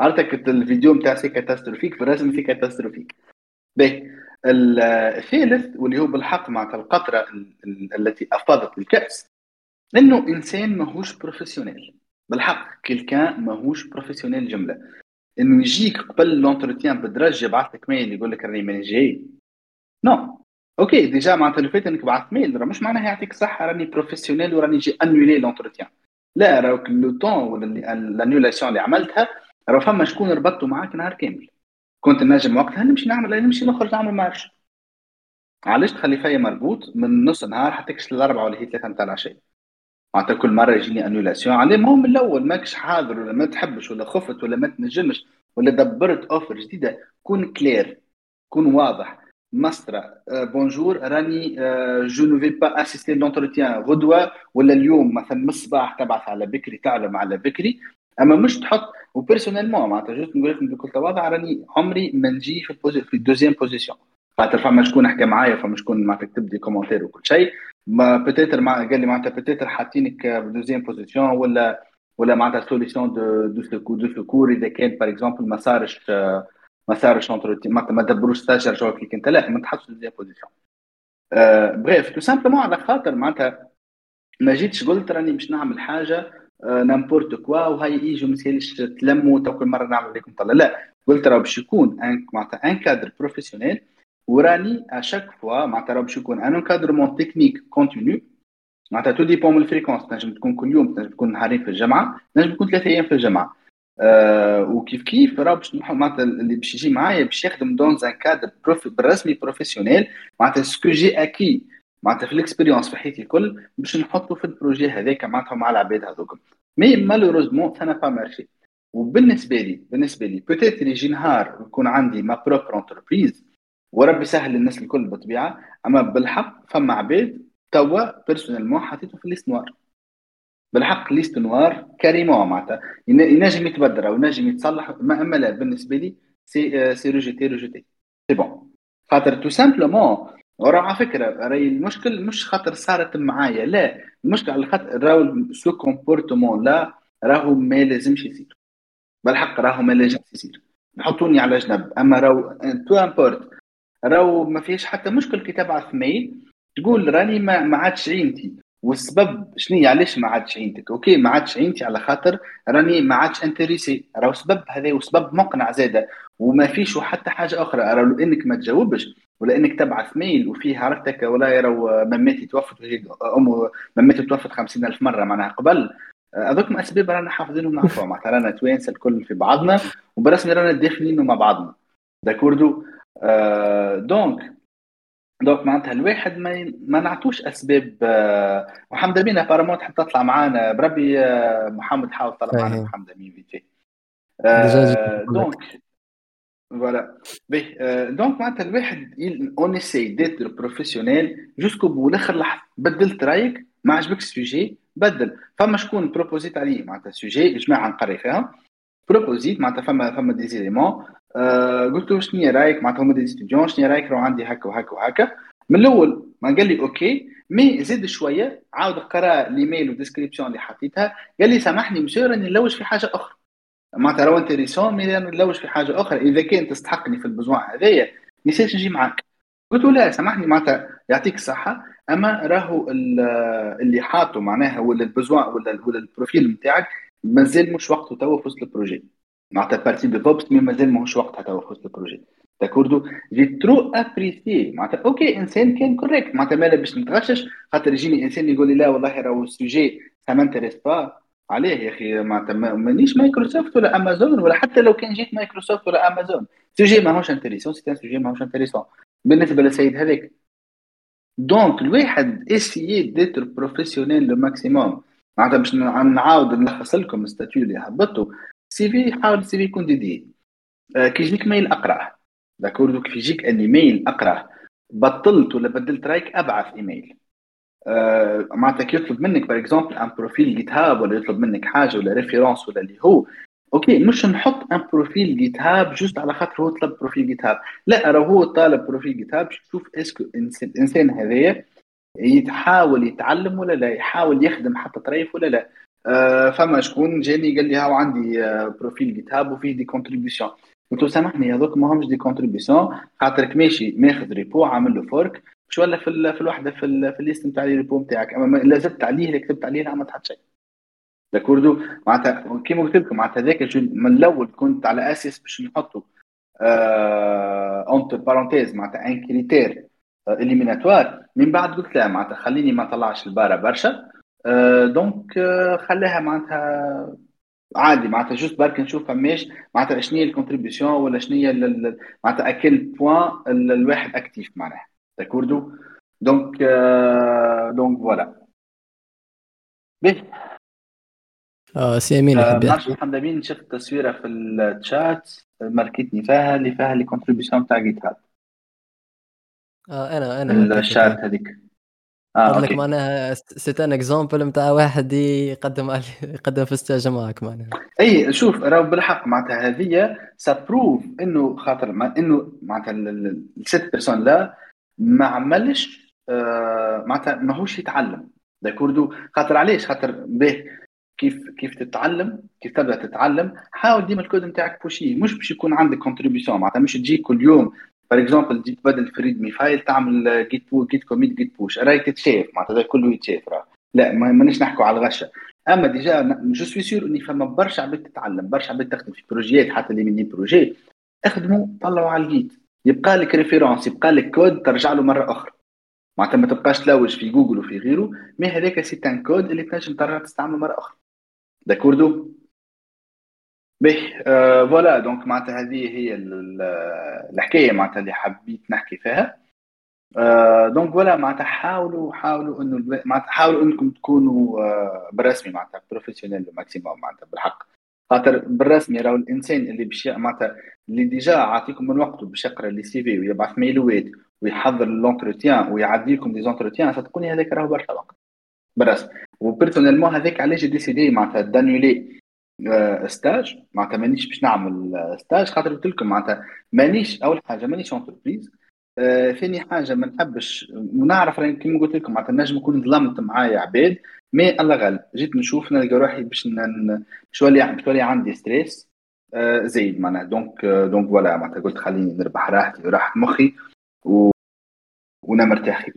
Speaker 2: عرفتك الفيديو نتاع c'est catastrophique؟ بالرسمي c'est catastrophique. باهي. الثالث واللي هو بالحق معناتها القطره التي أفاضت الكاس إنه إنسان ماهوش professionnel بالحق quelqu'un ماهوش professionnel جملة. إنه يجيك قبل l'entretien بدرج يبعث لك mail يقول لك راني ماني جاي. non OK déjà معناتها le fait إنك بعثت mail راه مش معناها يعطيك صحة راني professionnel وراني j'ai annulé l'entretien لا راك le temps ولا اللي عملتها راه فما شكون ربطته معاك نهار كامل. كنت نجم وقتها نمشي نعمل نمشي نخرج نعمل marche. علاش تخلي فيا مربوط؟ من نص نهار حتى كش الأربعة ولا هي ثلاثة نتاع العشاء. معناتها كل مرة يجيني annulation عليه ما هو من الأول ماكش حاضر ولا ما تحبش ولا خفت ولا ما تنجمش ولا دبرت offre جديدة. كون clair كون واضح. ماسترا bonjour راني je ne vais pas assister l'entretien غدوة ولا اليوم مثلا من الصباح تبعث على بكري تعلم على بكري. أما مش تحط و personnellement معناتها juste نقول لكم بكل تواضع راني عمري ما نجي في ال posi في ال deuxième position خاطر فما شكون حكى معايا فما شكون معناتها كتب لي كومنتير وكل شيء. ما بتيتر مع قال لي معناتها بتيتر حاطينك دوزيام بوزيسيون ولا ولا معناتها سوليسيون دو دو سكور دو سكور إذا كان باغ اكزومبل ما صارش ما صارش معناتها ما دبروش ستاجر جوك فيك انت لا ما تحطش في بوزيسيون بريف تو سامبلومون على خاطر معناتها ما جيتش قلت راني باش نعمل حاجة نامبورت كوا وهاي يجوا مسكينش تلموا تو كل مرة نعمل لكم طلع. لا قلت راه باش يكون معناتها un cadre professionnel وراني à chaque fois معناتها راه باش يكون un encadrement technique continu معناتها tout dépend من ال fréquence تنجم تكون كل يوم تنجم تكون نهارين في الجمعة تنجم تكون ثلاثة أيام في الجمعة أه وكيف كيف؟ راه باش معناتها اللي باش يجي معايا باش يخدم dans un cadre بالرسمي professionnel معناتها ce que j'ai acquis معناتها في ال expérience في حياتي الكل باش نحطه في ال projet هذاك معناتها مع العباد هذوك. mais malheureusement ça pas marché وبالنسبة لي بالنسبة لي peut-être يجي نهار يكون عندي ma propre entreprise وربي يسهل الناس الكل بالطبيعة أما بالحق فما عباد توا personnellement حطيته في ال liste noire بالحق liste noire carrément معناتها. ينجم يتبدل أو ينجم يتصلح. ما أما لا بالنسبة لي c'est c'est rejeté rejeté c'est bon خاطر tout simplement وراه على فكرة راهي المشكل مش خاطر صارت معايا لا المشكل على خاطر راهو ce comportement-là راهو ما لازمش يصير. بالحق راهو ما لازمش يصير. نحطوني على جنب. أما راهو peu importe راهو ما فيش حتى مشكل كي تبعث mail تقول راني ما, ما عادش عينتي. والسبب شنو علاش ما عادش عينتك؟ OK ما عادش عينتي على خاطر راني ما عادش intéressé. راهو سبب هذا وسبب مقنع زاده. وما فيش حتى حاجة أخرى. راهو انك ما تجاوبش. ولا انك تبعث mail وفيه عرفتك ولا راهو مماتي توفت امه مماتي توفت خمسين ألف مرة. معناها قبل هذوك أسباب رانا حافظينهم نعرفوها معناتها رانا توانسة الكل في بعضنا وبرسمي رانا داخلين مع بعضنا. d'accord آه donc donc معناتها الواحد ما ما نعطوش أسباب آه محمد امين apparemment تحب تطلع معانا. بربي آه محمد حاول تطلع معانا محمد امين فيتي. آه voilà باهي donc معناتها الواحد on essaie d'être professionnel jusqu'au bout لاخر لحظه بدلت رايك ما عجبك ال sujet بدل. فما شكون proposé ت عليه؟ معناتها sujet جماعة نقري فيها proposé ت معناتها فما فما des éléments آه قلت له شنو رأيك؟ معناتها هما des étudiants شنو رأيك؟ لو عندي هكا وهكا وهكا. من الأول ما قال لي OK mais زيد شوية عاود قرأ ال email وال description اللي حطيتها. قال لي سامحني مسيو راني نلوج في حاجة أخرى. معناتها راهو intéressant mais أنا نلوج في حاجة أخرى. إذا كان تستحقني في ال besoin هذايا ما نجي معاك. قلت له لا سامحني معناتها يعطيك الصحة. أما راهو اللي حاطه معناها ولا ال besoin ولا ولا ال profil نتاعك مازال مش وقته توا في وسط ال projet. معناتها partie DevOps mais مازال ماهوش وقتها توا في وسط ال projet. d'accord j'ai trop apprécié معناتها OK إنسان كان correct معناتها مالا باش نتغشش خاطر يجيني إنسان يقول لي لا والله راهو ال sujet ça m'intéresse pas عليه يا أخي. معناتها مانيش مايكروسوفت ولا أمازون ولا حتى لو كان جيت مايكروسوفت ولا أمازون. sujet ماهوش intéressant c'est un sujet ماهوش intéressant. بالنسبة للسيد هذاك. donc الواحد essaie d'être professionnel le maximum معناتها باش نعاود نلخص لكم ال statut اللي هبطته CV حاول ال CV يكون dédié آه كي يجيك mail اقراه d'accord كي يجيك un email اقراه بطلت ولا بدلت رايك أبعث ايميل معناتها كي يطلب منك par exemple un profil GitHub ولا يطلب منك حاجة ولا référence ولا اللي هو. OK مش نحط un profil GitHub juste على خاطر هو طلب profil GitHub لا راه هو طالب profil GitHub شوف est-ce que الانسان هذايا يحاول يتعلم ولا لا يحاول يخدم حتى طريف ولا لا. آه فما شكون جاني قال لي هاو عندي آه profil GitHub وفيه des contributions قلت له سامحني هذوك ما همش des contributions خاطرك ماشي ماخذ repo عامل له fork مش ولا في في الوحدة في, في ال liste نتاع ال repo نتاعك أما لا زدت عليه اللي كتبت عليه لا ما تحط شيء d'accord معناتها كيما قلت لكم معناتها هذاك من الأول كنت على أساس باش نحطوا entre parenthèses معناتها un critère éliminatoire من بعد قلت لا معناتها خليني ما طلعش la barre برشا. donc خليها معناتها عادي. معناتها juste برك نشوف فماش معناتها شنو هي ال contribution ولا شنو هي معناتها à quel point الواحد actif معناها. d'accord donc donc voilà باهي
Speaker 1: آه سي أمين يحب
Speaker 2: يحكي محمد امين شفت تصويره في الشات؟ ماركتني فيها اللي فيها les contributions تاع GitHub
Speaker 1: آه أنا أنا
Speaker 2: الشات هذيك.
Speaker 1: آه لك معناها c'est un exemple نتاع واحد يقدم يقدم في stage معك معناها.
Speaker 2: إي شوف راهو بالحق معناتها هذه ça prouve إنه خاطر إنه معناتها ال cette personne لا ما عملش آه معناتها ماهوش يتعلم. d'accord خاطر علاش؟ خاطر به كيف كيف تتعلم كيف تبدأ تتعلم حاول ديما الكود نتاعك pushi مش باش يكون عندك contribution معناتها مش تجي كل يوم for example تجي تبدل في README file تعمل git pu git commit git push راهي تتشاف معناتها كله يتشاف راه. لا مانيش نحكوا على الغشة. أما déjà je suis sûr إني فما برشا عباد تتعلم برشا عباد تخدم في projet يات حتى اللي mini projet أخدموا طلعوا على ال Git يبقى لك référence يبقى لك كود ترجع له مرة أخرى. معناتها ما تبقاش تلوج في جوجل وفي غيره mais هذاك c'est un code اللي تنجم ترجع تستعمله مرة أخرى. d'accord باهي آه voilà donc معناتها هذه هي الحكاية معناتها اللي حبيت نحكي فيها. آه donc voilà معناتها حاولوا حاولوا إنه معناتها حاولوا إنكم تكونوا آه بالرسمي معناتها professionnel maximum معناتها بالحق. خاطر بالرسمي راهو الإنسان اللي باش معناتها اللي déjà عاطيكم من وقته باش يقرأ les CV ويبعث mail وات ويحضر l'entretien ويعدي لكم des entretiens صدقوني هذاك راهو برشا وقت. بالرسم و personnellement هذاك علاش décidé معناتها d'annuler stage معناتها مانيش باش نعمل stage خاطر قلت لكم معناتها مانيش أول حاجة مانيش entreprise آه ثاني حاجة ما نحبش ونعرف كيما قلت لكم معناتها نجم نكون ظلمت معايا عباد mais الله غالب. جيت نشوف نلقى روحي باش تولي تولي عندي stress آه زايد معناها. donc آه donc voilà معناتها قلت خليني نربح راحتي وراحه مخي و... وأنا مرتاح. خير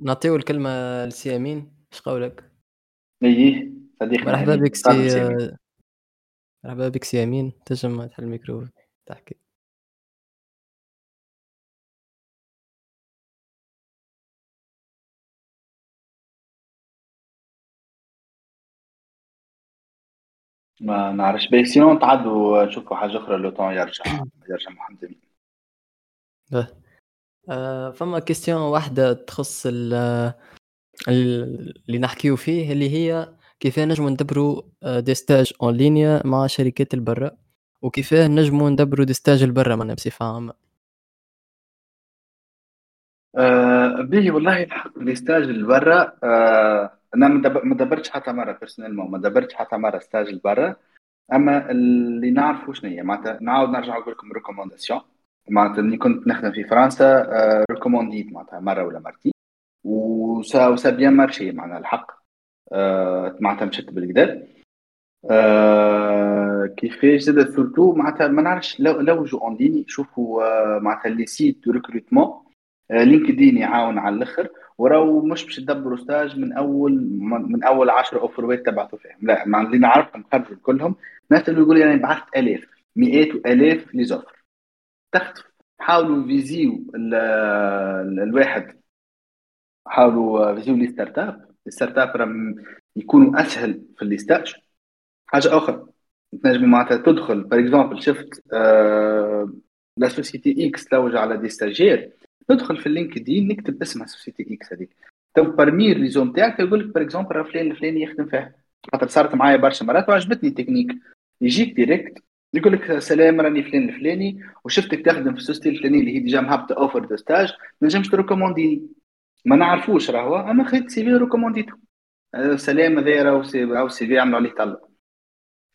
Speaker 1: نعطيو الكلمة لسي أمين. إيش قولك؟
Speaker 2: إيه صديقي
Speaker 1: مرحبا بك سي مرحبا بك سي أمين. تنجم تحل الميكرو. تحكي.
Speaker 2: ما نعرفش. باهي sinon تعدوا نشوفوا حاجة أخرى le temps يرجع يرجع محمد
Speaker 1: آه فما question واحدة تخص اللي نحكيو فيه اللي هي كيفاه نجمو ندبروا des stages en ligne يا مع شركات البرا وكيفاه نجمو ندبروا des stages البرا معناها بصفة عامة؟
Speaker 2: آه به والله الحق les stages البرا آه أنا ما دبرتش حتى مرة personnellement ما دبرتش حتى مرة stage البرا أما اللي نعرفه شنو هي؟ معناتها نعاود نرجع نقول لكم recommandation معناتها إني كنت نخدم في فرنسا آه recommandé يت معناتها مرة ولا مرتين. و ça و ça a bien marché معناها الحق. آه معناتها مشيت بالكدا آه كيفاش زاد؟ surtout معناتها ما نعرفش لو لوجوا en ligne شوفوا آه معناتها les sites de recrutement LinkedIn يعاون على الأخر. وراو مش باش تدبروا stage من اول من أول 10 offre وات تبعثوا فيهم. لا مع اللي نعرفهم خرجوا كلهم ناس اللي يقول يعني بعثت آلاف مئات وآلاف les offres حاولوا visi و الواحد. حاولوا visi و les startups ال startup يكونوا أسهل في ال stage. حاجة أخرى تنجم معناتها تدخل. par exemple شفت آه la société X تلوج على des stagiaires. ندخل في ال LinkedIn نكتب اسمها société X هذيك. تو parmi ال réseau نتاعك يقول لك par exemple فلان الفلاني يخدم فيها. خاطر صارت معايا برشا مرات وعجبتني التكنيك. يجيك direct يقول لك سلام راني فلان الفلاني وشفتك تخدم في ال société الفلانيه اللي هي déjà مهبطه offre de stage ما نجمش تـ recommandé ني ما نعرفوش راهو أما خديت CV recommandé تو أه، سلام هذايا راهو راهو CV عملوا عليه طلع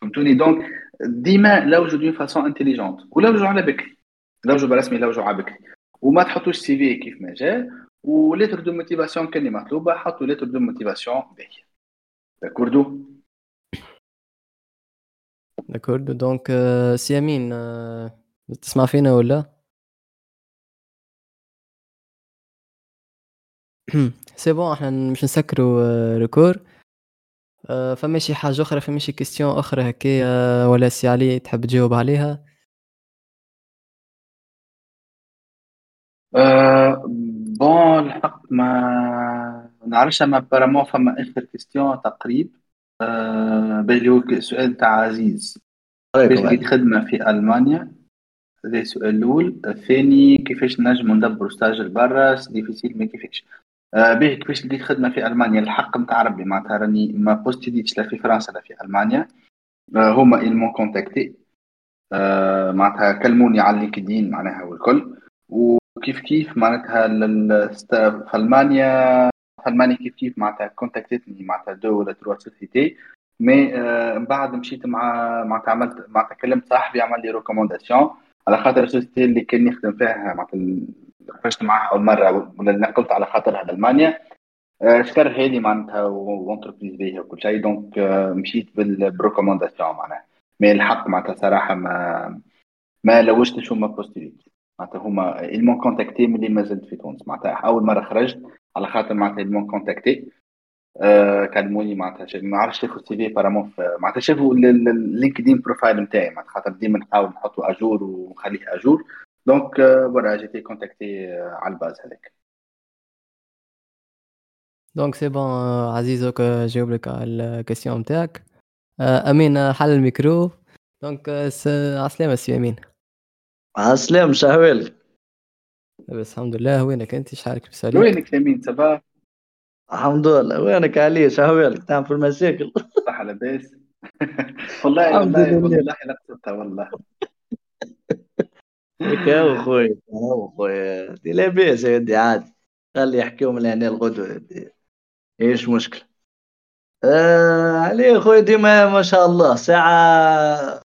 Speaker 2: فهمتوني؟ donc ديما لوجوا d'une façon intelligente. ولوجوا على بكري. لوجوا برسمي لوجوا على بكري. وما تحطوش CV كيف ما جاء و lettre de motivation كان مطلوبه حطوا lettre de motivation باهية. d'accord
Speaker 1: d'accord donc سي امين تسمع فينا ولا c'est bon إحنا مش نسكروا record فما شي حاجة أخرى فما شي question أخرى هكايا ولا سي علي تحب تجاوب عليها؟
Speaker 2: أه bon الحق ما نعرفش أما apparemment فما آخر question تقريب. أه بالي هو السؤال تاع عزيز. كيفاش لقيت خدمه في ألمانيا؟ هذا السؤال الأول. الثاني كيفاش نجم ندبروا stage لبرا difficile ما كيفاش. أه به كيفاش لقيت خدمه في ألمانيا؟ الحق نتاع ربي معناتها راني ما postulé تش لا في فرنسا لا في ألمانيا. أه هما ils m'ont contacté أه معناتها كلموني على LinkedIn معناها والكل. و كيف كيف معناتها في المانيا في المانيا كيف كيف معناتها contacté تني معناتها deux ولا trois sociétés mais آه من بعد مشيت مع معناتها عملت معناتها كلمت صاحبي عمل لي recommandation على خاطر ال société اللي كان يخدم فيها معناتها خرجت معها أول مرة ولا نقلت على خاطرها لالمانيا الشركة هذه معناتها و entreprise باهيه وكل شيء. donc مشيت بال recommandation معناها. mais الحق معناتها صراحة ما ما لوجتش وما postulé ت معناتها هما ils m'ont contacté ملي ما زلت في تونس. معناتها أول مرة خرجت على خاطر معناتها ils m'ont contacté آه كلموني معناتها. ما عرفتش شافوا ال CV apparemment معناتها شافوا ال LinkedIn profile نتاعي معناتها خاطر ديما نحاول نحطو à jour ونخليه à jour. دونك فوالا جيتي كونتاكتي على الباز هذاك.
Speaker 1: دونك سي بون عزيزك جاوب لك على الكيسيون نتاعك أمين حل الميكرو. دونك عسلامة سي أمين.
Speaker 3: عسلام شهوالك
Speaker 1: بس الحمد لله وينك أنت؟ شحالك بسالي
Speaker 2: وينك امين صباح
Speaker 3: الحمد لله. وينك علي شهوالك تعمل في المشاكل.
Speaker 2: صح لاباس والله والله والله لقطتها والله.
Speaker 3: خويا هو خويا دي لاباس يا ودي؟ عادي. خلي يحكيهم من هنا الغدوة إيش مشكلة؟ آه علي خويا ديما ما شاء الله. ساعة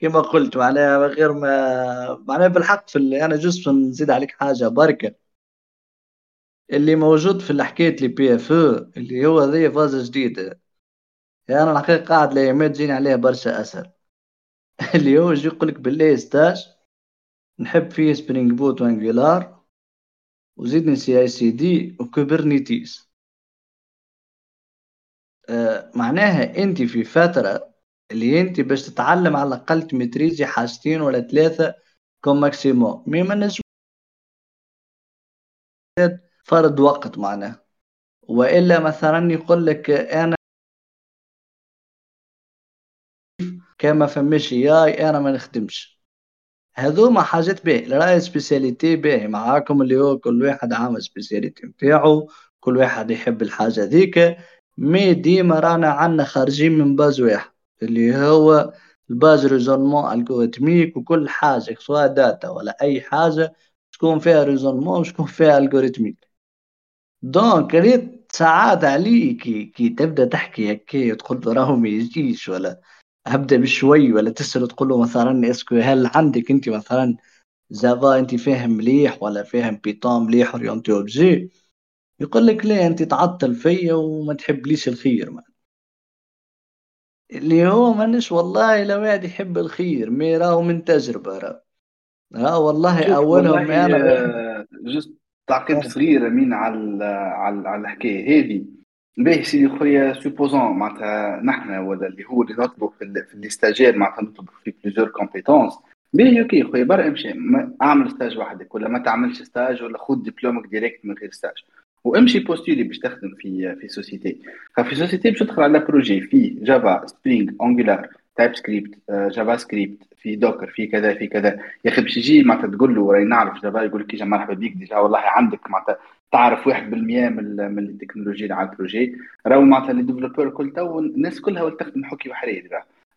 Speaker 3: كما قلت معناها غير ما معناها بالحق في اللي أنا جزء نزيد عليك حاجة بركة. اللي موجود في اللي حكيت لي بي إف اللي هو ذي فازة جديدة. يعني أنا الحقيقة قاعد الايامات تجيني عليها برشا أسهل. اللي هو يجي يقول لك بالله stage نحب فيه Spring Boot و Angular وزيدني CI/CD و Kubernetes آه معناها أنت في فترة اللي انت باش تتعلم على الأقل ت maîtriser حاجتين ولا ثلاثة comme maximum. mais ما نجم فرض وقت معناها وإلا مثلا يقول لك أنا كما فماش اي أنا ما نخدمش. هذوما حاجات باهي راي spécialité باهي. معاكم اللي هو كل واحد عامل spécialité نتاعو كل واحد يحب الحاجة ذيك. mais ديما رانا عنا خارجين من base واحد. اللي هو ال base raisonnement algorithmique وكل حاجة سواء data ولا أي حاجة تكون فيها raisonnement تكون فيها algorithmique donc ريت ساعات عليك كي, كي تبدأ تحكي هكا تقول له راهو ما يجيش ولا أبدأ بشوي ولا تسأل تقول له مثلا est-ce que هل عندك أنت مثلا Java أنت فاهم مليح ولا فاهم Python مليح orienté objet يقول لك لا أنت تعطل فيا وما تحبليش الخير ما. اللي هو مانيش والله لو واحد يحب الخير mais راهو من تجربه راه آه والله أولهم
Speaker 2: أنا. juste تعقيب صغير أمين على على على الحكاية هذه. باهي سيدي خويا supposons معناتها نحن ولا اللي هو اللي نطلبوا في, في ال stagiaire معناتها نطلبوا في plusieurs compétences باهي OK خويا برا امشي. أعمل stage وحدك ولا ما تعملش stage ولا خذ diplôme ك direct من غير stage وامشي postuler باش تخدم في في société. في société باش تدخل على projet في Java Spring Angular TypeScript JavaScript في Docker في كذا في كذا. يا أخي باش يجي معناتها تقول له راني نعرف Java يقول لك مرحبا بك déjà والله عندك معناتها تعرف 1% من من التكنولوجيا اللي على ال projet. راهو معناتها les développeurs كل تو الناس كلها تخدم حكي وحرير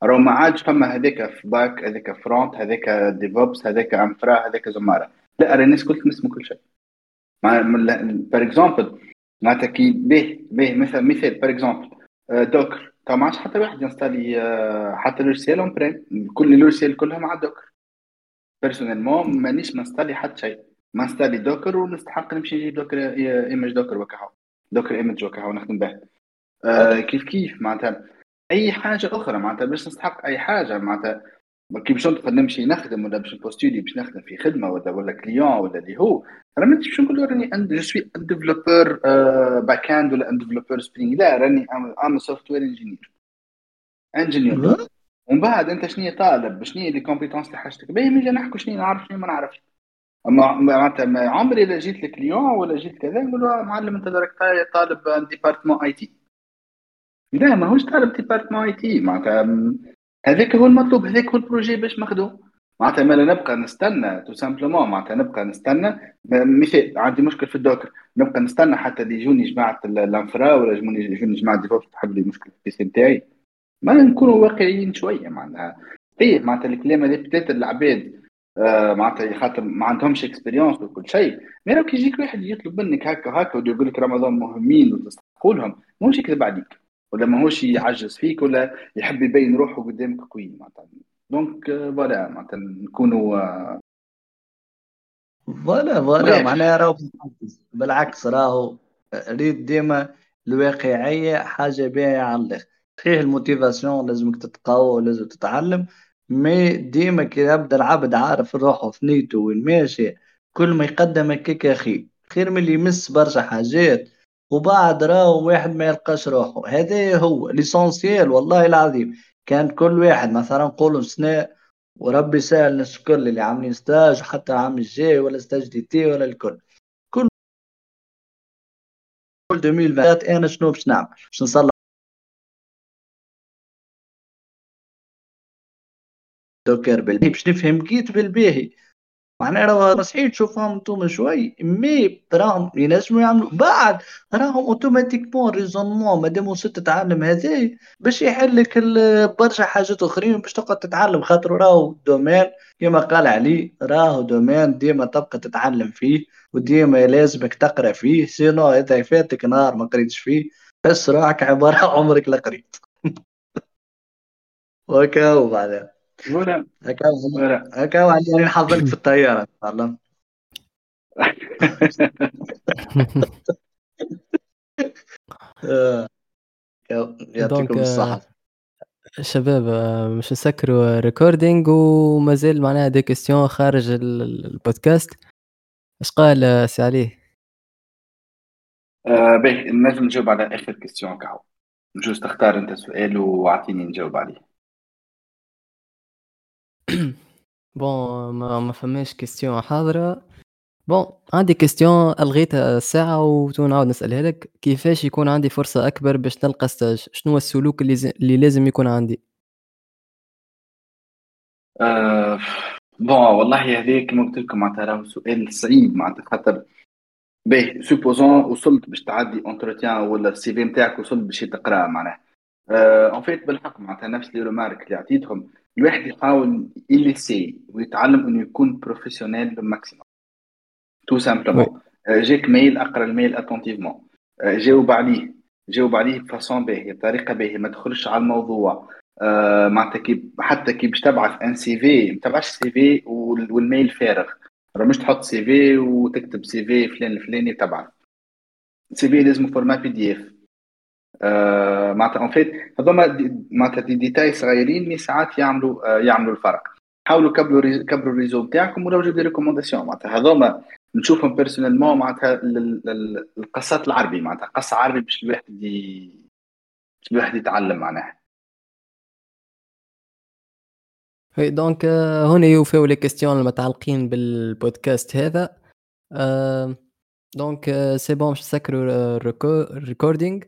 Speaker 2: راهو ما عادش فما هذاك في back هذاك front هذاك DevOps هذاك infra هذاك زمارة. لا راه الناس كل تنسمو كل شيء. par exemple معناتها كي به به مثال مثال par exemple Docker تو ما عادش حتى واحد ي installer آه، حتى logiciel on-prem كل ال logiciels كلها مع Docker personnellement مانيش ن installer حتى شيء. ما ن installer Docker ونستحق نمشي نجيب Docker image Docker وكهو. Docker image وكهو نخدم به. آه كيف كيف؟ معناتها أي حاجة أخرى معناتها باش نستحق أي حاجة معناتها كي باش ندخل نمشي نخدم ولا باش ن postuler باش نخدم في خدمة ولا ولا client ولا اللي هو راه ما باش نقول راني je suis un développeur back-end ولا un développeur Spring لا راني I'm software engineer engineer ومن بعد أنت شنو طالب؟ شنو les compétences اللي حاجتك؟ باهي نجي نحكوا شنو نعرف شنو ما نعرفش. اما معناتها عمري لا جيت ل client ولا جيت كذا نقول له معلم أنت درك طالب département IT لا ماهوش طالب département IT معناتها هذاك هو المطلوب هذاك هو ال projet باش مخدوم معناتها ما نبقى نستنى tout simplement معناتها نبقى نستنى. مثال عندي مشكل في ال Docker. نبقى نستنى حتى يجوني جماعة ال infra ولا يجوني جماعة DevOps تحل لي مشكل في ال PC نتاعي ما نكونوا واقعيين شوية معناها إيه معناتها الكلام هذا بدات العباد آه معناتها خاطر ما عندهمش expérience وكل شيء. لو كي يجيك واحد يطلب منك هكا هكا ويقول لك رمضان مهمين وتستحقوا لهم ماهوش يكذب عليك ولا ماهوش يعجز فيك ولا يحب يبين روحه قدامك قوي معناتها. donc voilà معناتها نكونوا
Speaker 3: voilà voilà معناها راهو بالعكس راهو ريت ديما الواقعية حاجة باهية على الآخر. صحيح ال motivation لازمك تتقوى ولازم تتعلم mais ديما كي يبدأ العبد عارف روحه في نيته وين ماشي كل ما يقدم هكاك خير خير من اللي يمس برشا حاجات. وبعد راهو واحد ما يلقاش روحه هذا هو l'essentiel والله العظيم. كان كل واحد مثلا نقولوا سنة وربي سهل الناس الكل اللي عاملين stage حتى العام الجاي ولا stage d'été ولا الكل. كل كل 2020 أنا شنو باش نعمل؟ باش نصلح Docker بالباهي باش نفهم Git بالباهي معناها صحيح تشوفهم أنتم شوي mais راهم ينجموا يعملوا؟ بعد راهم automatiquement raisonnement مادام وصلت تتعلم هذا باش يحل لك برشا حاجات أخرين باش تقعد تتعلم خاطر راهو domaine كما قال علي راهو domaine ديما تبقى تتعلم فيه وديما لازمك تقرأ فيه sinon إذا فاتك نهار ما قريتش فيه بس روحك عبارة عمرك لا قريت. وكاو بعدها
Speaker 2: ولا
Speaker 3: هكا
Speaker 2: ولا
Speaker 3: هكا يعني نحضرك في الطيارة تعلم آه. يعطيكم
Speaker 1: donc
Speaker 3: الصحة.
Speaker 1: شباب آه، مش نسكروا recording ومازال معناها des questions خارج ال- ال- البودكاست. اش قال آه، سي عليه
Speaker 2: آه باهي نجم نجاوب على آخر question كاو جوز تختار أنت سؤال وأعطيني نجاوب عليه.
Speaker 1: bon ما, ما فماش question حاضرة bon عندي question ألغيتها ساعة وتو نعاود نسألها لك. كيفاش يكون عندي فرصة أكبر باش نلقى stage شنو السلوك اللي, ز... اللي لازم يكون عندي؟
Speaker 2: آه bon والله هذا كما قلت لكم معناتها راهو سؤال صعيب معناتها خاطر باهي supposons وصلت باش تعدي entretien ولا ال CV نتاعك وصلت باش تقرأ معناها. en fait بالحق معناتها نفس les remarques اللي عطيتهم. الواحد يحاول يليسي ويتعلم إنه يكون professionnel maximum tout simplement جاك mail أقرأ ال mail attentivement جاوب عليه. جاوب عليه ب façon باهية بطريقة باهية ما تدخلش على الموضوع. آه، معناتها كي حتى كي باش تبعث un CV ما تبعثش CV وال mail فارغ. راه مش تحط CV وتكتب CV فلان الفلاني تبعث CV لازم format PDF آه، معناتها en fait هذوما معناتها دي ديتاي صغيرين mais ساعات يعملوا آه، يعملوا الفرق. حاولوا كبروا كبروا ال réseau نتاعكم ولو des recommandations. معناتها هذوما نشوفهم personnellement معناتها لل- لل- القصات العربي معناتها قصة عربي باش الواحد. باش الواحد يتعلم معناها.
Speaker 1: oui donc آه، هنا يوفيو les questions المتعلقين بالبودكاست هذا. دونك c'est bon باش نسكروا ال recording